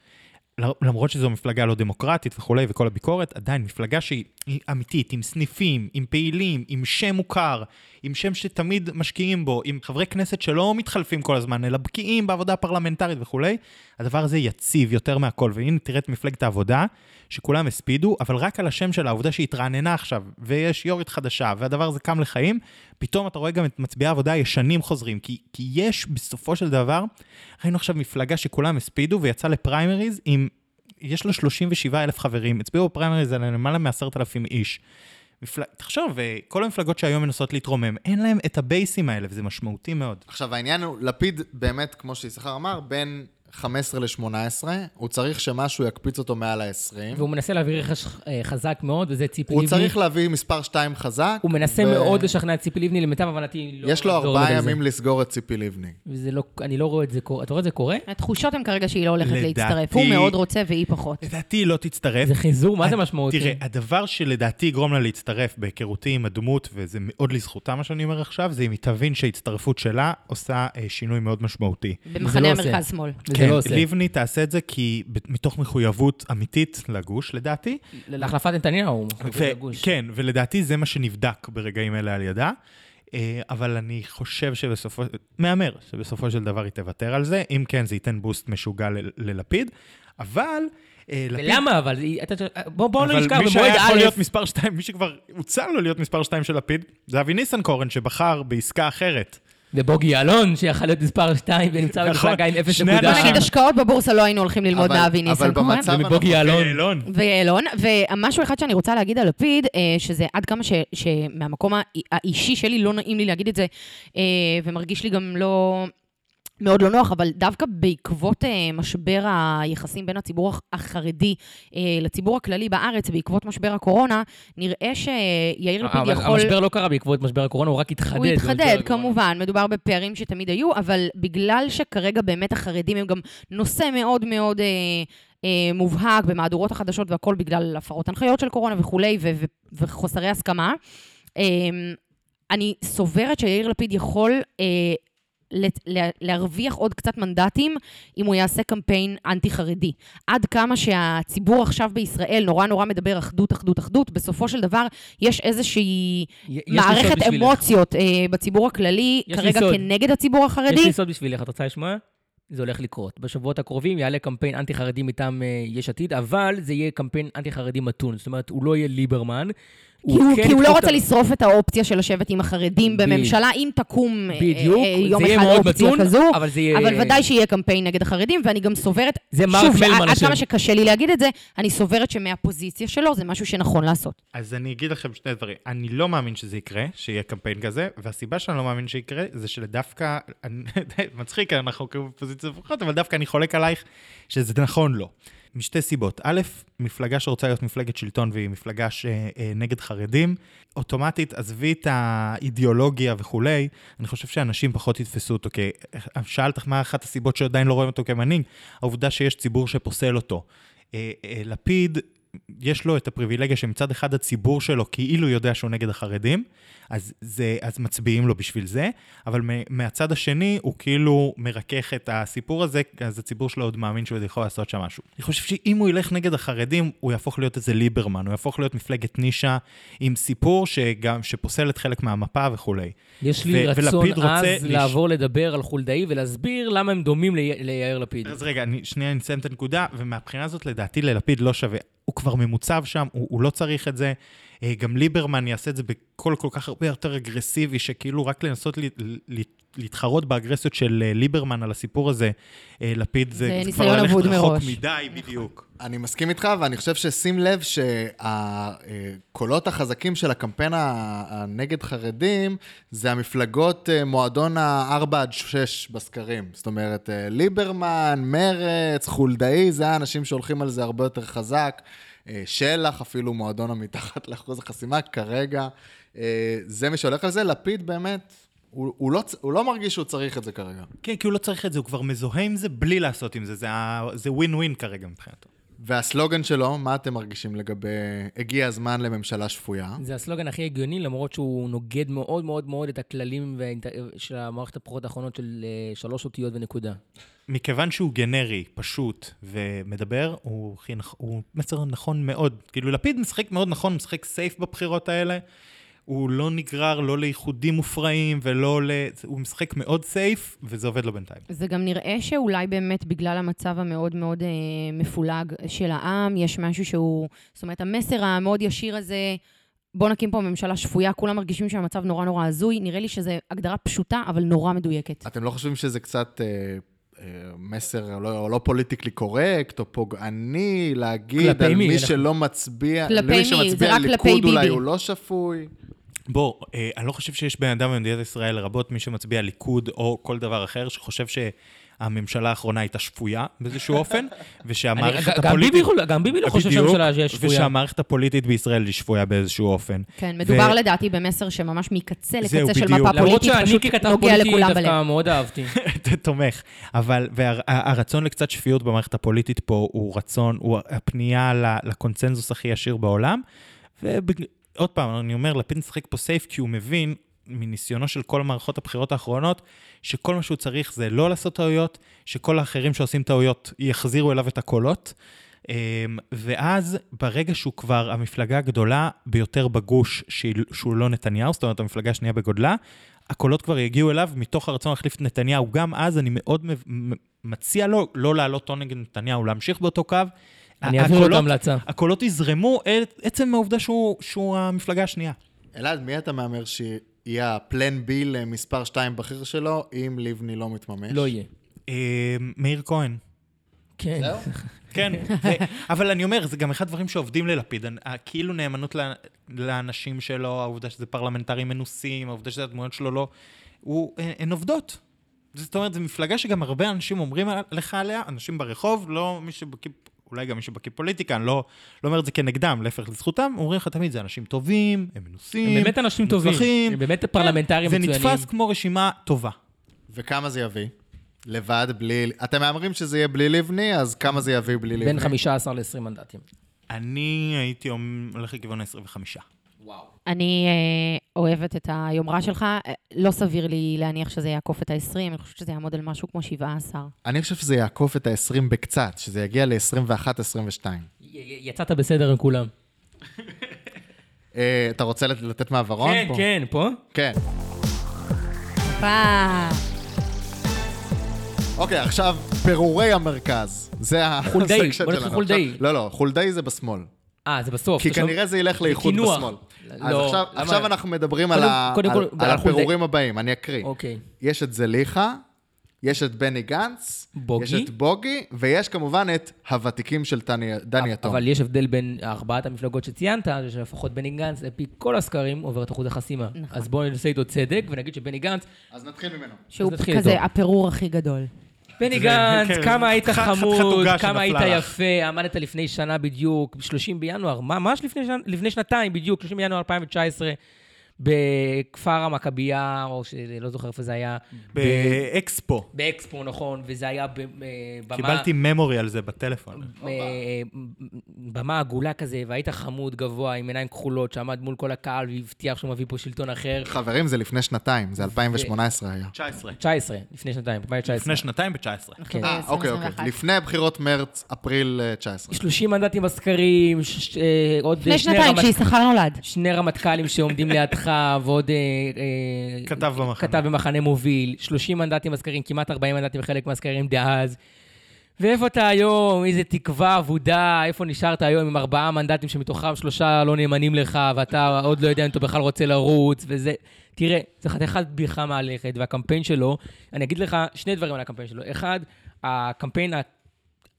S1: למרות שזו מפלגה לא דמוקרטית וכולי, וכל הביקורת, עדיין מפלגה שהיא אמיתית, עם סניפים, עם פעילים, עם שם מוכר, עם שם שתמיד משקיעים בו, עם חברי כנסת שלא מתחלפים כל הזמן, אלא בקיאים בעבודה פרלמנטרית וכולי, הדבר הזה יציב יותר מהכל. והנה, תראה את מפלגת העבודה, שכולם הספידו, אבל רק על השם של העובדה שהיא התרעננה עכשיו, ויש יו"רית חדשה, והדבר הזה קם לחיים, פתאום אתה רואה גם את מצביעי העבודה הישנים חוזרים, כי, כי יש בסופו של דבר, ראינו עכשיו מפלגה שכולם הספידו ויצא לפריימריז עם, יש לו 37 אלף חברים, הצביעו בפריימריז על למעלה מ-10,000 איש. מפל... תחשוב, אה, כל המפלגות שהיום מנסות להתרומם, אין להם את הבייסים האלה, וזה משמעותי מאוד.
S3: עכשיו, העניין הוא, לפיד באמת, כמו שיששכר אמר, בין 15 ל-18, הוא צריך שמשהו יקפיץ אותו מעל ה-20.
S4: והוא מנסה להביא רכש אה, חזק מאוד, וזה ציפי
S3: הוא
S4: לבני.
S3: צריך להביא מספר 2 חזק.
S4: הוא מנסה
S3: ו-
S4: מאוד לשכנע את ציפי לבני, למיטב הבנתי, לא
S3: יש לו ארבעה
S4: בזה.
S3: ימים לסגור את ציפי לבני.
S4: וזה לא, אני לא רואה את זה קורה. אתה רואה את זה קורה?
S2: התחושות הן כרגע שהיא לא הולכת
S1: לדעתי-
S2: להצטרף. הוא מאוד רוצה והיא פחות.
S1: לדעתי היא לא תצטרף.
S4: זה חיזור, מה זה משמעותי?
S1: תראה, הדבר שלדעתי יגרום לה להצטרף בהיכרותי עם הדמות, וזה מאוד לזכותה מה שאני אומר עכשיו, זה אם היא תבין שההצטרפות שלה עושה אה, שינוי מאוד משמעותי.
S2: במחנה. המרכז-שמאל.
S1: כן,
S4: לא עושה.
S1: לבני תעשה את זה כי מתוך מחויבות אמיתית לגוש, לדעתי.
S4: להחלפת נתניהו,
S1: ו-
S4: מחויבות לגוש.
S1: כן, ולדעתי זה מה שנבדק ברגעים אלה על ידה. אה, אבל אני חושב שבסופו, מהמר, שבסופו של דבר היא תוותר על זה, אם כן זה ייתן בוסט משוגע ל- ללפיד, אבל... אה, לפיד-
S4: ולמה אבל? אתה- בוא בוא לא נשכח,
S1: אבל מי
S4: במועד
S1: שהיה יכול
S4: א',
S1: להיות מספר 2, מי שכבר הוצע לו להיות מספר 2 של לפיד, זה אבי ניסנקורן שבחר בעסקה אחרת.
S4: ובוגי יעלון, שיכל להיות מספר 2 ונמצא
S1: נכון.
S4: במפלגה עם 0
S1: שני
S2: בוא. נגיד השקעות בבורסה לא היינו הולכים ללמוד
S3: אבל-
S2: מאבי
S3: אבל
S2: ניסנקורן.
S3: במצב
S4: ומבוגי
S3: הנוכחי-
S4: יעלון.
S1: אלון.
S2: ואלון, ומשהו אחד שאני רוצה להגיד על לפיד, אה, שזה עד כמה שמהמקום האי- האישי שלי, לא נעים לי להגיד את זה, אה, ומרגיש לי גם לא... מאוד לא נוח, אבל דווקא בעקבות אה, משבר היחסים בין הציבור הח- החרדי אה, לציבור הכללי בארץ, בעקבות משבר הקורונה, נראה שיאיר לפיד יכול...
S4: המשבר לא קרה בעקבות משבר הקורונה, הוא רק התחדד.
S2: הוא
S4: במשבר
S2: התחדד,
S4: הקורונה.
S2: כמובן, מדובר בפערים שתמיד היו, אבל בגלל שכרגע באמת החרדים הם גם נושא מאוד מאוד אה, מובהק במהדורות החדשות והכל בגלל הפרות הנחיות של קורונה וכולי, ו- ו- וחוסרי הסכמה, אני סוברת שיאיר לפיד יכול... להרוויח עוד קצת מנדטים אם הוא יעשה קמפיין אנטי-חרדי. עד כמה שהציבור עכשיו בישראל נורא נורא מדבר אחדות, אחדות, אחדות, בסופו של דבר יש איזושהי
S4: יש
S2: מערכת. אמוציות אה, בציבור הכללי,
S4: יש לי
S2: כרגע
S4: סוד.
S2: כנגד הציבור
S4: יש
S2: החרדי.
S4: לי סוד בשבילך, את רוצה לשמוע? זה הולך לקרות. בשבועות הקרובים יעלה קמפיין אנטי-חרדי מטעם אה, יש עתיד, אבל זה יהיה קמפיין אנטי-חרדי מתון. זאת אומרת, הוא לא יהיה ליברמן.
S2: כי הוא,
S4: כן
S2: כי הוא לא רוצה לשרוף את האופציה של לשבת עם החרדים. בממשלה, אם תקום אה,
S4: בדיוק,
S2: אה, יום אחד אופציה
S4: מתון,
S2: כזו.
S4: אבל זה יהיה...
S2: אבל ודאי שיהיה קמפיין נגד החרדים, ואני גם סוברת, שוב, עד. כמה שקשה לי להגיד את זה, אני סוברת שמהפוזיציה שלו זה משהו שנכון לעשות.
S1: אז אני אגיד לכם שני דברים. אני לא מאמין שזה יקרה, שיהיה קמפיין כזה, והסיבה שאני לא מאמין שיקרה, זה שדווקא, אני- מצחיק, אנחנו כאילו בפוזיציה לפחות, אבל דווקא אני חולק עלייך שזה נכון לו. משתי סיבות. א', מפלגה שרוצה להיות מפלגת שלטון והיא מפלגה שנגד חרדים, אוטומטית, עזבי את האידיאולוגיה וכולי, אני חושב שאנשים פחות יתפסו אותו. כי שאלת מה אחת הסיבות שעדיין לא רואים אותו כמנהיג, העובדה שיש ציבור שפוסל אותו. אה, אה, לפיד, יש לו את הפריבילגיה שמצד אחד הציבור שלו כאילו יודע שהוא נגד החרדים, אז, זה, אז מצביעים לו בשביל זה, אבל מהצד השני הוא כאילו מרכך את הסיפור הזה, אז הציבור שלו עוד מאמין שהוא עוד יכול לעשות שם משהו. אני חושב שאם הוא ילך נגד החרדים, הוא יהפוך להיות איזה ליברמן, הוא יהפוך להיות מפלגת נישה עם סיפור שגם, שפוסלת חלק מהמפה וכולי.
S4: יש לי
S1: ו-
S4: רצון
S1: ולפיד רוצה
S4: עז
S1: לש-
S4: לעבור לדבר על חולדאי ולהסביר למה הם דומים לי- ליאיר לפיד.
S1: אז רגע, אני, שנייה אני אסיים את הנקודה, ומהבחינה הזאת לדעתי ללפיד לא שווה. הוא כבר ממוצב שם, הוא, הוא לא צריך את זה. אה, גם ליברמן יעשה את זה בקול כל כך הרבה יותר אגרסיבי, שכאילו רק לנסות ל, ל, להתחרות באגרסיות של אה, ליברמן על הסיפור הזה, אה, לפיד זה,
S2: זה
S1: זה כבר ללכת רחוק
S2: מראש.
S1: מדי, בדיוק.
S3: אני מסכים איתך, ואני חושב ששים לב שהקולות החזקים של הקמפיין ה- הנגד חרדים, זה המפלגות מועדון ה-4 עד 6 בסקרים. זאת אומרת, ליברמן, מרץ, חולדאי, זה האנשים שהולכים על זה הרבה יותר חזק. אה, שלח, אפילו מועדון המתחת לאחוז החסימה, כרגע. אה, זה מי שהולך על זה. לפיד באמת, הוא, הוא, לא, הוא לא מרגיש שהוא צריך את זה כרגע.
S1: כן, כי הוא לא צריך את זה, הוא כבר מזוהה עם זה בלי לעשות עם זה. זה ווין ווין כרגע מבחינתו.
S3: והסלוגן שלו, מה אתם מרגישים לגבי הגיע הזמן לממשלה שפויה?
S4: זה הסלוגן הכי הגיוני, למרות שהוא נוגד מאוד מאוד מאוד את הכללים של המערכת הבחירות האחרונות של אה, שלוש אותיות ונקודה.
S1: מכיוון שהוא גנרי, פשוט, ומדבר, הוא, הכי נכ- הוא מסר נכון מאוד. כאילו, לפיד משחק מאוד נכון, משחק סייף בבחירות האלה. הוא לא נגרר לא לאיחודים מופרעים ולא ל... הוא משחק מאוד סייף, וזה עובד לו בינתיים.
S2: זה גם נראה שאולי באמת בגלל המצב המאוד מאוד אה, מפולג של העם, יש משהו שהוא... זאת אומרת, המסר המאוד ישיר הזה, בוא נקים פה ממשלה שפויה, כולם מרגישים שהמצב נורא נורא הזוי, נראה לי שזו הגדרה פשוטה, אבל נורא מדויקת.
S3: אתם לא חושבים שזה קצת אה, מסר לא, לא פוליטיקלי קורקט, או פוגעני, להגיד על
S4: מי?
S3: מי
S4: אנחנו-
S3: שלא מצביע, למי
S2: מי?
S3: שמצביע ליכוד אולי
S2: ביבי.
S3: הוא לא שפוי?
S1: בוא, אה, אני לא חושב שיש בן אדם במדינת ישראל, לרבות מי שמצביע ליכוד או כל דבר אחר, שחושב שהממשלה האחרונה הייתה שפויה באיזשהו אופן, ושהמערכת
S4: אני- גם
S1: הפוליטית...
S4: ביבי יכול- גם ביבי לא חושב שהממשלה תהיה שפויה.
S1: ושהמערכת הפוליטית בישראל היא שפויה באיזשהו אופן.
S2: כן, מדובר לדעתי במסר שממש מקצה
S1: זהו,
S2: לקצה של
S1: בדיוק.
S2: מפה
S4: למרות
S2: פוליטית,
S4: שאני
S2: פשוט נוגע
S4: פוליטי
S2: לכולם בלב.
S4: דווקא מאוד אהבתי.
S1: אתה תומך. אבל, והרצון לקצת שפיות במערכת הפוליטית פה הוא רצון, הוא הפנייה לקונצנזוס הכי ישיר בעולם. ועוד פעם, אני אומר, לפיד משחק פה סייף כי הוא מבין, מניסיונו של כל מערכות הבחירות האחרונות, שכל מה שהוא צריך זה לא לעשות טעויות, שכל האחרים שעושים טעויות יחזירו אליו את הקולות. אמ, ואז ברגע שהוא כבר המפלגה הגדולה ביותר בגוש, שהוא לא נתניהו, זאת אומרת המפלגה השנייה בגודלה, הקולות כבר יגיעו אליו מתוך הרצון להחליף את נתניהו. גם אז אני מאוד מציע לו לא לעלות טון נגד נתניהו, להמשיך באותו קו.
S4: אני אעביר לו את ההמלצה.
S1: הקולות יזרמו עצם העובדה שהוא, שהוא המפלגה השנייה.
S3: אלעד, מי אתה מהמר שיהיה הפלן בי למספר 2 בכיר שלו, אם לבני לא מתממש?
S4: לא יהיה.
S1: אה, מאיר כהן.
S4: כן.
S1: כן, זה, אבל אני אומר, זה גם אחד הדברים שעובדים ללפיד. ה- כאילו נאמנות לאנשים שלו, העובדה שזה פרלמנטרים מנוסים, העובדה שהדמויות שלו לא... הוא, הן הן עובדות. זאת אומרת, זו מפלגה שגם הרבה אנשים אומרים לך עליה, אנשים ברחוב, לא מי שבקיא, אולי גם מי שבקיא פוליטיקה, אני לא, לא אומר את זה כנגדם, להפך לזכותם, אומרים לך תמיד, זה אנשים טובים, הם מנוסים,
S4: הם באמת אנשים טובים.
S1: מוצלחים.
S4: הם באמת פרלמנטרים
S1: זה
S4: מצוינים.
S1: נתפס כמו רשימה טובה.
S3: וכמה זה יביא? לבד, בלי... אתם מהמרים שזה יהיה בלי לבני, אז כמה זה יביא בלי לבני?
S4: בין 15 ל-20 מנדטים.
S1: אני הייתי הולך לכיוון ה-25.
S2: אני אה, אוהבת את היומרה שלך, אה, לא סביר לי להניח שזה יעקוף את ה-20, אני חושבת שזה יעמוד על משהו כמו 17.
S3: אני חושב שזה יעקוף את ה-20 בקצת, שזה יגיע ל-21-22.
S4: יצאת בסדר עם כולם.
S3: אה, אתה רוצה לת- לתת מעברון
S4: כן,
S3: פה?
S4: כן, פה?
S3: כן. אוקיי, עכשיו, פירורי המרכז. זה
S4: חולדאי,
S3: הסקשן
S4: בוא נתחיל. חולדאי.
S3: לא, לא, חולדאי זה בשמאל.
S4: אה, זה בסוף.
S3: כי
S4: עכשיו-
S3: כנראה זה ילך לאיחוד. בשמאל.
S4: לא,
S3: אז עכשיו-
S4: למה?
S3: עכשיו אנחנו מדברים על. הפירורים הבאים, אני אקריא.
S4: אוקיי.
S3: יש את זליכה, יש את בני גנץ,
S4: בוגי.
S3: יש את בוגי, ויש כמובן את הוותיקים של דני- דני יתום.
S4: אבל יש הבדל בין ארבעת המפלגות שציינת, שלפחות בני גנץ, על פי כל הסקרים, עובר את אחוז החסימה.
S2: נכון.
S4: אז בואו נעשה איתו צדק, ונגיד שבני גנץ,
S3: אז נתחיל ממנו.
S2: שהוא
S4: נתחיל
S2: כזה. הפירור הכי גדול.
S4: בני גנץ,
S1: כן,
S4: כמה היית חמוד, כמה היית. יפה, עמדת לפני שנה בדיוק, 30 בינואר, ממש לפני שנתיים בדיוק, 30 בינואר 2019, בכפר המכבייה, או שלא זוכר איפה זה היה. ב-
S1: באקספו.
S4: באקספו, נכון, וזה היה ב- אה, במה...
S1: קיבלתי ממורי על זה בטלפון.
S4: אה, במה עגולה כזה, והיית חמוד, גבוה, עם עיניים כחולות, שעמד מול כל הקהל והבטיח שהוא מביא פה שלטון אחר.
S3: חברים, זה לפני שנתיים, זה 2018 היה.
S1: 19.
S4: 19, לפני שנתיים, 2019.
S1: לפני שנתיים ב-19.
S2: אנחנו
S3: אה, אוקיי, אוקיי.
S2: ב-2021.
S3: לפני בחירות מרץ, אפריל אה, 19.
S4: 30 מנדטים בסקרים, אה, עוד. שני רמטכ"לים שעומדים לידך, ועוד אה, אה,
S1: כתב במחנה.
S4: כתב במחנה מוביל, 30 מנדטים בסקרים, כמעט 40 מנדטים בחלק מהסקרים דאז. ואיפה אתה היום? איזה תקווה אבודה, איפה נשארת היום עם ארבעה מנדטים שמתוכם שלושה לא נאמנים לך, ואתה עוד לא יודע אם אתה בכלל רוצה לרוץ, וזה... תראה, זה חתיכת בדיחה מהלכת, והקמפיין שלו, אני אגיד לך שני דברים על הקמפיין שלו. אחד, הקמפיין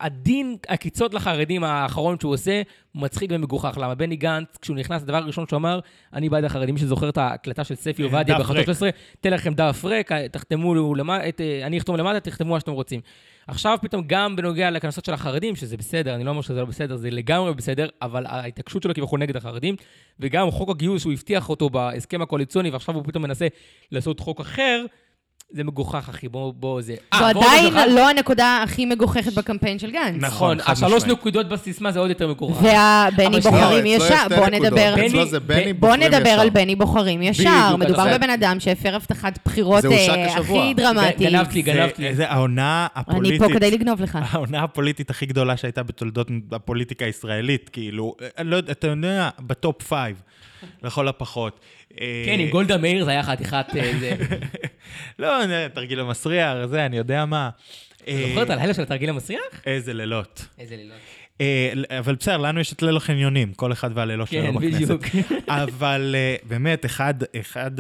S4: הדין עקיצות לחרדים האחרון שהוא עושה, מצחיק ומגוחך. למה בני גנץ, כשהוא נכנס, הדבר הראשון שהוא אמר, אני בעד החרדים, מי שזוכר את ההקלטה של ספי עובדיה
S1: דף
S4: בחדשות
S1: ריק.
S4: 13, תן לכם דף ריק, תחתמו למטה, אה, אני אחתום למטה, תחתמו מה שאתם רוצים. עכשיו פתאום גם בנוגע לקנסות של החרדים, שזה בסדר, אני לא אומר שזה לא בסדר, זה לגמרי בסדר, אבל ההתעקשות שלו כביכול נגד החרדים, וגם חוק הגיוס, שהוא הבטיח אותו בהסכם הקואליציוני, ועכשיו הוא פתאום מנסה לעשות חוק אחר, זה מגוחך, אחי, בוא, בוא, זה...
S2: זו
S4: אה, ועוד
S2: עדיין לא הנקודה הכי מגוחכת בקמפיין של גנץ.
S4: נכון,
S1: חד
S4: השלוש
S1: משמעית.
S4: נקודות בסיסמה זה עוד יותר מגוחך.
S2: והבני
S4: אבל
S2: בוחרים
S3: לא, אצלו יש
S2: ישר,
S3: שתי
S2: בוא
S3: נקודות.
S2: נדבר.
S4: בני-
S3: אצלו זה בני
S2: בוא
S3: בוחרים
S2: נדבר
S3: ישר.
S2: על בני בוחרים ישר.
S4: בדיוק,
S2: מדובר
S3: אתה-
S2: בבן אדם שהפר הבטחת בחירות
S3: זה הושק
S2: אה,
S3: השבוע.
S2: הכי דרמטית.
S4: גנבת לי, גנבת לי.
S1: זה, זה העונה
S2: אני
S1: הפוליטית.
S2: פה כדי לגנוב לך.
S1: העונה הפוליטית הכי גדולה שהייתה בתולדות הפוליטיקה הישראלית, כאילו, אני לא יודע, אתה יודע, ב top five, לכל הפחות. אה,
S4: כן, עם גולדה מאיר זה היה חתיכת... אה, זה-
S1: לא, תרגיל המסריח, זה, אני יודע מה. אה,
S4: זוכר את הלילה של התרגיל המסריח?
S1: איזה לילות.
S4: איזה לילות.
S1: אה, אבל בסדר, לנו יש את ליל החניונים, כל אחד והלילות שלו
S4: כן,
S1: בכנסת.
S4: בדיוק.
S1: אבל אה, באמת, אחד, אחד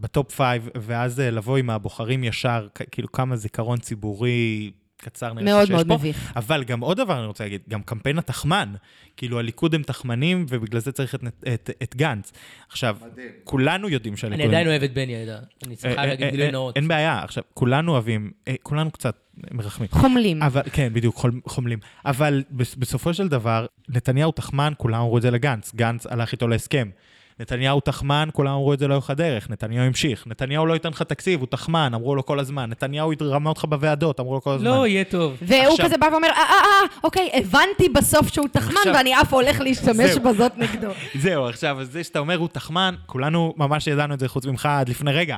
S1: ב top five, ואז לבוא עם הבוחרים ישר, כאילו כמה זיכרון ציבורי קצר נראה
S2: מאוד
S1: שיש
S2: מאוד
S1: פה.
S2: מביך.
S1: אבל גם עוד דבר אני רוצה להגיד, גם קמפיין התחמן. כאילו, הליכוד הם תחמנים, ובגלל זה צריך את, את, את גנץ. עכשיו, כולנו יודעים שהליכוד...
S4: אני עדיין אוהב את בני, אני. אני צריך
S1: אה,
S4: להגיד
S1: אה,
S4: גילוי
S1: אה,
S4: נאות.
S1: אין בעיה, עכשיו, כולנו אוהבים, אה, כולנו קצת מרחמים.
S2: חומלים.
S1: אבל, כן, בדיוק, חול, חומלים. אבל בס, בסופו של דבר, נתניהו תחמן, כולם אמרו את זה לגנץ. גנץ הלך איתו להסכם. נתניהו תחמן, כולם אמרו את זה לאורך הדרך. נתניהו המשיך. נתניהו לא ייתן לך תקציב, הוא תחמן, אמרו לו כל הזמן. נתניהו ירמה אותך בוועדות, אמרו לו כל הזמן.
S4: לא, יהיה טוב.
S2: והוא
S1: עכשיו-
S2: כזה בא ואומר, אה, אה, אה, אוקיי, הבנתי בסוף שהוא תחמן,
S1: עכשיו-
S2: ואני אף הולך להשתמש
S1: זהו.
S2: בזאת נגדו.
S1: זהו, עכשיו, זה שאתה אומר הוא תחמן, כולנו ממש ידענו את זה חוץ ממך עד לפני רגע.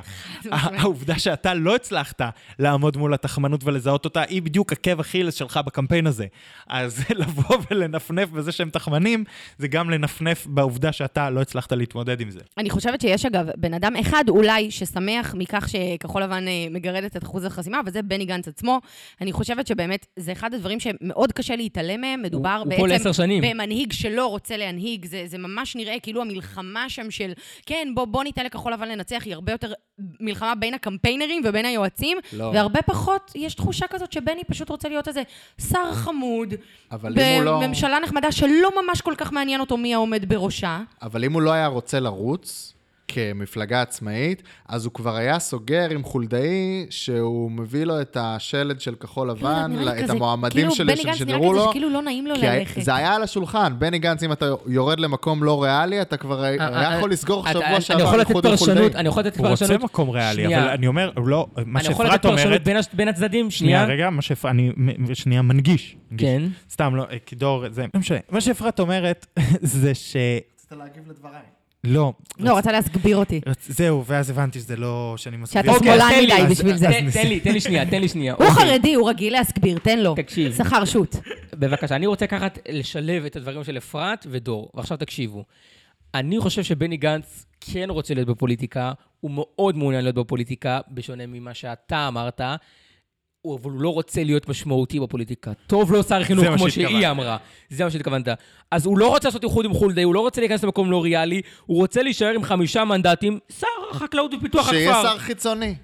S1: העובדה שאתה לא הצלחת לעמוד מול התחמנות ולזהות אותה, היא בדיוק עקב אכילס שלך בקמפיין הזה. אז לבוא ולנפנף בזה שהם תחמנים, זה גם לנפנף בעובדה שאתה לא הצלחת להתמודד עם זה.
S2: אני חושבת שיש, אגב, בן אדם אחד אולי ששמח מכך שכחול לבן אה, מגרדת את אחוז החסימה, וזה בני גנץ עצמו. אני חושבת שבאמת זה אחד הדברים שמאוד קשה להתעלם מהם. מדובר
S4: הוא פה
S2: בעצם. במנהיג שלא רוצה להנהיג. זה, זה ממש נראה כאילו המלחמה שם של, כן, בוא, בוא ניתן לכחול לבן לנצח, היא הרבה יותר מלחמה בין הקמפיינרים ובין היועצים,
S3: לא.
S2: והרבה פחות יש תחושה כזאת שבני פשוט רוצה להיות איזה שר חמוד,
S3: לא...
S2: בממשלה נחמדה שלא ממש כל כך מעניין אותו מי העומד בראשה.
S3: אבל אם הוא לא היה רוצה לרוץ כמפלגה עצמאית, אז הוא כבר היה סוגר עם חולדאי, שהוא מביא לו את השלד של כחול לבן,
S2: נראה לי
S3: את
S2: כזה-
S3: המועמדים
S2: כאילו,
S3: של-
S2: בני גנץ נראה
S3: שנראו
S2: כזה
S3: לו.
S2: שכאילו לא נעים לו ללכת.
S3: זה היה על השולחן, בני גנץ, אם אתה יורד למקום לא ריאלי, אתה כבר היה יכול לסגור
S4: אתה-
S3: שבוע
S4: אני
S3: שעבר
S4: יכול לתת
S3: איחוד עם
S4: פרשנות,
S3: חולדאי.
S4: אני יכול לתת
S1: הוא רוצה
S4: פרשנות.
S1: מקום ריאלי. אבל אני אומר, לא, מה
S4: אני יכול לתת
S1: שאפרת
S4: פרשנות
S1: אומרת...
S4: בין הצדדים,
S1: שנייה. רגע, מה שאפרת, אני שנייה מנגיש.
S4: כן.
S1: סתם, לא, אה, כדור, זה, לא משנה. מה שאפרת אומרת, זה ש...
S3: רצית להגיב לדבריי.
S1: לא.
S2: לא, רצה להסביר אותי.
S1: זהו, ואז הבנתי שזה לא... שאני מסביר.
S2: שאתה
S4: אוקיי,
S2: שמאלן מדי בשביל זה.
S4: תן- לי, תן לי שנייה, תן לי שנייה.
S2: הוא
S4: אוקיי.
S2: חרדי, הוא רגיל להסביר, תן לו.
S4: תקשיב.
S2: שכר שוט.
S4: בבקשה, אני רוצה לקחת, לשלב את הדברים של אפרת ודור. ועכשיו תקשיבו. אני חושב שבני גנץ כן רוצה להיות בפוליטיקה, הוא מאוד מעוניין להיות בפוליטיקה, בשונה ממה שאתה אמרת, הוא- אבל הוא לא רוצה להיות משמעותי בפוליטיקה. טוב לו שר חינוך, כמו. שהיא אמרה. זה מה שהתכוונת. אז הוא לא רוצה לעשות איחוד עם חולדאי, הוא לא רוצה להיכנס למקום לא ריאלי, הוא רוצה להישאר עם חמישה מנדטים, שר החקלאות ופיתוח הכפר.
S3: שיהיה שר חיצוני.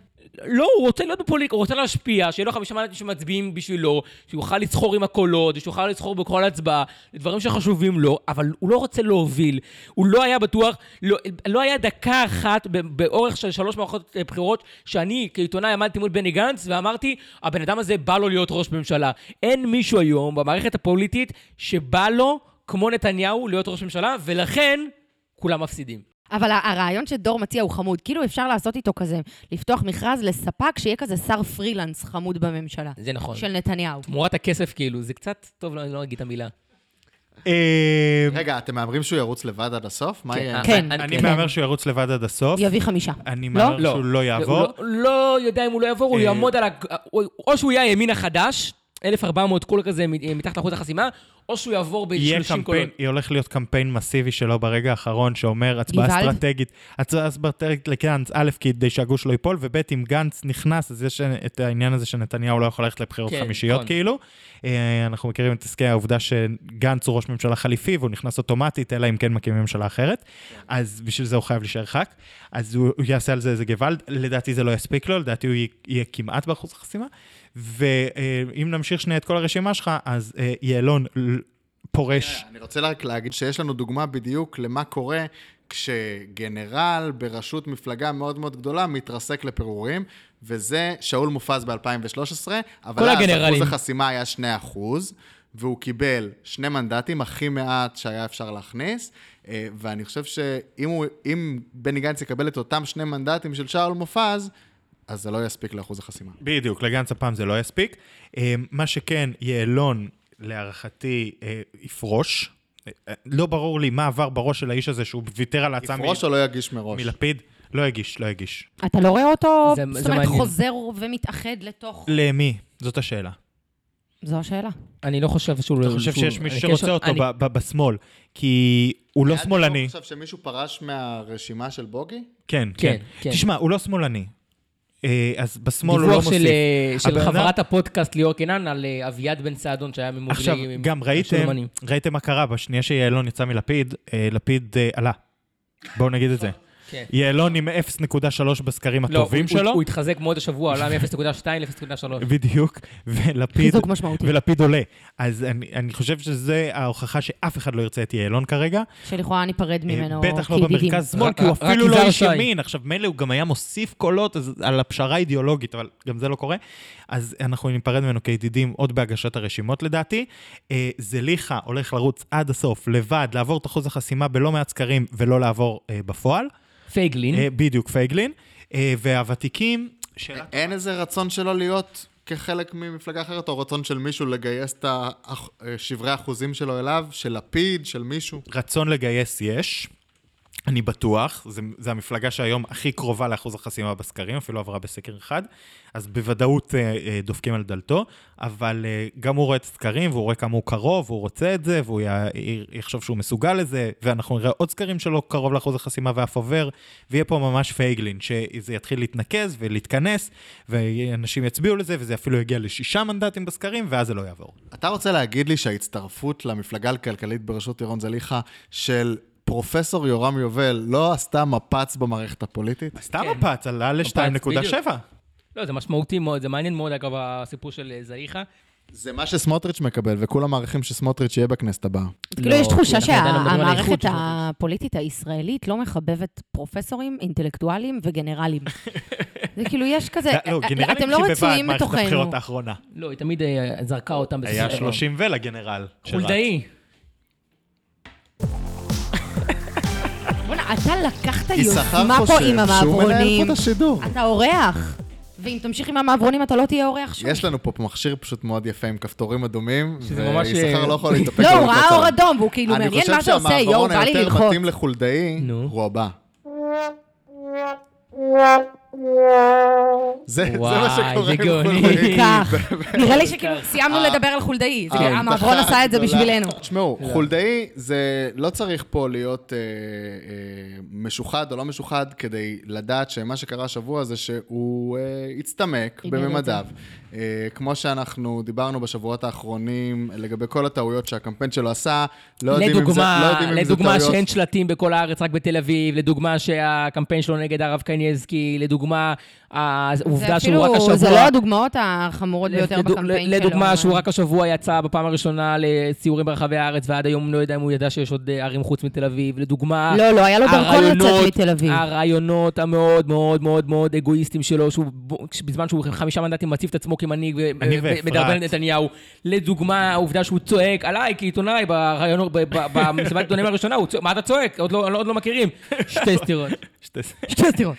S4: לא, הוא רוצה להיות בפוליטיקה, הוא רוצה להשפיע, שיהיה לו חמישה מנדטים שמצביעים בשבילו, שהוא יוכל לסחור עם הקולות, שהוא יוכל לסחור בכל הצבעה, דברים שחשובים לו, אבל הוא לא רוצה להוביל. הוא לא היה בטוח, לא, לא היה דקה אחת באורך של שלוש מערכות אה, בחירות, שאני כעיתונאי עמדתי מול בני גנץ ואמרתי, הבן אדם הזה בא לו להיות ראש ממשלה. אין מישהו היום במערכת הפוליטית שבא לו, כמו נתניהו, להיות ראש ממשלה, ולכן כולם מפסידים.
S2: אבל ה- הרעיון שדור מציע הוא חמוד. כאילו אפשר לעשות איתו כזה, לפתוח מכרז לספק שיהיה כזה שר פרילנס חמוד בממשלה.
S4: זה נכון.
S2: של נתניהו.
S4: תמורת הכסף, כאילו, זה קצת, טוב, לא, אני לא אגיד את המילה.
S1: אה,
S3: רגע, אתם מהמרים שהוא ירוץ לבד עד הסוף? מה
S4: כן,
S3: יהיה?
S2: כן.
S1: אני
S2: כן.
S1: מהמר שהוא ירוץ לבד עד הסוף.
S2: יביא חמישה.
S1: אני
S2: לא?
S1: מהמר שהוא לא יעבור.
S4: לא, לא יודע אם הוא לא יעבור, הוא
S1: אה,
S4: יעמוד על ה... או שהוא יהיה הימין החדש, 1400 קול כזה מתחת לאחוז החסימה, או שהוא יעבור
S1: יהיה
S4: ב-30
S1: קמפיין,
S4: קולות.
S1: יהיה הולך להיות קמפיין מסיבי שלו ברגע האחרון, שאומר הצבעה? אסטרטגית, הצבעה אסטרטגית לגנץ, א', כדי שהגוש לא ייפול, וב', אם גנץ נכנס, אז יש את העניין הזה שנתניהו לא יכול ללכת לבחירות
S4: כן,
S1: חמישיות
S4: נכון.
S1: כאילו. אה, אנחנו מכירים את עסקי העובדה שגנץ הוא ראש ממשלה חליפי, והוא נכנס אוטומטית, אלא אם כן מקימים ממשלה אחרת, אז בשביל זה הוא חייב להישאר ח"כ, אז הוא הוא יעשה על זה איזה גוואלד, לדעתי זה לא יספיק לו, לדעתי הוא יהיה- יהיה כמעט באחוז החסימה, ואם נמשיך שנייה את כל הרשימה שלך, אז אה, יעלון פורש.
S3: אני רוצה רק להגיד שיש לנו דוגמה בדיוק למה קורה כשגנרל בראשות מפלגה מאוד מאוד גדולה מתרסק לפירורים, וזה שאול מופז ב-2013, אבל אז
S4: הגנרלים.
S3: אחוז החסימה היה 2 אחוז, והוא קיבל שני מנדטים, הכי מעט שהיה אפשר להכניס, אה, ואני חושב שאם הוא- אם בני גנץ יקבל את אותם שני מנדטים של שאול מופז, אז זה לא יספיק לאחוז החסימה.
S1: בדיוק, לגנץ הפעם זה לא יספיק. אה, מה שכן, יעלון, להערכתי, אה, יפרוש. אה, לא ברור לי מה עבר בראש של האיש הזה שהוא ויתר על ההצעה
S3: יפרוש או לא יגיש מראש?
S1: מלפיד. לא יגיש, לא יגיש.
S2: אתה לא רואה אותו,
S4: זה-
S2: זאת
S4: זה
S2: אומרת,
S4: מעניין.
S2: חוזר ומתאחד לתוך...
S1: למי? זאת השאלה.
S2: זו השאלה.
S4: אני לא חושב שהוא...
S1: אתה חושב שיש מישהו
S4: אני
S1: שרוצה אותו בשמאל, כי הוא לא שמאלני.
S3: דיבור עכשיו שמישהו פרש מהרשימה של בוגי?
S1: כן,
S4: כן,
S1: כן.
S4: כן.
S1: תשמע, הוא לא שמאלני. אה, אז בשמאל הוא לא
S4: דיווח
S1: מוסיף.
S4: אה, של
S1: אדם-
S4: חברת הפודקאסט ליאור קינן על אה, אביעד בן סעדון שהיה ממובילי...
S1: עכשיו, גם ראיתם. ראיתם מה קרה בשנייה שיעלון יצא מלפיד, אה, לפיד אה, עלה. בואו נגיד את זה.
S4: כן.
S1: יעלון עם 0.3 בסקרים
S4: לא,
S1: הטובים
S4: הוא- הוא-
S1: שלו,
S4: הוא התחזק מאוד השבוע, עלה מ-0.2 ל-0.3.
S1: בדיוק, ולפיד. ולפיד עולה. אז אני, אני חושב שזה ההוכחה שאף אחד לא ירצה את יעלון כרגע.
S2: שלכאורה ניפרד
S1: אה,
S2: ממנו
S1: בטח לא. במרכז שמאל, כי הוא אפילו לא איש. ימין. עכשיו, מילא הוא גם היה מוסיף קולות אז, על הפשרה האידיאולוגית, אבל גם זה לא קורה. אז אנחנו ניפרד ממנו כידידים עוד בהגשת הרשימות לדעתי. אה, זליכה הולך לרוץ עד הסוף, לבד, לעבור את אחוז החסימה בלא מעט סקרים ולא לעבור אה, בפועל.
S4: פייגלין.
S1: אה, בדיוק, פייגלין. אה, והוותיקים, שאלה
S3: אין איזה רצון שלו להיות כחלק ממפלגה אחרת, או רצון של מישהו לגייס את האח- שברי האחוזים שלו אליו, של לפיד, של מישהו?
S1: רצון לגייס יש, אני בטוח, זה המפלגה שהיום הכי קרובה לאחוז החסימה בסקרים, אפילו עברה בסקר אחד, אז בוודאות אה, אה, דופקים על דלתו, אבל אה, גם הוא רואה את הסקרים, והוא רואה כמה הוא קרוב, והוא רוצה את זה, והוא יחשוב שהוא מסוגל לזה, ואנחנו נראה עוד סקרים שלו קרוב לאחוז החסימה ואף עובר, ויהיה פה ממש פייגלין, שזה יתחיל להתנקז ולהתכנס, ואנשים יצביעו לזה, וזה אפילו יגיע לשישה מנדטים בסקרים, ואז זה לא יעבור.
S3: אתה רוצה להגיד לי שההצטרפות למפלגה הכלכלית בראשות ירון זליכה של פרופסור יורם יובל לא עשתה מפץ במערכת הפוליטית?
S1: סתם
S4: כן.
S1: מפץ, עלה ל-2.7.
S4: לא, זה משמעותי מאוד, זה מעניין מאוד, אגב, הסיפור של אה, זליכה.
S3: זה מה שסמוטריץ' מקבל, וכולם מעריכים שסמוטריץ' יהיה בכנסת הבאה.
S2: כאילו,
S4: לא,
S2: יש תחושה
S4: כי לא על האיכות
S2: שהמערכת הפוליטית הישראלית לא מחבבת פרופסורים, אינטלקטואלים וגנרלים. זה כאילו, יש כזה,
S1: לא, גנרלים
S2: אתם לא רצויים
S1: את מערכת
S2: בתוכנו.
S1: הבחירות האחרונה.
S4: לא, היא תמיד אה, זרקה אותם
S1: היה
S4: בסדר.
S1: 30 ולגנרל. שרץ.
S4: חולדאי.
S2: אתה לקחת
S3: יששכר
S2: יוזמה פה
S3: חושב
S2: עם
S3: שהוא מנהל
S2: המעברונים.
S3: פה את השידור.
S2: אתה אורח. ואם תמשיך עם המעברונים, אתה לא תהיה אורח שוב.
S3: יש לנו פה מכשיר פשוט מאוד יפה עם כפתורים אדומים,
S4: שזה ממש,
S3: ויששכר
S4: אה,
S3: לא יכול להתאפק.
S2: לא, הוא ראה אור. אדום, והוא כאילו, מעניין מה אתה עושה, יואו, בא לי
S3: אני חושב שהמעברון
S2: ללחוץ.
S3: היותר מתאים לחולדאי. הוא הבא. זה מה שקורה
S4: זה
S3: עם
S4: גאוני.
S3: חולדאי.
S2: כך. נראה לי שכאילו סיימנו לדבר על חולדאי. זה כאילו, המעברון
S3: ההבטחה
S2: עשה את זה. בשבילנו.
S3: תשמעו, חולדאי זה לא צריך פה להיות אה, אה, משוחד או לא משוחד כדי לדעת שמה שקרה השבוע זה שהוא אה, הצטמק בממדיו. אה, כמו שאנחנו דיברנו בשבועות האחרונים לגבי כל הטעויות שהקמפיין שלו עשה, לא יודעים אם זה, לא
S4: לדוגמה,
S3: יודעים אם זה
S4: לדוגמה
S3: טעויות...
S4: שאין שלטים בכל הארץ, רק בתל אביב, לדוגמה שהקמפיין שלו נגד הרב קניאסקי, לדוגמה העובדה שהוא רק השבוע...
S2: זה לא הדוגמאות החמורות ביותר
S4: לדוג-
S2: בקמפיין שלו.
S4: לדוגמה, שהוא רק השבוע יצא בפעם הראשונה לסיורים ברחבי הארץ, ועד היום לא יודע אם הוא ידע שיש עוד אה, ערים חוץ מתל אביב. לדוגמה,
S2: לא, לא, היה לו דרכון
S4: הרעיונות-
S2: לצאת מתל אביב.
S4: הרעיונות המאוד מאוד מאוד מאוד אגואיסטיים שלו, שהוא ב- בזמן שהוא חמישה מנדטים מציב את עצמו כמנהיג ו-
S1: אני
S4: ו-
S1: ואפרת.
S4: מדרבן את נתניהו. לדוגמה, העובדה שהוא צועק עליי כעיתונאי ברעיונות, ב- ב- במסיבת העיתונאים הראשונה, הוא צועק, מה אתה צועק? עוד לא עוד לא מכירים. שתי סטירות.
S1: שתי-
S2: סתירות.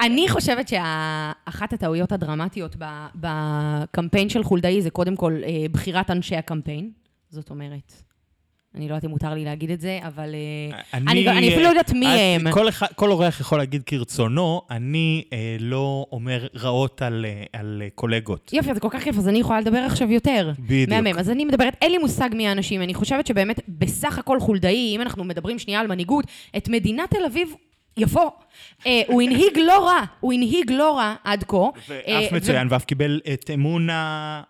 S2: אני חושבת שאחת הטעויות הדרמטיות ב- בקמפיין של חולדאי זה קודם כל אה, בחירת אנשי הקמפיין. זאת אומרת, אני לא יודעת אם מותר לי להגיד את זה, אבל אה, אני אני אפילו לא יודעת מי
S1: את-
S2: הם.
S1: כל אחד- כל אורח יכול להגיד כרצונו, אני אה, לא אומר רעות על אה, על, אה, קולגות.
S2: יופי, זה כל כך יפה, אז אני יכולה לדבר עכשיו יותר.
S1: בדיוק.
S2: מהמם. אז אני מדברת, אין לי מושג מי האנשים, אני חושבת שבאמת, בסך הכל חולדאי, אם אנחנו מדברים שנייה על מנהיגות, את מדינת תל אביב... יפו. אה, הוא הנהיג לא רע, הוא הנהיג לא רע עד כה. אה,
S1: ואף
S2: ו-
S1: מצוין, ואף קיבל את אמון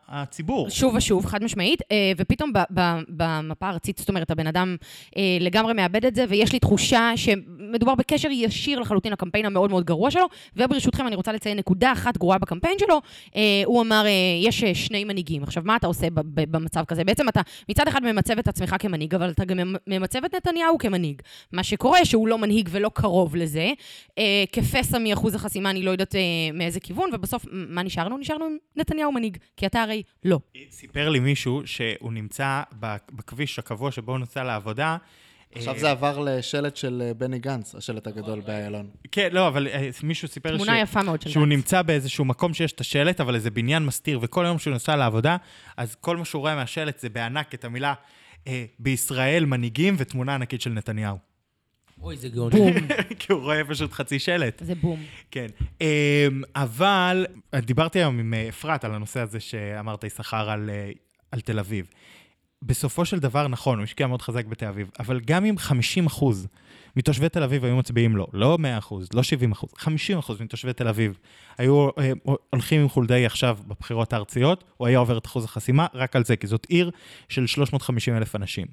S1: הציבור.
S2: שוב ושוב, חד משמעית, אה, ופתאום במפה הארצית, זאת אומרת, הבן אדם אה, לגמרי מאבד את זה, ויש לי תחושה שמדובר בקשר ישיר לחלוטין לקמפיין המאוד מאוד גרוע שלו, וברשותכם אני רוצה לציין נקודה אחת גרועה בקמפיין שלו, אה, הוא אמר, אה, יש אה, שני מנהיגים. עכשיו, מה אתה עושה במצב כזה? בעצם אתה מצד אחד ממצב את עצמך כמנהיג, אבל אתה גם ממצב את נתניהו כמנהיג. מה שקורה שהוא לא מנהיג ולא קרוב לזה, אה, כפסע מאחוז החסימה, אני לא יודעת אה, מאיזה כיוון, ובסוף, מה נשארנו? נשארנו עם נתניהו מנהיג, כי אתה הרי לא.
S1: סיפר לי מישהו שהוא נמצא בכביש הקבוע שבו הוא נוסע לעבודה.
S3: עכשיו
S1: אה,
S3: זה עבר לשלט של אה, בני גנץ, השלט הגדול באיילון.
S1: כן, לא, אבל אה, מישהו סיפר
S2: תמונה יפה מאוד של
S1: שהוא
S2: גנץ.
S1: נמצא באיזשהו מקום שיש את השלט, אבל איזה בניין מסתיר, וכל יום שהוא נוסע לעבודה, אז כל מה שהוא רואה מהשלט זה בענק את המילה אה, בישראל מנהיגים ותמונה ענקית של נתניהו.
S4: אוי, זה גאוני.
S1: כי הוא רואה פשוט חצי שלט.
S2: זה בום.
S1: כן. אמ, אבל דיברתי היום עם אה, אפרת על הנושא הזה שאמרת, יששכר, על, אה, על תל אביב. בסופו של דבר, נכון, הוא השקיע מאוד חזק בתל אביב, אבל גם אם 50 אחוז מתושבי תל אביב היו מצביעים לו, לא 100 אחוז, לא 70 אחוז, 50 אחוז מתושבי תל אביב היו אה, הולכים עם חולדאי עכשיו בבחירות הארציות, הוא היה עובר את אחוז החסימה רק על זה, כי זאת עיר של 350 אלף אנשים.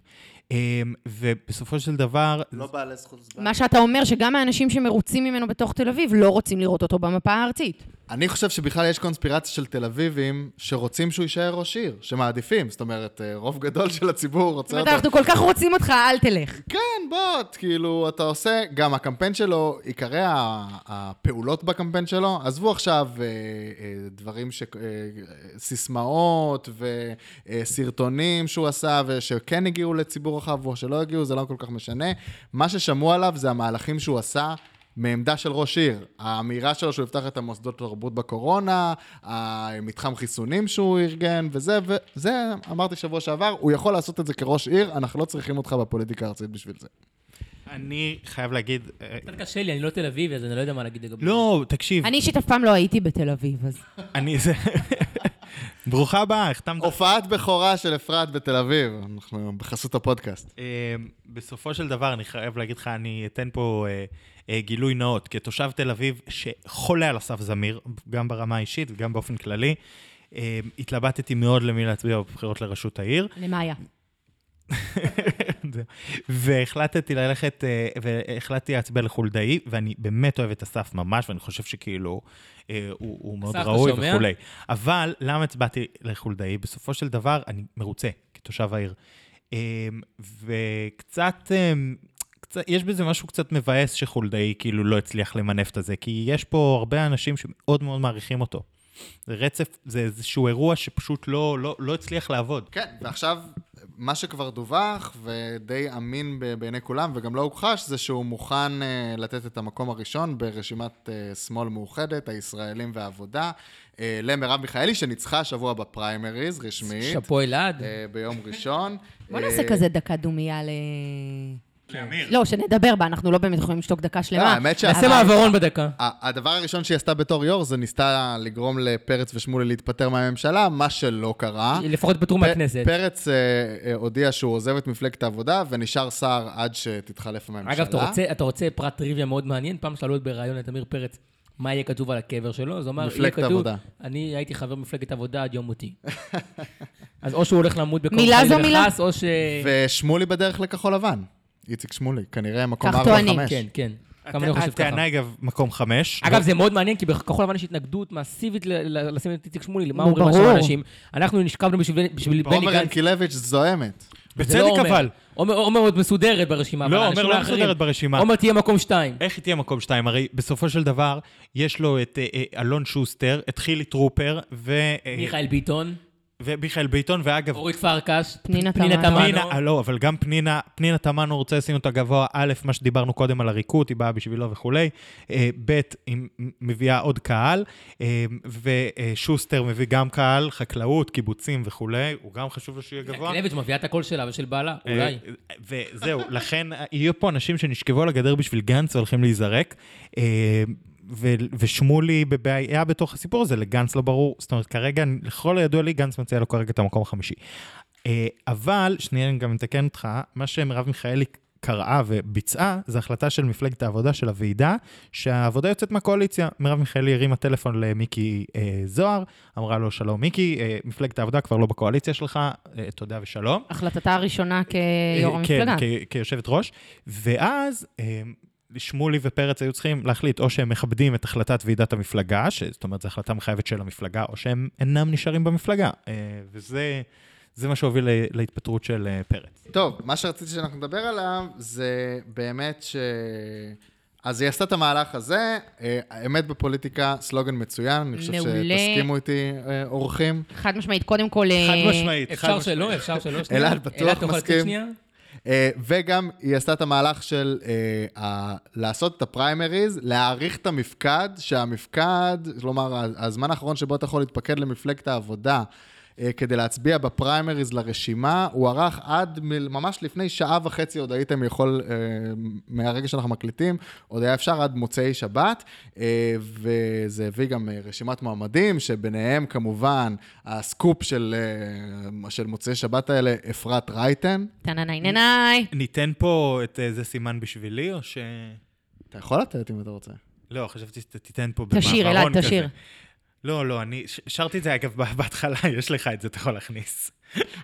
S1: אמ, ובסופו של דבר,
S3: לא בעלי זכות הצבעה.
S2: מה שאתה אומר, שגם האנשים שמרוצים ממנו בתוך תל אביב לא רוצים לראות אותו במפה הארצית.
S3: אני חושב שבכלל יש קונספירציה של תל אביבים שרוצים שהוא יישאר ראש עיר, שמעדיפים. זאת אומרת, אה, רוב גדול של הציבור רוצה אותו.
S2: אנחנו כל כך רוצים אותך, אל תלך.
S3: כן, בוא, כאילו, אתה עושה, גם הקמפיין שלו, עיקרי הפעולות בקמפיין שלו, עזבו עכשיו אה, אה, דברים ש... סיסמאות וסרטונים שהוא עשה, ושכן הגיעו לציבור רחב או שלא הגיעו, זה לא כל כך משנה. מה ששמעו עליו זה המהלכים שהוא עשה. מעמדה של ראש עיר, האמירה שלו שהוא יפתח את המוסדות תרבות בקורונה, המתחם חיסונים שהוא ארגן, וזה, וזה, אמרתי שבוע שעבר, הוא יכול לעשות את זה כראש עיר, אנחנו לא צריכים אותך בפוליטיקה הארצית בשביל זה.
S1: אני חייב להגיד... אה,
S4: קצת קשה לי, אני לא תל אביבי, אז אני לא יודע מה להגיד לגבי
S1: לא, תקשיב,
S2: אני אישית אף פעם לא הייתי בתל אביב, אז...
S1: אני זה... ברוכה הבאה, החתמת
S3: הופעת בכורה של אפרת בתל אביב, אנחנו בחסות הפודקאסט.
S1: אה, בסופו של דבר, אני חייב להגיד לך, אני אתן פה אה, גילוי נאות. כתושב תל אביב שחולה על אסף זמיר, גם ברמה האישית וגם באופן כללי, אה, התלבטתי מאוד למי להצביע בבחירות לראשות העיר.
S2: למאיה.
S1: והחלטתי ללכת, אה, והחלטתי להצביע לחולדאי, ואני באמת אוהב את אסף ממש, ואני חושב שכאילו אה, הוא, הוא מאוד ראוי? וכולי. אבל למה הצבעתי לחולדאי? בסופו של דבר, אני מרוצה כתושב העיר. אה, וקצת... יש בזה משהו קצת מבאס שחולדאי כאילו לא הצליח למנף את זה, כי יש פה הרבה אנשים שמאוד מאוד מעריכים אותו. זה רצף, זה איזשהו אירוע שפשוט לא, לא, לא הצליח לעבוד.
S3: כן, ועכשיו, מה שכבר דווח, ודי אמין בעיני כולם, וגם לא הוכחש, זה שהוא מוכן אה, לתת את המקום הראשון ברשימת אה, שמאל מאוחדת, הישראלים והעבודה, אה, למרב מיכאלי, שניצחה השבוע בפריימריז, רשמית,
S4: שאפו אלעד.
S3: ביום ראשון.
S2: בוא נעשה כזה דקה דומייה ל...
S1: לאמיר.
S2: לא, שנדבר בה, אנחנו לא באמת יכולים לשתוק דקה
S3: לא,
S2: שלמה.
S3: האמת שה-
S4: נעשה מעברון בדקה.
S3: הדבר הראשון שהיא עשתה בתור יו"ר, זה ניסתה לגרום לפרץ ושמולי להתפטר מהממשלה, מה שלא קרה.
S4: לפחות פטרו מהכנסת.
S3: פרץ אה, אה, הודיע שהוא עוזב את מפלגת העבודה ונשאר שר עד שתתחלף הממשלה.
S4: אגב, אתה רוצה- אתה רוצה פרט טריוויה מאוד מעניין? פעם שאלו את בריאיון את עמיר פרץ, מה יהיה כתוב על הקבר שלו? אז הוא אמר, יהיה
S3: מפלגת
S4: כתוב,
S3: העבודה.
S4: אני הייתי חבר מפלגת העבודה עד יום מותי. אז או שהוא הולך למות
S2: זו מילה.
S4: וחס, או ש...
S3: ושמולי בדרך לכחול לבן. איציק שמולי, כנראה מקום
S2: כך
S3: 4-5.
S2: טוענים.
S4: כן, כן. גם אני חושב ככה.
S1: הטענה היא אגב מקום חמש.
S4: אגב, זה מאוד מעניין, כי בכחול לבן יש התנגדות ל- לשים את איציק שמולי, למה אומרים. עכשיו אנשים? אנחנו נשכבנו בשביל בני
S3: עומר
S4: גנץ.
S3: ינקילביץ' זועמת.
S4: זה
S1: בצדק
S4: לא עומר.
S1: אבל.
S4: עומר עומר עוד מסודרת ברשימה,
S1: לא, עומר לא מסודרת ברשימה.
S4: עומר תהיה מקום שתיים.
S1: איך היא תהיה מקום שתיים? הרי בסופו של דבר, יש לו את אה, אה, אלון שוסטר, את חילי טרופר, ו... אה,
S4: מיכאל ביטון,
S1: ומיכאל ביטון, ואגב,
S4: אורית פרקש,
S2: פנינה
S4: פנינה
S2: תמנו.
S1: פנינה, אה, לא, אבל גם פנינה, פנינה תמנו רוצה לשים אותה גבוה, א', מה שדיברנו קודם על עריקות, היא באה בשבילו וכולי, אה, ב', היא מביאה עוד קהל, אה, ושוסטר מביא גם קהל, חקלאות, קיבוצים וכולי, הוא גם חשוב לו שיהיה גבוה.
S4: ינקלביץ' מביאה את הקול שלה ושל בעלה, אולי.
S1: וזהו, לכן יהיו פה אנשים שנשכבו על הגדר בשביל גנץ והולכים להיזרק. ו- ושמולי בבעיה בתוך הסיפור הזה, לגנץ לא ברור. זאת אומרת, כרגע, לכל הידוע לי, גנץ מציע לו כרגע את המקום החמישי. אה, אבל, שנייה, אני גם מתקן אותך, מה שמרב מיכאלי קראה וביצעה, זו החלטה של מפלגת העבודה של הוועידה, שהעבודה יוצאת מהקואליציה. מרב מיכאלי הרימה טלפון למיקי אה, זוהר, אמרה לו, שלום מיקי, אה, מפלגת העבודה כבר לא בקואליציה שלך, אה, תודה ושלום.
S2: החלטתה הראשונה כיו"ר
S1: אה,
S2: המפלגה.
S1: כן, כ- כיושבת ראש. ואז אה, שמולי ופרץ היו צריכים להחליט או שהם מכבדים את החלטת ועידת המפלגה, זאת אומרת, זו החלטה מחייבת של המפלגה, או שהם אינם נשארים במפלגה. אה, וזה זה מה שהוביל להתפטרות של אה, פרץ.
S3: טוב, מה שרציתי שאנחנו נדבר עליו זה באמת ש... אז היא עשתה את המהלך הזה, אה, האמת בפוליטיקה, סלוגן מצוין, אני חושב
S2: מעולה.
S3: שתסכימו איתי, אורחים.
S2: חד משמעית, קודם כל...
S1: חד משמעית, חד
S4: אפשר
S1: משמעית.
S4: שלא, אפשר שלא.
S3: אלעד בטוח
S4: אלעד, אתה יכול
S3: מסכים. אה, וגם היא עשתה את המהלך של אה, ה- לעשות את הפריימריז, להעריך את המפקד, שהמפקד, כלומר, הזמן האחרון שבו אתה יכול להתפקד למפלגת העבודה, כדי להצביע בפריימריז לרשימה, הוא ערך עד מ- ממש לפני שעה וחצי, עוד הייתם יכול, אה, מהרגע שאנחנו מקליטים, עוד היה אפשר עד מוצאי שבת, אה, וזה הביא גם אה, רשימת מועמדים, שביניהם כמובן הסקופ של, אה, של מוצאי שבת האלה, אפרת רייטן.
S2: טננאי ננאי.
S1: ניתן פה את איזה סימן בשבילי, או ש...
S3: אתה יכול לתת אם אתה רוצה.
S1: לא, חשבתי שתיתן פה במעברון
S2: תשאיר, אלעד,
S1: כזה. לא, לא, אני שרתי את זה, אגב, בהתחלה, יש לך את זה, אתה יכול להכניס.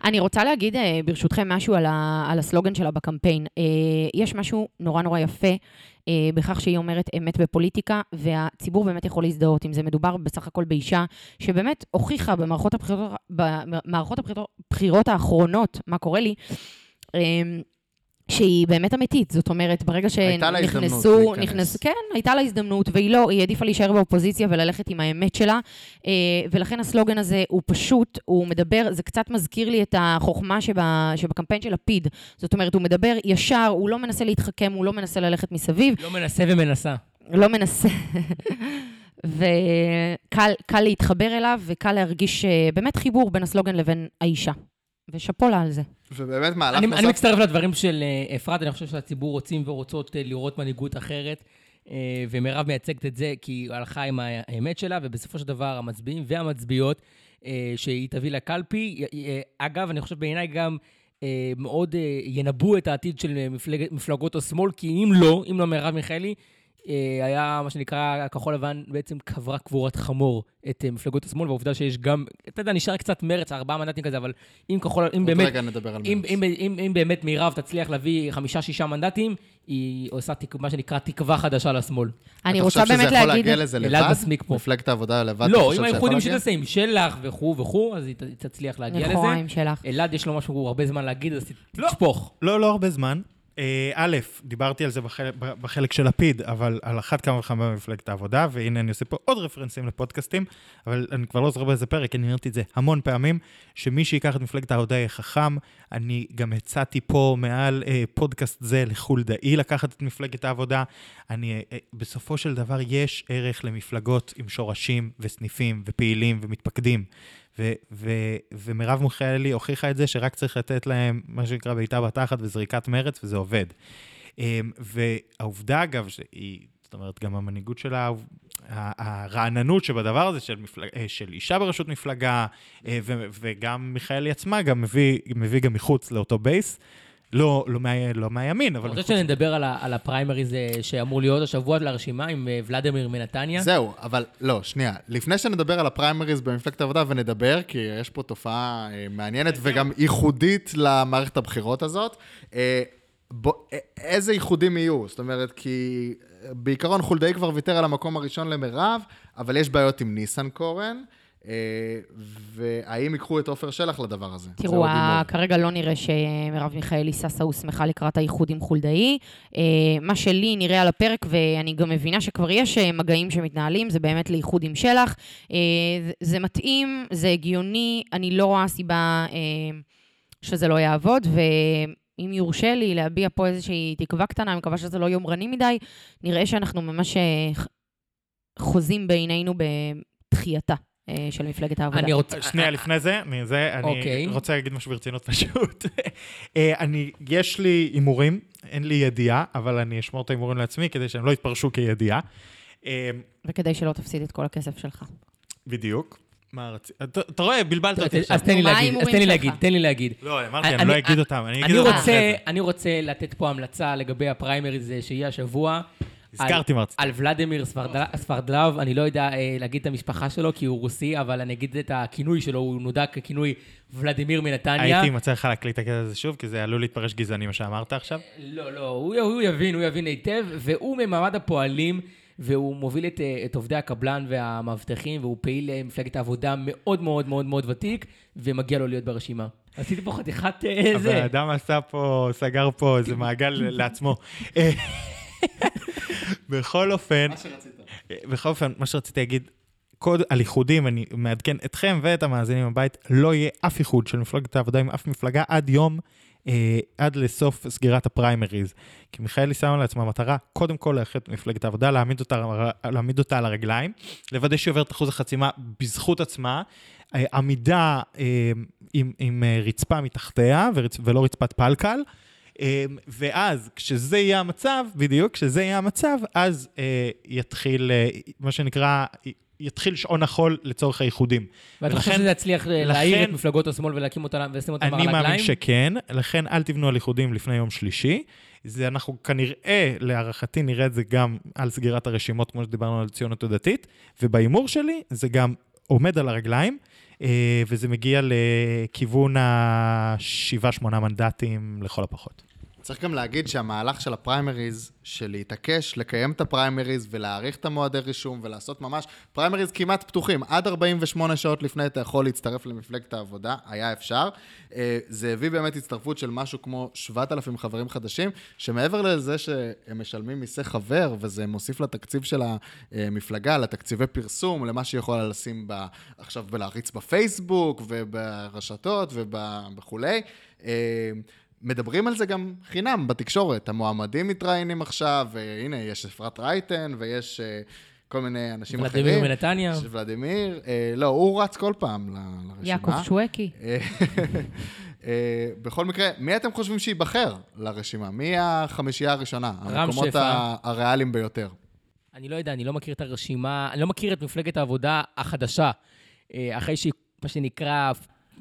S2: אני רוצה להגיד, אה, ברשותכם, משהו על, ה, על הסלוגן שלה בקמפיין. אה, יש משהו נורא נורא יפה אה, בכך שהיא אומרת אמת בפוליטיקה, והציבור באמת יכול להזדהות עם זה. מדובר בסך הכל באישה שבאמת הוכיחה במערכות הבחירות, במערכות הבחירות, האחרונות, מה קורה לי, אה, שהיא באמת אמיתית. זאת אומרת, ברגע
S3: הייתה לה הזדמנות
S2: שנכנסו,
S3: להיכנס.
S2: נכנס, כן, הייתה לה הזדמנות, והיא לא, היא העדיפה להישאר באופוזיציה וללכת עם האמת שלה. אה, ולכן הסלוגן הזה הוא פשוט, הוא מדבר, זה קצת מזכיר לי את החוכמה שבה, שבקמפיין של לפיד. זאת אומרת, הוא מדבר ישר, הוא לא מנסה להתחכם, הוא לא מנסה ללכת מסביב,
S4: לא מנסה ומנסה.
S2: לא מנסה. וקל קל להתחבר אליו, וקל להרגיש אה, באמת חיבור בין הסלוגן לבין האישה. ושאפו לה על זה.
S3: ובאמת מהלך
S4: אני,
S3: נוסף...
S4: אני מצטרף לדברים של אה, אפרת, אני חושב שהציבור רוצים ורוצות אה, לראות מנהיגות אחרת, אה, ומירב מייצגת את זה כי היא הלכה עם האמת שלה, ובסופו של דבר המצביעים והמצביעות שהיא תביא לקלפי, אגב, אני חושב בעיניי גם מאוד ינבאו את העתיד של מפלג, מפלגות השמאל, כי אם לא, אם לא מרב מיכאלי, היה מה שנקרא, כחול לבן בעצם קברה קבורת חמור את אה, מפלגות השמאל, והעובדה שיש גם, אתה יודע, נשאר קצת מרץ, ארבעה מנדטים כזה, אבל אם כחול, אם
S3: עוד
S4: באמת...
S3: רגע נדבר על
S4: אם,
S3: מרץ.
S4: אם, אם, אם באמת מירב תצליח להביא חמישה-שישה מנדטים, היא עושה תק, מה שנקרא תקווה חדשה לשמאל.
S2: אני
S3: אתה
S2: רוצה
S3: חושב
S2: באמת
S3: שזה יכול
S2: להגיד...
S3: להגיע לזה
S4: אלעד
S3: לבד?
S4: מסמיק פה.
S3: מפלגת העבודה לבד? אתה
S4: לא,
S3: חושב
S4: עם
S3: שיכול
S4: האיחודים? שתעשה עם שלח וכו' וכו', אז היא תצליח להגיע לזה.
S2: נכועיים שלך.
S4: אלעד יש לו משהו הרבה זמן להגיד, אז
S1: לא.
S4: תשפוך.
S1: לא, לא הרבה זמן. אה, א', דיברתי על זה בחלק, בחלק של לפיד, אבל על אחת כמה וכמה במפלגת העבודה, והנה אני עושה פה עוד רפרנסים לפודקאסטים, אבל אני כבר לא זוכר באיזה פרק, אני אמרתי את זה המון פעמים, שמי שיקח את מפלגת העבודה יהיה חכם. אני גם הצעתי פה מעל אה, פודקאסט זה לחולדאי לקחת את מפלגת העבודה. אני, אה, בסופו של דבר יש ערך למפלגות עם שורשים וסניפים ופעילים ומתפקדים. ו- ומרב מיכאלי הוכיחה את זה שרק צריך לתת להם מה שנקרא בעיטה בתחת וזריקת מרץ, וזה עובד. אמ, והעובדה, אגב, שהיא, זאת אומרת, גם המנהיגות שלה, הרעננות שבדבר הזה של, מפלג, אה, של אישה בראשות מפלגה, אה, וגם מיכאלי עצמה גם מביא, מביא גם מחוץ לאותו base. לא, לא, מה, לא מהימין, אבל...
S4: אני רוצה
S1: מחוץ-
S4: שנדבר על ה- על הפריימריז שאמור להיות השבוע לרשימה עם אה, ולדימיר מנתניה.
S3: זהו, אבל לא, שנייה. לפני שנדבר על הפריימריז במפלגת העבודה, ונדבר, כי יש פה תופעה אה, מעניינת וגם ייחודית למערכת הבחירות הזאת, אה, בוא, איזה ייחודים יהיו? זאת אומרת, כי בעיקרון חולדאי כבר ויתר על המקום הראשון למירב, אבל יש בעיות עם ניסנקורן, והאם ייקחו את עופר שלח לדבר הזה? זה
S2: תראו. כרגע לא נראה שמרב מיכאלי ששה ושמחה לקראת האיחוד עם חולדאי. אה, מה שלי נראה על הפרק, ואני גם מבינה שכבר יש אה, מגעים שמתנהלים, זה באמת לאיחוד עם שלח. אה, זה- מתאים, זה הגיוני, אני לא רואה סיבה אה, שזה לא יעבוד, ואם יורשה לי להביע פה איזושהי תקווה קטנה, אני מקווה שזה לא יומרני מדי, נראה שאנחנו ממש אה, חוזים בינינו בתחייתה. אה, של מפלגת העבודה.
S4: אני רוצה...
S1: שנייה לפני זה, אני, זה, אני
S4: אוקיי.
S1: רוצה להגיד משהו ברצינות פשוט. אה, אני, יש לי הימורים, אין לי ידיעה, אבל אני אשמור את ההימורים לעצמי כדי שהם לא יתפרשו כידיעה. אה,
S2: וכדי שלא תפסיד את כל הכסף שלך.
S1: בדיוק. מה רצית? אתה רואה, בלבלת אותי עכשיו.
S4: אז תן לי
S2: מה
S4: להגיד, אז תן לי? להגיד, תן לי להגיד.
S1: לא, אמרתי, אני לא אגיד אותם, אני אגיד אותם
S4: רוצה,
S1: אחרי זה.
S4: אני רוצה לתת פה המלצה לגבי הפריימריז שיהיה השבוע.
S1: הזכרתי מה רציתי.
S4: על ולדימיר ספרד- ספרדלב, אני לא יודע אה, להגיד את המשפחה שלו כי הוא רוסי, אבל אני אגיד את הכינוי שלו, הוא נודע ככינוי ולדימיר מנתניה.
S1: הייתי מציע לך להקליט את הקטע הזה שוב, כי זה עלול להתפרש גזעני מה שאמרת עכשיו.
S4: לא, לא, הוא, יבין, הוא יבין היטב, והוא ממעמד הפועלים, והוא מוביל את, אה, את עובדי הקבלן והמאבטחים, והוא פעיל אה, מפלגת העבודה מאוד מאוד מאוד מאוד ותיק, ומגיע לו להיות ברשימה. עשיתי פה חתיכת אה,
S1: הבן. אדם עשה פה, סגר פה איזה מעגל לעצמו. בכל אופן, בכל אופן, מה שרציתי להגיד, קוד על איחודים, אני מעדכן אתכם ואת המאזינים בבית, לא יהיה אף איחוד של מפלגת העבודה עם אף מפלגה עד יום, אה, עד לסוף סגירת הפריימריז. כי מיכאלי שמה לעצמה מטרה, קודם כל לאחד את מפלגת העבודה, להעמיד אותה, להעמיד אותה על הרגליים, לוודא שהיא עוברת אחוז החסימה בזכות עצמה, אה, עמידה אה, עם, עם אה, רצפה מתחתיה ורצ, ולא רצפת פלקל. אה, ואז, כשזה יהיה המצב, בדיוק, כשזה יהיה המצב, אז אה, יתחיל, אה, מה שנקרא, יתחיל שעון החול לצורך האיחודים.
S4: ואתה חושב שזה יצליח אה, להעיר את מפלגות השמאל ולהקים אותה, ולשים אותם על
S1: אני
S4: הרגליים?
S1: מאמין שכן, לכן אל תבנו על איחודים לפני יום שלישי. זה אנחנו כנראה, להערכתי, נראה את זה גם על סגירת הרשימות, כמו שדיברנו על הציונות הדתית, ובהימור שלי זה גם עומד על הרגליים, וזה מגיע לכיוון השבעה-שמונה מנדטים לכל הפחות.
S3: צריך גם להגיד שהמהלך של הפריימריז, של להתעקש, לקיים את הפריימריז ולהאריך את המועדי רישום ולעשות ממש פריימריז כמעט פתוחים. עד 48 שעות לפני אתה יכול להצטרף למפלגת העבודה, היה אפשר. אה, זה הביא באמת הצטרפות של משהו כמו 7,000 חברים חדשים, שמעבר לזה שהם משלמים מיסי חבר, וזה מוסיף לתקציב של המפלגה, לתקציבי פרסום, למה שהיא יכולה לשים ב, עכשיו בלהריץ בפייסבוק וברשתות וכולי. מדברים על זה גם חינם בתקשורת. המועמדים מתראיינים עכשיו, והנה, יש אפרת רייטן, ויש אה, כל מיני אנשים אחרים.
S4: ולדימיר מנתניה.
S3: יש ולדימיר. אה, לא, הוא רץ כל פעם ל- לרשימה.
S2: יעקב.
S3: אה, אה, בכל מקרה, מי אתם חושבים שייבחר לרשימה? מי החמישייה הראשונה?
S4: רם
S3: המקומות
S4: שפע.
S3: ה- הריאליים ביותר.
S4: אני לא יודע, אני לא מכיר את הרשימה, אני לא מכיר את מפלגת העבודה החדשה. אחרי שהיא, מה שנקרא,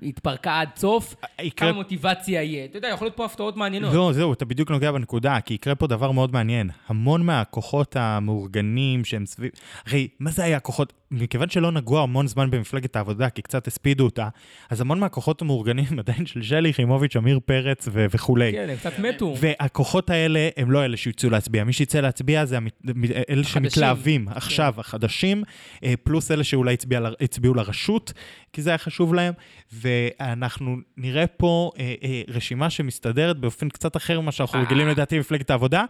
S4: התפרקה עד סוף,
S1: יקרה-
S4: כמה מוטיבציה יהיה. אתה יודע, יכול להיות פה הפתעות מעניינות.
S1: לא, זהו, אתה בדיוק נוגע בנקודה, כי יקרה פה דבר מאוד מעניין. המון מהכוחות המאורגנים שהם סביב... הרי, מה זה היה הכוחות? מכיוון שלא נגעו המון זמן במפלגת העבודה, כי קצת הספידו אותה, אז המון מהכוחות המאורגנים עדיין של שלי יחימוביץ', עמיר פרץ ו- וכולי.
S4: כן, הם קצת מתו.
S1: והכוחות האלה הם לא אלה שיצאו להצביע. מי שיצא להצביע זה המת... אלה שמתלהבים עכשיו, החדשים, אה, פלוס אלה שאולי הצביע, ל- הצביעו לרשות, כי זה היה חשוב להם. ואנחנו נראה פה אה, אה, רשימה שמסתדרת באופן קצת אחר ממה שאנחנו
S4: אה.
S1: רגילים לדעתי במפלגת העבודה,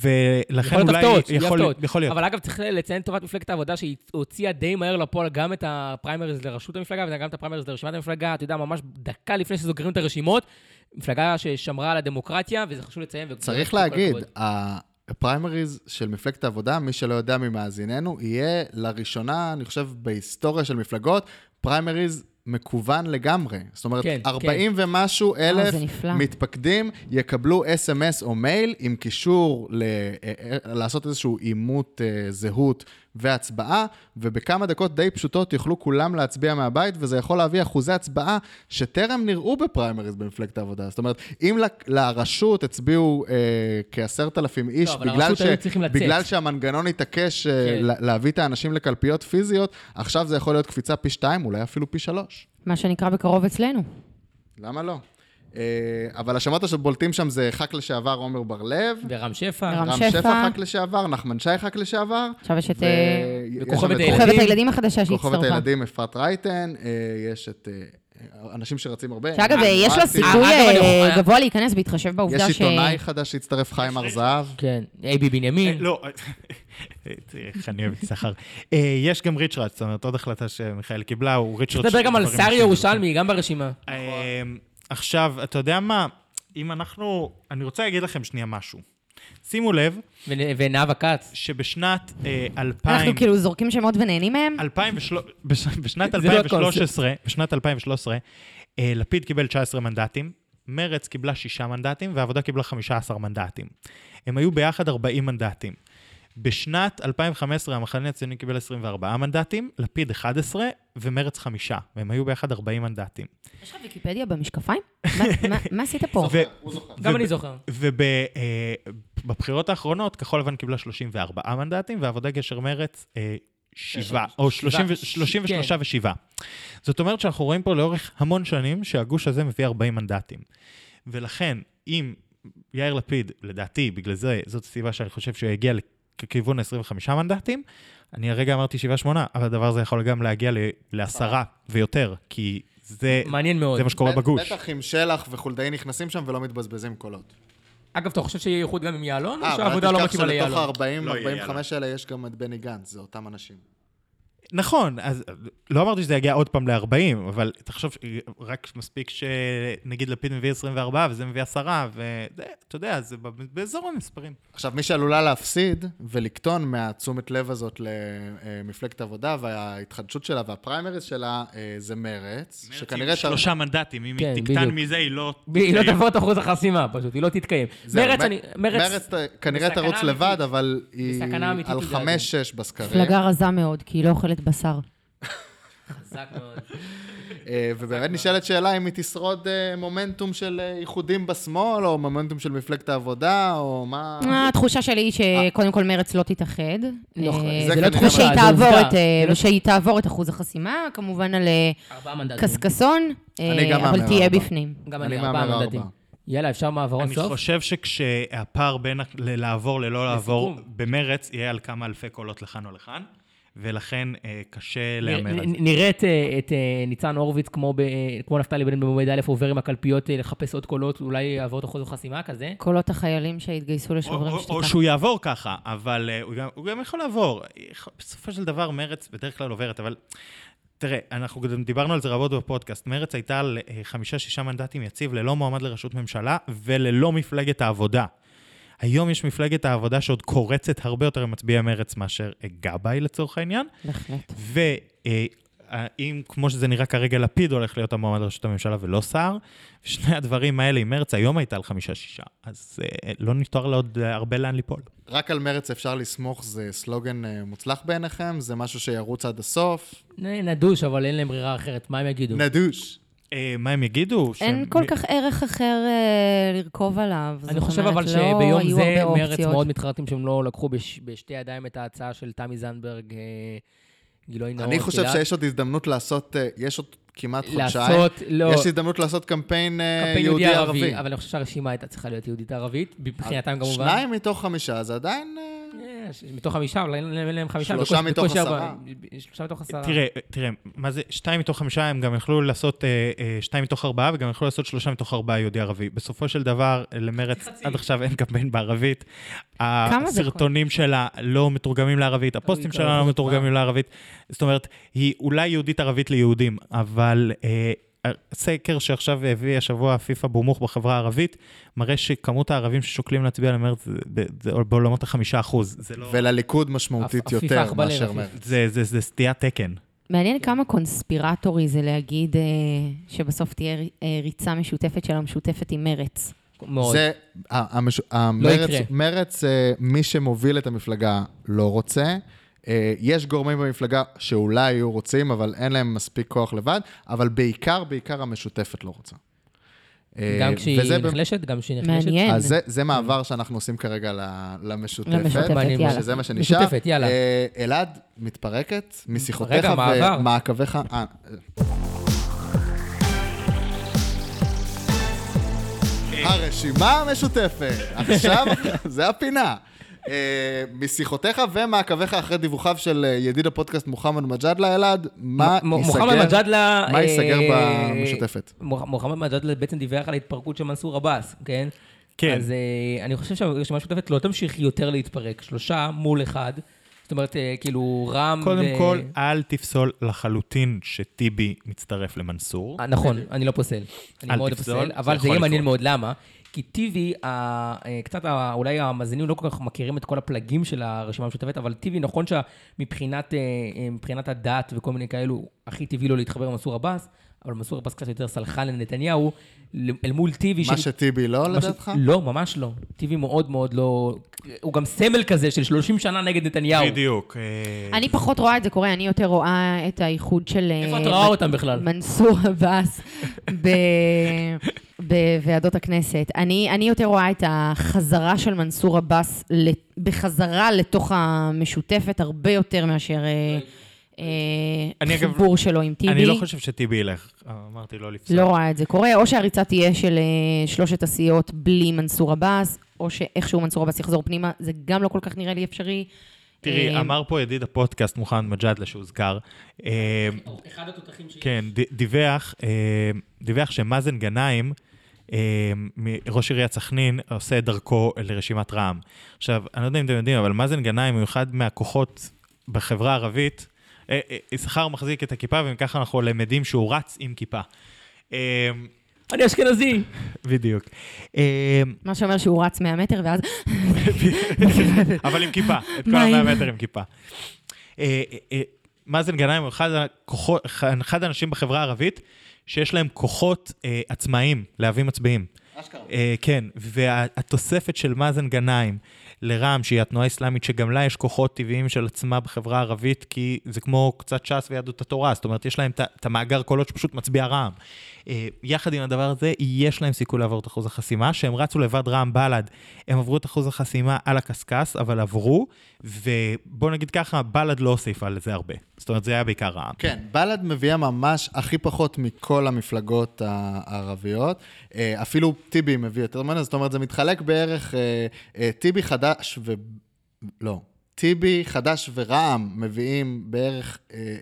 S1: ולכן
S4: יכול להיות
S1: אולי...
S4: הפתעות,
S1: יכול,
S4: הפתעות.
S1: יכול להיות.
S4: אבל אגב, צריך לציין לטובת מפלגת העבודה, שהיא הוציאה די מהר לפועל גם את הפריימריז לראשות המפלגה, וגם את הפריימריז לרשימת המפלגה, אתה יודע, ממש דקה לפני שסוגרים את הרשימות. מפלגה ששמרה על הדמוקרטיה, וזה חשוב לציין.
S3: צריך להגיד. הפריימריז של מפלגת העבודה, מי שלא יודע ממאזיננו, יהיה לראשונה, אני חושב, בהיסטוריה של מפלגות, פריימריז מקוון לגמרי. זאת אומרת,
S4: כן,
S3: 40 ומשהו אלף
S2: זה נפלא.
S3: מתפקדים יקבלו אס.אם.אס או מייל עם קישור ל- אה, אה, לעשות איזשהו אימות אה, זהות והצבעה, ובכמה דקות די פשוטות יוכלו כולם להצביע מהבית, וזה יכול להביא אחוזי הצבעה שטרם נראו בפריימריז במפלגת העבודה. זאת אומרת, אם ל- לרשות הצביעו אה, כעשרת אלפים איש,
S4: לא, אבל
S3: בגלל,
S4: לצאת.
S3: בגלל שהמנגנון התעקש אה,
S4: כן.
S3: לה- להביא את האנשים לקלפיות פיזיות, עכשיו זה יכול להיות קפיצה פי שתיים, אולי אפילו פי שלוש.
S2: מה שנקרא בקרוב אצלנו.
S3: למה לא? אה, אבל השמות שבולטים שם זה ח"כ לשעבר עומר בר-לב,
S4: ורם שפע.
S2: רם שפע.
S3: ח"כ לשעבר, נחמן שי ח"כ לשעבר.
S2: עכשיו יש את
S3: ו-
S2: אה,
S3: יש
S4: וכוכבת
S3: את
S4: הילדים.
S2: כוכבת הילדים החדשה
S3: כוכבת
S2: שהצטרפה.
S3: הילדים אפרת רייטן, אה, יש את אה, אנשים שרצים הרבה.
S2: שאגב,
S3: אה,
S2: יש לו. סיכוי אה, גבוה להיכנס בהתחשב בעובדה
S3: יש
S2: ש...
S3: עיתונאי חדש שהצטרף, חיים הר זהב.
S4: כן, אייבי בנימין.
S1: לא, איך אני אוהב את. אה, יש גם ריצ'רד, זאת אומרת, עוד החלטה שמיכאל קיבלה, הוא ריצ'רד...
S4: צריך לדבר גם על
S1: שהם-
S4: ירושלמי, גם ברשימה.
S1: עכשיו, אתה יודע מה? אם אנחנו... אני רוצה להגיד לכם שנייה משהו. שימו לב
S4: ונ- ונאוה כץ.
S1: שבשנת אה, 2000...
S2: אנחנו כאילו זורקים שמות ונהנים מהם?
S1: 2003 בש- בשנת
S4: זה לא
S1: 2013, בשנת 2013, אה, לפיד קיבל 19 מנדטים, מרצ קיבלה 6 מנדטים, והעבודה קיבלה 15 מנדטים. הם היו ביחד 40 מנדטים. בשנת 2015 המחנה הציוני קיבל 24 מנדטים, לפיד 11 ומרץ 5, והם היו ביחד 40 מנדטים.
S2: יש לך ויקיפדיה במשקפיים? מה- עשית פה?
S1: ו-
S3: הוא זוכר.
S4: גם אני זוכר.
S1: ובבחירות האחרונות כחול לבן קיבלה 34 מנדטים, ועבודה גשר מרץ אה, שבעה,
S4: שבע-
S1: או
S4: שבעה,
S1: 30 ו-
S4: ש-
S1: 33
S4: כן.
S1: ושבעה. זאת אומרת שאנחנו רואים פה לאורך המון שנים שהגוש הזה מביא 40 מנדטים. ולכן, אם יאיר לפיד, לדעתי, בגלל זה, זאת הסיבה שאני חושב שהוא יגיע לכיוון 25 מנדטים, אני הרגע אמרתי 7-8, אבל הדבר הזה יכול גם להגיע ל- לעשרה ויותר, כי זה,
S4: מעניין מאוד.
S1: זה מה שקורה בגוש.
S3: בטח אם שלח וחולדאי נכנסים שם ולא מתבזבזים קולות.
S4: אגב, אתה חושב שיהיה איחוד גם עם יעלון, או
S3: אה,
S4: שהעבודה
S3: אבל
S4: לא
S3: אל
S4: מתאימה
S3: תשכח שלתוך
S4: ליעלון?
S1: לא יהיה
S3: ה-40-45 האלה יש גם את בני גנץ, זה אותם אנשים.
S1: נכון, אז לא אמרתי שזה יגיע עוד פעם ל-40, אבל תחשוב, רק מספיק שנגיד לפיד מביא 24 וזה מביא 10, ואתה יודע, זה באזור המספרים.
S3: עכשיו, מי שעלולה להפסיד ולקטון מהתשומת לב הזאת למפלגת העבודה וההתחדשות שלה והפריימריז שלה, אה, זה מרץ, שכנראה...
S1: שלושה מנדטים, אם
S4: כן,
S1: היא תקטן
S4: בדיוק.
S1: מזה, היא לא...
S4: היא לא. תעבור את אחוז החסימה, פשוט, היא לא תתקיים.
S3: זהו,
S4: מרץ,
S3: מ-
S4: אני... מרץ...
S3: מרץ ת- כנראה תרוץ לבד. אבל היא על
S4: לדעתי.
S3: 5-6 בסקרים.
S2: מפלגה רזה מאוד, כי היא לא אוכלת בשר.
S4: חזק מאוד.
S3: אה, ובאמת נשאלת שאלה אם היא תשרוד אה, מומנטום של אה, איחודים בשמאל, או מומנטום של מפלגת העבודה, או מה...
S2: התחושה שלי היא שקודם כל מרץ לא תתאחד.
S4: לא,
S3: זה
S2: תעבור. את, אה,
S4: זה לא-
S2: ושהיא תעבור את אחוז החסימה, כמובן על
S4: ארבעה מנדטים.
S2: קשקשון,
S3: אני גם
S2: אבל תהיה. בפנים.
S4: גם
S3: אני
S4: אני, ארבעה
S3: מהמר
S4: מנדטים.
S3: ארבע.
S4: יאללה, אפשר מעברון
S1: אני
S4: סוף?
S1: חושב שכשהפער בין לעבור ללא לעבור. במרץ, יהיה על כמה אלפי קולות לכאן או לכאן, ולכן אה, קשה להמר על זה.
S4: נ- נראה את, אה, את אה, ניצן הורוביץ כמו ב- כמו נפתלי בנט במועד א' עובר עם הקלפיות אה, לחפש עוד קולות, אולי יעבור את אחוז החסימה כזה.
S2: קולות החיילים שהתגייסו לשוברים
S1: או-
S2: שתיקה.
S1: או שהוא יעבור ככה, אבל אה, הוא גם- הוא גם יכול לעבור. בסופו של דבר, מרץ בדרך כלל עוברת, אבל תראה, אנחנו גם דיברנו על זה רבות בפודקאסט. מרץ הייתה על חמישה-שישה מנדטים יציב ללא מועמד לראשות ממשלה וללא מפלגת העבודה. היום יש מפלגת העבודה שעוד קורצת הרבה יותר למצביעי מרץ מאשר אה, גבאי לצורך העניין,
S2: בהחלט.
S1: ואם, כמו שזה נראה כרגע, לפיד הולך להיות המועמד לראשות הממשלה ולא סער, ושני הדברים האלה, אם מרץ היום הייתה על חמישה-שישה, אז אה, לא נותר לה עוד אה, הרבה לאן ליפול.
S3: רק על מרץ אפשר לסמוך, זה סלוגן אה, מוצלח בעיניכם? זה משהו שירוץ עד הסוף?
S4: נדוש, אבל אין להם ברירה אחרת, מה הם יגידו?
S3: נדוש.
S1: אה, מה הם יגידו?
S2: אין
S1: שהם-
S2: כל כך ערך אחר אה, לרכוב עליו.
S4: אני חושב
S2: אומרת,
S4: אבל
S2: לא
S4: שביום זה מרץ
S2: אופציות.
S4: מאוד מתחרטים שהם לא לקחו בש- בשתי ידיים את ההצעה של תמי זנדברג, אה, גילוי נאות.
S3: אני חושב. שיש עוד הזדמנות לעשות, אה, יש עוד כמעט חודשיים.
S4: לעשות, לא,
S3: יש הזדמנות לעשות קמפיין אה,
S4: קמפיין
S3: יהודי-ערבי.
S4: אבל אני חושב שהרשימה הייתה צריכה להיות יהודית ערבית, מבחינתם כמובן.
S3: שניים מתוך חמישה, זה עדיין... אה,
S4: מתוך חמישה, אולי אין להם- חמישה.
S3: שלושה מתוך עשרה.
S4: שלושה מתוך עשרה.
S1: תראה, תראה, מה זה, שתיים מתוך חמישה, הם גם יכלו לעשות אה, אה, שתיים מתוך ארבעה, וגם יכלו לעשות שלושה מתוך ארבעה יהודי-ערבי. בסופו של דבר, למרץ. עד עכשיו אין קמפיין בערבית. הסרטונים שלה לא מתורגמים לערבית, הפוסטים שלה לא מתורגמים לערבית. זאת אומרת, היא אולי יהודית-ערבית ליהודים, אבל הסקר שעכשיו הביא השבוע פיפ"א בומוך בחברה הערבית, מראה שכמות הערבים ששוקלים להצביע למרץ זה- בעולמות החמישה אחוז. לא...
S3: ולליכוד משמעותית יותר מאשר. מרץ.
S1: זה- זה זה סטיית תקן.
S2: מעניין כמה קונספירטורי זה להגיד אה, שבסוף תהיה אה, ריצה משותפת של המשותפת עם מרץ.
S4: מאוד.
S3: זה, המש- המרץ,
S4: יקרה.
S3: מרץ, אה, מי שמוביל את המפלגה לא רוצה. אה, יש גורמים במפלגה שאולי היו רוצים, אבל אין להם מספיק כוח לבד, אבל בעיקר, בעיקר המשותפת לא רוצה. אה,
S4: גם כשהיא נחלשת, גם כשהיא נחלשת.
S2: מעניין.
S3: אז זה, זה מעבר שאנחנו עושים כרגע ל- למשותפת.
S2: למשותפת, יאללה.
S3: שזה מה שנשאר.
S4: משותפת, יאללה.
S3: אה, אלעד, מתפרקת משיחותיך. ומעקביך. הרשימה המשותפת. עכשיו, זה הפינה. אה, משיחותיך ומעקביך אחרי דיווחיו של אה, ידיד הפודקאסט מוחמד מג'אדלה, אלעד, מה ייסגר? מה
S4: אה,
S3: במשותפת?
S4: מוח- מוחמד מג'אדלה בעצם דיווח על ההתפרקות של מנסור עבאס, כן?
S1: כן.
S4: אז אני חושב שהרשימה המשותפת לא תמשיך יותר להתפרק. שלושה מול אחד. זאת אומרת, כאילו, רם...
S1: קודם
S4: ו-
S1: כל, אל תפסול לחלוטין שטיבי מצטרף למנסור.
S4: נכון, אני לא פוסל. אני
S1: אל
S4: מאוד לא
S1: תפסול,
S4: פוסל, אבל זה יהיה מעניין. מאוד. למה? כי טיבי, אה, קצת, אולי המאזינים לא כל כך מכירים את כל הפלגים של הרשימה המשותפת, אבל טיבי, נכון שמבחינת אה, אה, הדת וכל מיני כאלו, הכי טבעי לו להתחבר עם מנסור עבאס, אבל מנסור עבאס קצת יותר סלחן לנתניהו, אל מול טיבי.
S3: מה
S4: של-
S3: שטיבי לא,
S4: ש-
S3: לדעתך?
S4: לא, ממש לא. טיבי מאוד מאוד לא... הוא גם סמל כזה של 30 שנה נגד נתניהו.
S1: בדיוק. אה,
S2: אני פחות רואה את זה קורה, אני יותר רואה את האיחוד של...
S4: איפה
S2: אה,
S4: את רואה אותם בכלל?
S2: מנסור עבאס ב- בוועדות הכנסת. אני, אני יותר רואה את החזרה של מנסור עבאס בחזרה לתוך המשותפת הרבה יותר מאשר אה, חיבור שלו עם טיבי.
S1: אני לא חושב שטיבי ילך. אמרתי לא לפסול.
S2: לא רואה את זה קורה, או שהריצה תהיה של אה, שלושת הסיעות בלי מנסור עבאס, או שאיכשהו מנסור עבאס יחזור פנימה, זה גם לא כל כך נראה לי אפשרי.
S1: תראי,
S2: אה,
S1: אמר פה ידיד הפודקאסט, מוחמד מג'אדלה, שהוזכר,
S4: אחד התותחים שיש.
S1: כן, דיווח, דיווח שמאזן גנאים, ראש עיריית סכנין, עושה את דרכו לרשימת רע"מ. עכשיו, אני לא יודע אם אתם יודעים, אבל מאזן גנאים הוא אחד מהכוחות בחברה הערבית. אה, אה, יששכר מחזיק את הכיפה, וככה אנחנו למדים שהוא רץ עם כיפה. אה,
S4: אני אשכנזי.
S1: בדיוק.
S2: מה שאומר שהוא רץ 100 מטר, ואז
S1: אבל עם כיפה, את כל
S2: מה עם-
S1: המאה מטר עם כיפה. מאזן גנאים הוא אחד האנשים בחברה הערבית שיש להם כוחות עצמאיים להביא מצביעים. אה, כן, והתוספת של מאזן גנאים לרע"מ, שהיא התנועה האסלאמית, שגם לה יש כוחות טבעיים של עצמה בחברה הערבית, כי זה כמו קצת ש"ס ויהדות התורה, זאת אומרת, יש להם את המאגר קולות שפשוט מצביע רע"מ. אה, יחד עם הדבר הזה, יש להם סיכוי לעבור את אחוז החסימה, שהם רצו לבד רע"מ בל"ד, הם עברו את אחוז החסימה על הקשקש, אבל עברו, ובוא נגיד ככה, בל"ד לא הוסיפה לזה הרבה. זאת אומרת, זה היה בעיקר רע"מ.
S3: כן, בל"ד מביאה ממש הכי פחות מכל המפלגות הערביות. אה, אפילו טיבי מביא יותר ממנו, זאת אומרת, זה מתחלק בערך, אה, טיבי חדש ו... לא. טיבי, חדש ורע"מ מביאים בערך אה,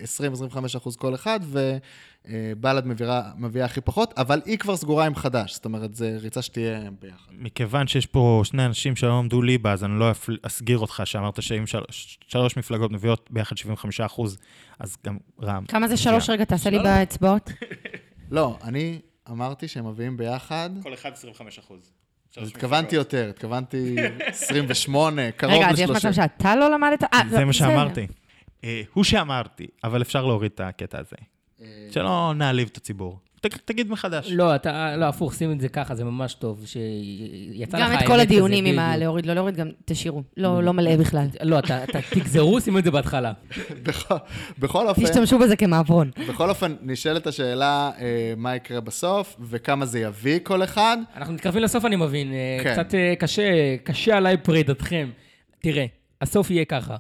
S3: 20-25 אחוז כל אחד, ובל"ד מביאה, מביאה הכי פחות, אבל היא כבר סגורה עם חדש, זאת אומרת, זו ריצה שתהיה ביחד.
S1: מכיוון שיש פה שני אנשים שלא עמדו ליבה, אז אני לא אפל- אסגיר אותך שאמרת שאם שלוש, שלוש מפלגות מביאות ביחד 75 אחוז, אז גם רע"מ.
S2: כמה זה שלוש רגע? תעשה לי. באצבעות.
S3: לא, אני אמרתי שהם מביאים ביחד,
S1: כל אחד 25 אחוז.
S3: אז התכוונתי יותר, התכוונתי 28, קרוב
S2: רגע,
S3: ל-30.
S2: אז יש מצב שאתה לא למדת? אה,
S1: זה
S2: לא,
S1: מה. שאמרתי. אה, הוא שאמרתי, אבל אפשר להוריד את הקטע הזה. שלא נעליב את הציבור. ת- תגיד מחדש.
S4: לא, אתה, לא, הפוך, שים את זה ככה, זה ממש טוב. שיצא לך
S2: גם את כל הדיונים עם ה...
S4: בדיוק.
S2: להוריד, לא להוריד, גם תשאירו. לא לא מלא בכלל.
S4: לא, אתה, אתה תגזרו, שימו את זה בהתחלה.
S3: בכל- בכל אופן,
S2: תשתמשו בזה כמעברון.
S3: בכל אופן, נשאלת השאלה אה, מה יקרה בסוף, וכמה זה יביא כל אחד.
S4: אנחנו מתקרבים לסוף, אני מבין. אה,
S3: כן.
S4: קצת אה, קשה, קשה עליי פרידתכם. תראה, הסוף יהיה ככה.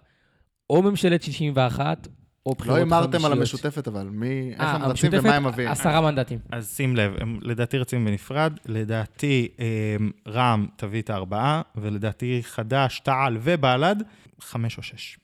S4: או ממשלת 61, או בחירות
S3: לא
S4: חמישיות.
S3: הימרתם על המשותפת, אבל מי, איך
S4: אה,
S3: הם רצים ומה הם מביאים.
S4: עשרה מנדטים.
S1: אז שים לב, הם לדעתי רצים בנפרד, לדעתי אה, רע"מ תביא את הארבעה, ולדעתי חד"ש, תע"ל ובל"ד, חמש או שש.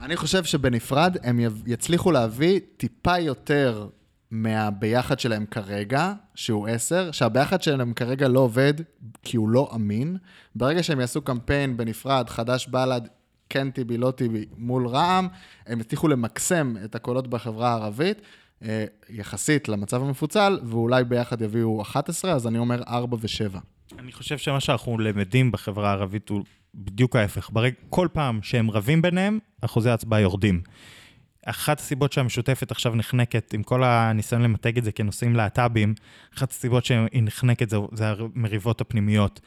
S3: אני חושב שבנפרד הם יצליחו להביא טיפה יותר מהביחד שלהם כרגע, שהוא עשר, שהביחד שלהם כרגע לא עובד כי הוא לא אמין. ברגע שהם יעשו קמפיין בנפרד, חד"ש בל"ד, כן טיבי, לא טיבי, מול רע"מ, הם יצליחו למקסם את הקולות בחברה הערבית. אה, יחסית למצב המפוצל, ואולי ביחד יביאו 11, אז אני אומר 4 ו-7.
S1: אני חושב שמה שאנחנו למדים בחברה הערבית הוא בדיוק ההפך. ברגע, כל פעם שהם רבים ביניהם, אחוזי ההצבעה יורדים. אחת הסיבות שהמשותפת עכשיו נחנקת, עם כל הניסיון למתג את זה כנושאים להט"בים, אחת הסיבות שהיא נחנקת זה, זה המריבות הפנימיות.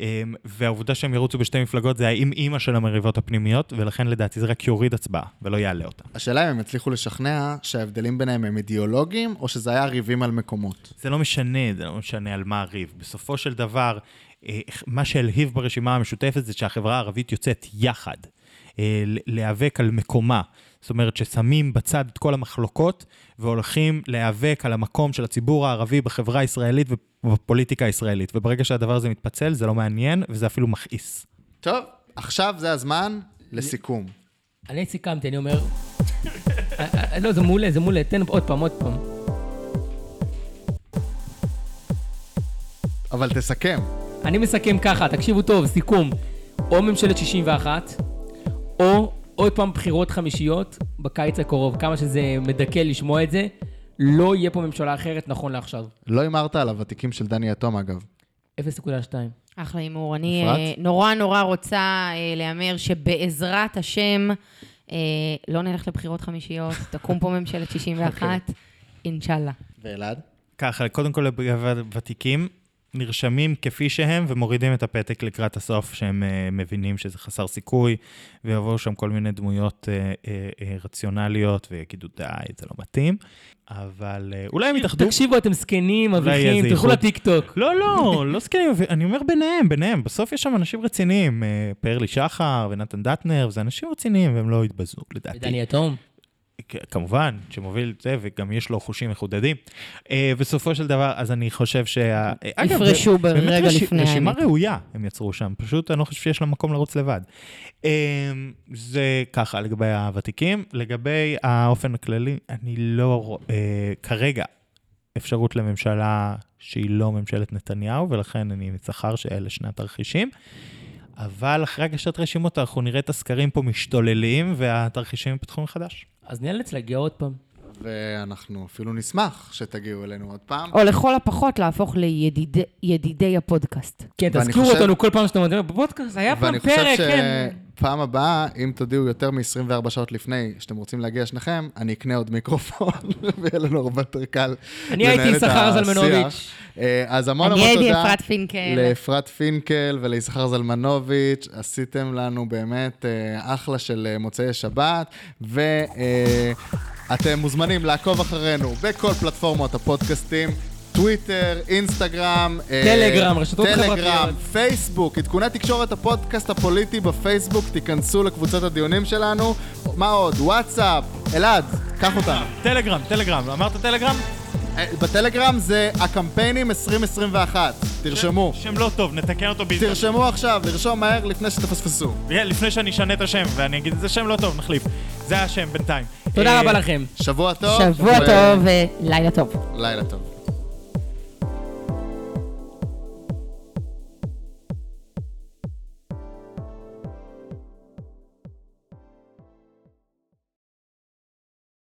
S1: אמ, והעובדה שהם ירוצו בשתי מפלגות זה האם אימא של המריבות הפנימיות, ולכן לדעתי זה רק יוריד הצבעה ולא יעלה אותה.
S3: השאלה אם הם יצליחו לשכנע שההבדלים ביניהם הם אידיאולוגיים, או שזה היה ריבים על מקומות.
S1: זה לא משנה, זה לא משנה על מה הריב. בסופו של דבר, אה, מה שהלהיב ברשימה המשותפת זה שהחברה הערבית יוצאת יחד, אה, להיאבק על מקומה. זאת אומרת ששמים בצד את כל המחלוקות והולכים להיאבק על המקום של הציבור הערבי בחברה הישראלית ובפוליטיקה הישראלית. וברגע שהדבר הזה מתפצל, זה לא מעניין וזה אפילו מכעיס.
S3: טוב, עכשיו זה הזמן לסיכום.
S4: אני סיכמתי, אני אומר... אה, אה, לא, זה מעולה, זה מעולה. תן עוד פעם, עוד פעם.
S3: אבל תסכם.
S4: אני מסכם ככה, תקשיבו טוב, סיכום. או ממשלת 61, או עוד פעם בחירות חמישיות בקיץ הקרוב. כמה שזה מדכא לשמוע את זה, לא יהיה פה ממשלה אחרת נכון לעכשיו.
S3: לא הימרת על הוותיקים של דני יתום, אגב.
S4: 0.2.
S2: אחלה הימור. אני? אה, נורא נורא רוצה אה, להמר שבעזרת השם אה, לא נלך לבחירות חמישיות, תקום פה ממשלת 61, אינשאללה.
S3: ואלעד?
S1: ככה, קודם כל לגבי הוותיקים, נרשמים כפי שהם ומורידים את הפתק לקראת הסוף, שהם uh, מבינים שזה חסר סיכוי, ויבואו שם כל מיני דמויות uh, uh, uh, רציונליות ויגידו, די, זה לא מתאים, אבל uh, אולי הם יתאחדו.
S4: תקשיבו, אתם זקנים,
S1: איזה
S4: תלכו. לטיקטוק.
S1: לא, לא, לא זקנים, אני אומר ביניהם, ביניהם. בסוף יש שם אנשים רציניים, אה, פרלי שחר ונתן דטנר, וזה אנשים רציניים והם לא יתבזו, לדעתי.
S4: דני יתום.
S1: כמובן, שמוביל את זה, וגם יש לו חושים מחודדים. אה, בסופו של דבר, אז אני חושב שה... אה,
S2: יפרשו ברגע
S1: רש-
S2: לפני
S1: רשימה
S2: האמת.
S1: ראויה הם יצרו שם, פשוט אני לא חושב שיש לה מקום לרוץ לבד. אה, זה ככה לגבי הוותיקים. לגבי האופן הכללי, אני לא רואה אה, כרגע אפשרות לממשלה שהיא לא ממשלת נתניהו, ולכן אני זכר שאלה שני התרחישים. אבל אחרי הגשת רשימות אנחנו נראה את הסקרים פה משתוללים והתרחישים ייפתחו מחדש.
S4: אז נאלץ להגיע עוד פעם.
S3: ואנחנו אפילו נשמח שתגיעו אלינו עוד פעם.
S2: או לכל הפחות להפוך לידידי הפודקאסט.
S4: כן, תזכירו
S3: חושב-
S4: אותנו כל פעם שאתם מדברים בפודקאסט, היה פעם
S3: ואני חושב
S4: פרק, כן.
S3: שפעם הבאה, אם תודיעו יותר מ-24 שעות לפני שאתם רוצים להגיע שניכם, אני אקנה עוד מיקרופון, ויהיה לנו הרבה יותר קל
S4: אני הייתי
S3: לנהל את
S4: יששכר
S3: השיח.
S4: זלמנוביץ'.
S3: אה, אז המון
S2: אני
S3: המון
S2: הייתי
S3: תודה.
S2: אפרת פינקל.
S3: לאפרת פינקל וליששכר זלמנוביץ', עשיתם לנו באמת אה, אחלה של אה, מוצאי שבת, ואתם מוזמנים לעקוב אחרינו בכל פלטפורמות הפודקאסטים. טוויטר, אינסטגרם, אה,
S4: טלגרם, רשתות
S3: טלגרם,
S4: חברתיות.
S3: פייסבוק, עדכוני תקשורת הפודקאסט הפוליטי בפייסבוק, תיכנסו לקבוצת הדיונים שלנו. מה עוד? וואטסאפ, אלעד, קח אותנו.
S1: טלגרם, טלגרם, אמרת טלגרם?
S3: אה, בטלגרם זה הקמפיינים 2021, תרשמו.
S1: שם לא טוב, נתקן אותו בהזדמנות.
S3: תרשמו עכשיו, לרשום מהר לפני שתפספסו.
S1: לפני שאני אשנה את השם ואני אגיד, זה שם לא טוב, נחליף. זה השם בינתיים.
S4: תודה
S1: אה,
S4: רבה לכם.
S3: שבוע טוב.
S2: שבוע טוב ולילה טוב.
S3: לילה טוב.